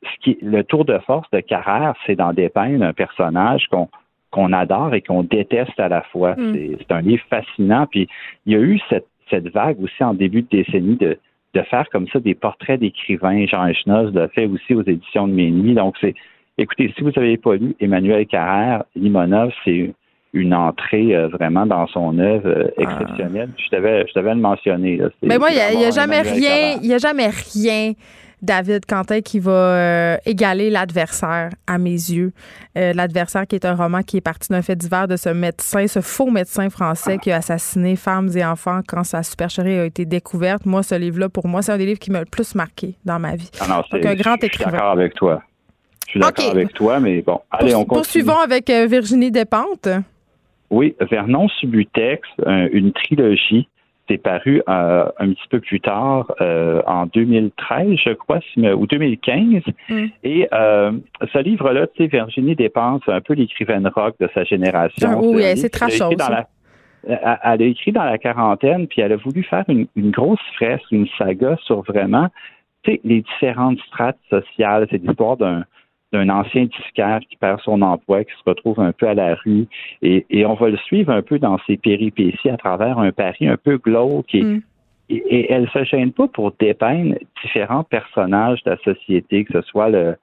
ce qui, le tour de force de Carrère, c'est d'en dépeindre un personnage qu'on qu'on adore et qu'on déteste à la fois. Mm. C'est un livre fascinant. Puis il y a eu cette, cette vague aussi en début de décennie de, de faire comme ça des portraits d'écrivains. Jean Echnoz l'a fait aussi aux éditions de Minuit. Donc, c'est, écoutez, si vous n'avez pas lu Emmanuel Carrère, Limonov, c'est une entrée euh, vraiment dans son œuvre euh, ah. exceptionnelle. Je devais, je devais le mentionner. Mais moi, il n'y a, jamais rien, il n'y a jamais rien David Quentin qui va euh, égaler l'adversaire à mes yeux. Euh, l'adversaire qui est un roman qui est parti d'un fait divers de ce médecin, ce faux médecin français qui a assassiné femmes et enfants quand sa supercherie a été découverte. Moi, ce livre-là, pour moi, c'est un des livres qui m'a le plus marqué dans ma vie. Ah un grand écrivain. Je suis d'accord avec toi. Je suis d'accord avec toi, mais bon, allez, on continue. Poursuivons avec Virginie Despentes. Oui, Vernon Subutex, une trilogie c'est paru euh, un petit peu plus tard, euh, en 2013, je crois, ou 2015. Mm. Et euh, ce livre-là, tu sais, Virginie dépense un peu l'écrivaine rock de sa génération. Ah, oui, c'est très chaud. Elle a écrit dans la quarantaine, puis elle a voulu faire une, une grosse fresque, une saga sur vraiment tu sais, les différentes strates sociales. C'est l'histoire d'un d'un ancien disquaire qui perd son emploi, qui se retrouve un peu à la rue. Et, on va le suivre un peu dans ses péripéties à travers un Paris un peu glauque. Et, mm. et, elle se gêne pas pour dépeindre différents personnages de la société, que ce soit le,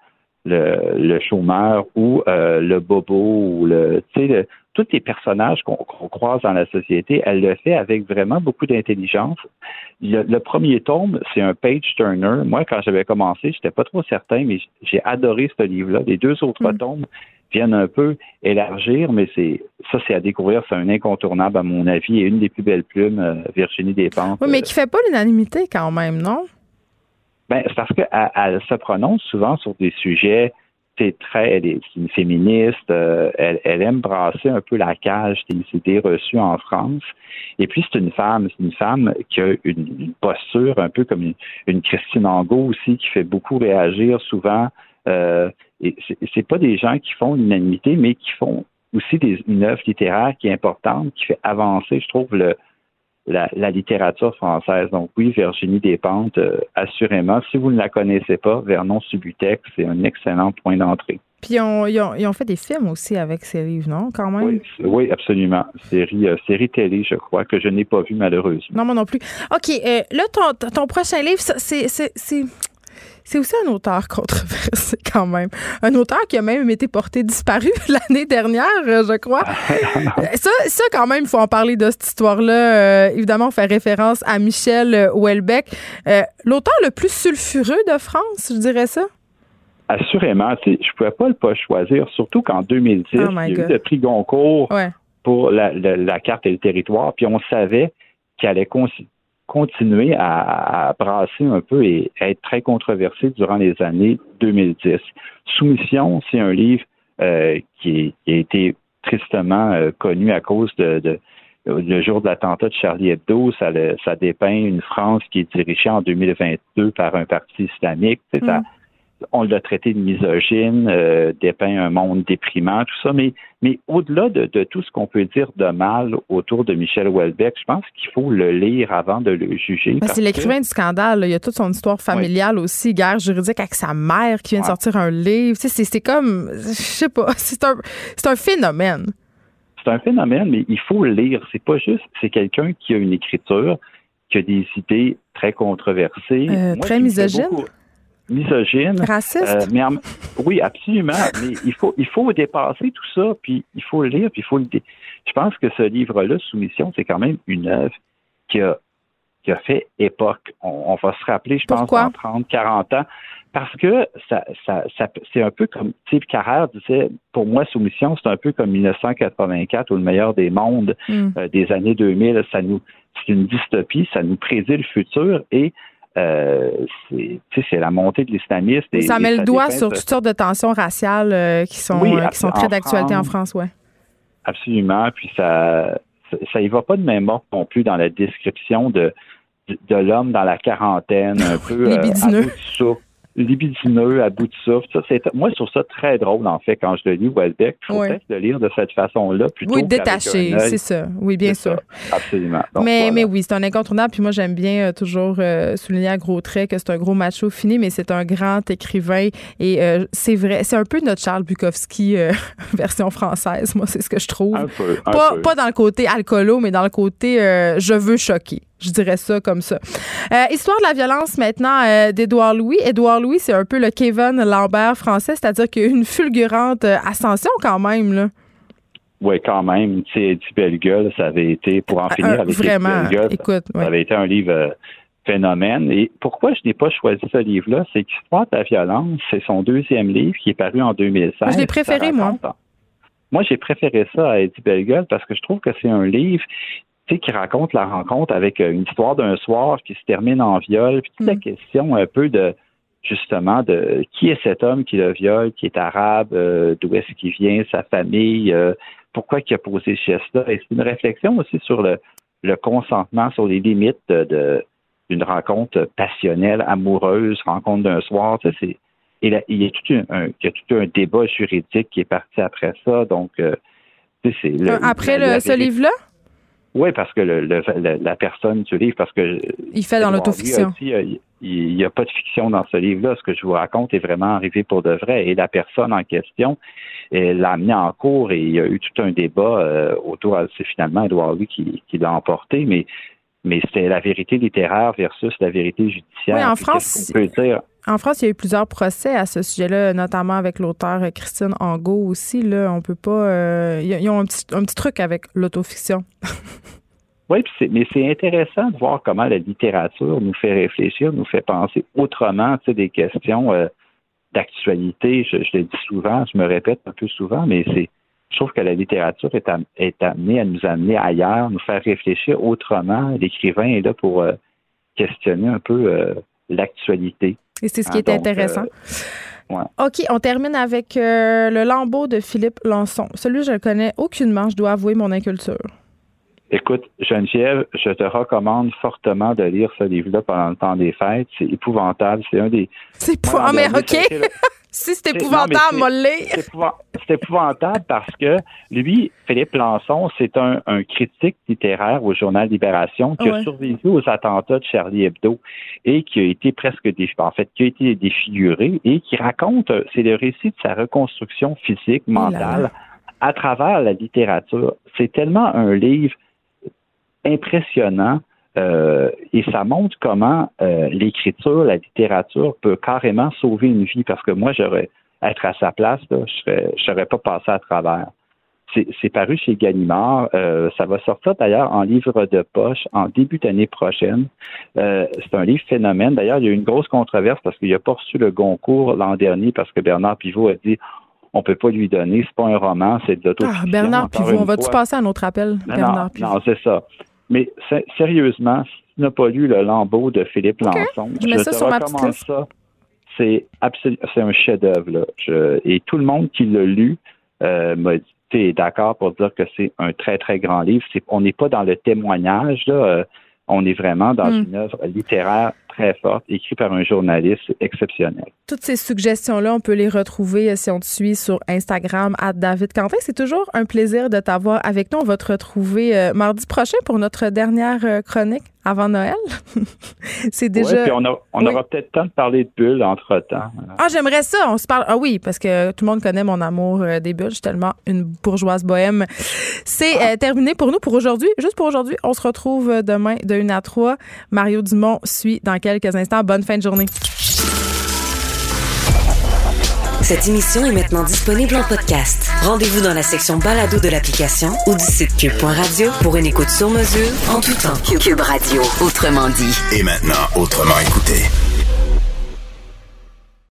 le, le chômeur ou euh, le bobo ou le, tu sais, tous les personnages qu'on croise dans la société, elle le fait avec vraiment beaucoup d'intelligence. Le, premier tome, c'est un page turner. Moi, quand j'avais commencé, j'étais pas trop certain, mais j'ai adoré ce livre-là. Les deux autres mm. tomes viennent un peu élargir, mais c'est ça, c'est à découvrir. C'est un incontournable à mon avis et une des plus belles plumes, euh, Virginie Despentes. Oui, mais qui fait pas l'unanimité quand même, non? Ben, c'est parce qu'elle se prononce souvent sur des sujets c'est très, elle est une féministe, euh, elle, aime brasser un peu la cage des idées reçues en France. Et puis c'est une femme, c'est une femme qui a une, posture un peu comme une, Christine Angot aussi, qui fait beaucoup réagir souvent. Euh, et c'est pas des gens qui font l'unanimité, mais qui font aussi une œuvre littéraire qui est importante, qui fait avancer, je trouve, le, la, littérature française. Donc oui, Virginie Despentes, euh, assurément. Si vous ne la connaissez pas, Vernon Subutex, c'est un excellent point d'entrée. Puis ils ont, fait des films aussi avec ces livres, non, quand même? Oui, absolument. Série, euh, série télé, je crois, que je n'ai pas vu malheureusement. Non, moi non plus. OK, euh, là, ton, ton prochain livre, c'est c'est aussi un auteur controversé quand même. Un auteur qui a même été porté disparu l'année dernière, euh, je crois. ça, ça, quand même, il faut en parler de cette histoire-là. Euh, évidemment, on fait référence à Michel Houellebecq, euh, l'auteur le plus sulfureux de France, je dirais ça? Assurément, je ne pouvais pas le pas choisir, surtout qu'en 2010, il y a eu le prix Goncourt pour la, la, carte et le territoire, puis on savait qu'il allait continuer à, brasser un peu et à être très controversé durant les années 2010. Soumission, c'est un livre euh, qui, a été tristement euh, connu à cause de, le jour de l'attentat de Charlie Hebdo, ça, ça, dépeint une France qui est dirigée en 2022 par un parti islamique. Mm. On l'a traité de misogyne, euh, dépeint un monde déprimant, tout ça, mais, mais au-delà de, tout ce qu'on peut dire de mal autour de Michel Houellebecq, je pense qu'il faut le lire avant de le juger. c'est l'écrivain du scandale, il y a toute son histoire familiale aussi, guerre juridique avec sa mère qui vient de sortir un livre. c'est comme, je sais pas, c'est un, un phénomène. C'est un phénomène, mais il faut le lire. C'est pas juste, c'est quelqu'un qui a une écriture, qui a des idées très controversées. Euh, très misogyne? Misogyne. Raciste? Euh, oui, absolument. mais il faut, il faut dépasser tout ça, puis il faut le lire, puis il faut le. Je pense que ce livre-là, Soumission, c'est quand même une œuvre qui a, qui a fait époque. On, va se rappeler, je pense, dans 30, 40 ans. Parce que ça, ça, ça c'est un peu comme Steve Carrère disait, pour moi, Soumission, c'est un peu comme 1984 ou le meilleur des mondes hmm. euh, des années 2000. Ça nous, c'est une dystopie, ça nous prédit le futur et euh, c'est la montée de l'islamisme. Ça met le doigt sur toutes sortes de tensions raciales euh, qui sont, euh, qui sont très d'actualité en France, ouais. Absolument. Puis ça, ça y va pas de même mort non plus dans la description de, de, l'homme dans la quarantaine, un peu libidineux, à bout de souffle. Ça, c'est, moi, je trouve ça très drôle, en fait, quand je le lis, Welbeck. Je trouve le lire de cette façon-là plutôt Oui, détaché, c'est ça. Oui, bien sûr. absolument. mais, mais oui, c'est un incontournable. Puis moi, j'aime bien euh, toujours euh, souligner à gros traits que c'est un gros macho fini, mais c'est un grand écrivain. Et euh, c'est vrai, c'est un peu notre Charles Bukowski version française. Moi, c'est ce que je trouve. Un peu, pas, pas dans le côté alcoolo, mais dans le côté je veux choquer. Je dirais ça comme ça. Euh, histoire de la violence maintenant euh, d'Édouard Louis. Édouard Louis, c'est un peu le Kevin Lambert français, c'est-à-dire qu'il y a une fulgurante euh, ascension quand même. Là. Oui, quand même. Tu sais, Eddie Bellegueule, ça avait été, pour en finir avec Vraiment, écoute, ça avait été un livre phénomène. Et pourquoi je n'ai pas choisi ce livre-là, c'est qu'Histoire de la violence, c'est son deuxième livre qui est paru en 2016. Je l'ai préféré, moi. Moi, j'ai préféré ça à Eddie Bellegueule parce que je trouve que c'est un livre tu sais, qui raconte la rencontre avec euh, une histoire d'un soir qui se termine en viol, puis toute la mm. question un peu de justement de qui est cet homme qui le viole, qui est arabe, euh, d'où est-ce qu'il vient, sa famille, euh, pourquoi il a posé ce geste-là? Et c'est une réflexion aussi sur le, le consentement, sur les limites de, d'une rencontre passionnelle, amoureuse, rencontre d'un soir. Tu sais, c'est, et il, y a tout un, il y a tout un débat juridique qui est parti après ça. Donc, tu sais, c'est après le, ce livre-là? Oui, parce que le, la personne du livre, parce que... Il fait dans l'autofiction. Il n'y a, pas de fiction dans ce livre-là. Ce que je vous raconte est vraiment arrivé pour de vrai. Et la personne en question l'a amené en cours et il y a eu tout un débat euh, autour, c'est finalement Edouard Louis qui, qui l'a emporté, mais mais c'était la vérité littéraire versus la vérité judiciaire. Oui, en France, en France, il y a eu plusieurs procès à ce sujet-là, notamment avec l'auteur Christine Angot aussi. Là, on peut pas. Euh, ils ont un petit, un petit truc avec l'autofiction. oui, mais c'est intéressant de voir comment la littérature nous fait réfléchir, nous fait penser autrement, tu sais, des questions euh, d'actualité. Je, le dis souvent, je me répète un peu souvent, mais c'est je trouve que la littérature est, est, amenée à nous amener ailleurs, nous faire réfléchir autrement. L'écrivain est là pour euh, questionner un peu euh, l'actualité. Et c'est ce qui est hein, intéressant. Euh, OK, on termine avec le lambeau de Philippe Lançon. Celui, je le connais aucunement, je dois avouer mon inculture. Écoute, Geneviève, je te recommande fortement de lire ce livre-là pendant le temps des fêtes. C'est épouvantable. C'est un des. C'est pas. mais OK. Si c'est épouvantable, mollé. C'est épouvantable parce que lui, Philippe Lançon, c'est un, critique littéraire au journal Libération qui a survécu aux attentats de Charlie Hebdo et qui a été presque en fait, qui a été défiguré et qui raconte, c'est le récit de sa reconstruction physique, mentale, à travers la littérature. C'est tellement un livre impressionnant euh, et ça montre comment euh, l'écriture, la littérature peut carrément sauver une vie parce que moi, j'aurais être à sa place, je ne serais pas passé à travers. C'est paru chez Gallimard. Euh, ça va sortir d'ailleurs en livre de poche en début d'année prochaine. c'est un livre phénomène. D'ailleurs, il y a eu une grosse controverse parce qu'il n'a pas reçu le Goncourt l'an dernier parce que Bernard Pivot a dit on peut pas lui donner. C'est pas un roman, c'est de l'autofiction. Ah, Bernard Pivot, on va-tu passer à un autre appel? Bernard non, non c'est ça. Mais sérieusement, si tu n'as pas lu le lambeau de Philippe Lançon, je, te recommande ça. C'est c'est un chef-d'œuvre. Et tout le monde qui l'a lu euh, m'a dit d'accord pour dire que c'est un très, très grand livre. on n'est pas dans le témoignage, là. Euh, on est vraiment dans hmm. une œuvre littéraire très forte, écrite par un journaliste exceptionnel. Toutes ces suggestions-là, on peut les retrouver euh, si on te suit sur Instagram à David Quentin. C'est toujours un plaisir de t'avoir avec nous. On va te retrouver euh, mardi prochain pour notre dernière euh, chronique avant Noël. c'est déjà. puis on, aura peut-être temps de parler de bulles entre temps. Ah, j'aimerais ça. On se parle. Ah oui, parce que tout le monde connaît mon amour des bulles. Je suis tellement une bourgeoise bohème. C'est terminé pour nous pour aujourd'hui. Juste pour aujourd'hui, on se retrouve demain de 1 à 3. Mario Dumont suit dans quelques instants. Bonne fin de journée. Cette émission est maintenant disponible en podcast. Rendez-vous dans la section balado de l'application ou du site cube.radio pour une écoute sur mesure en tout temps. Cube Radio, autrement dit. Et maintenant, autrement écouté.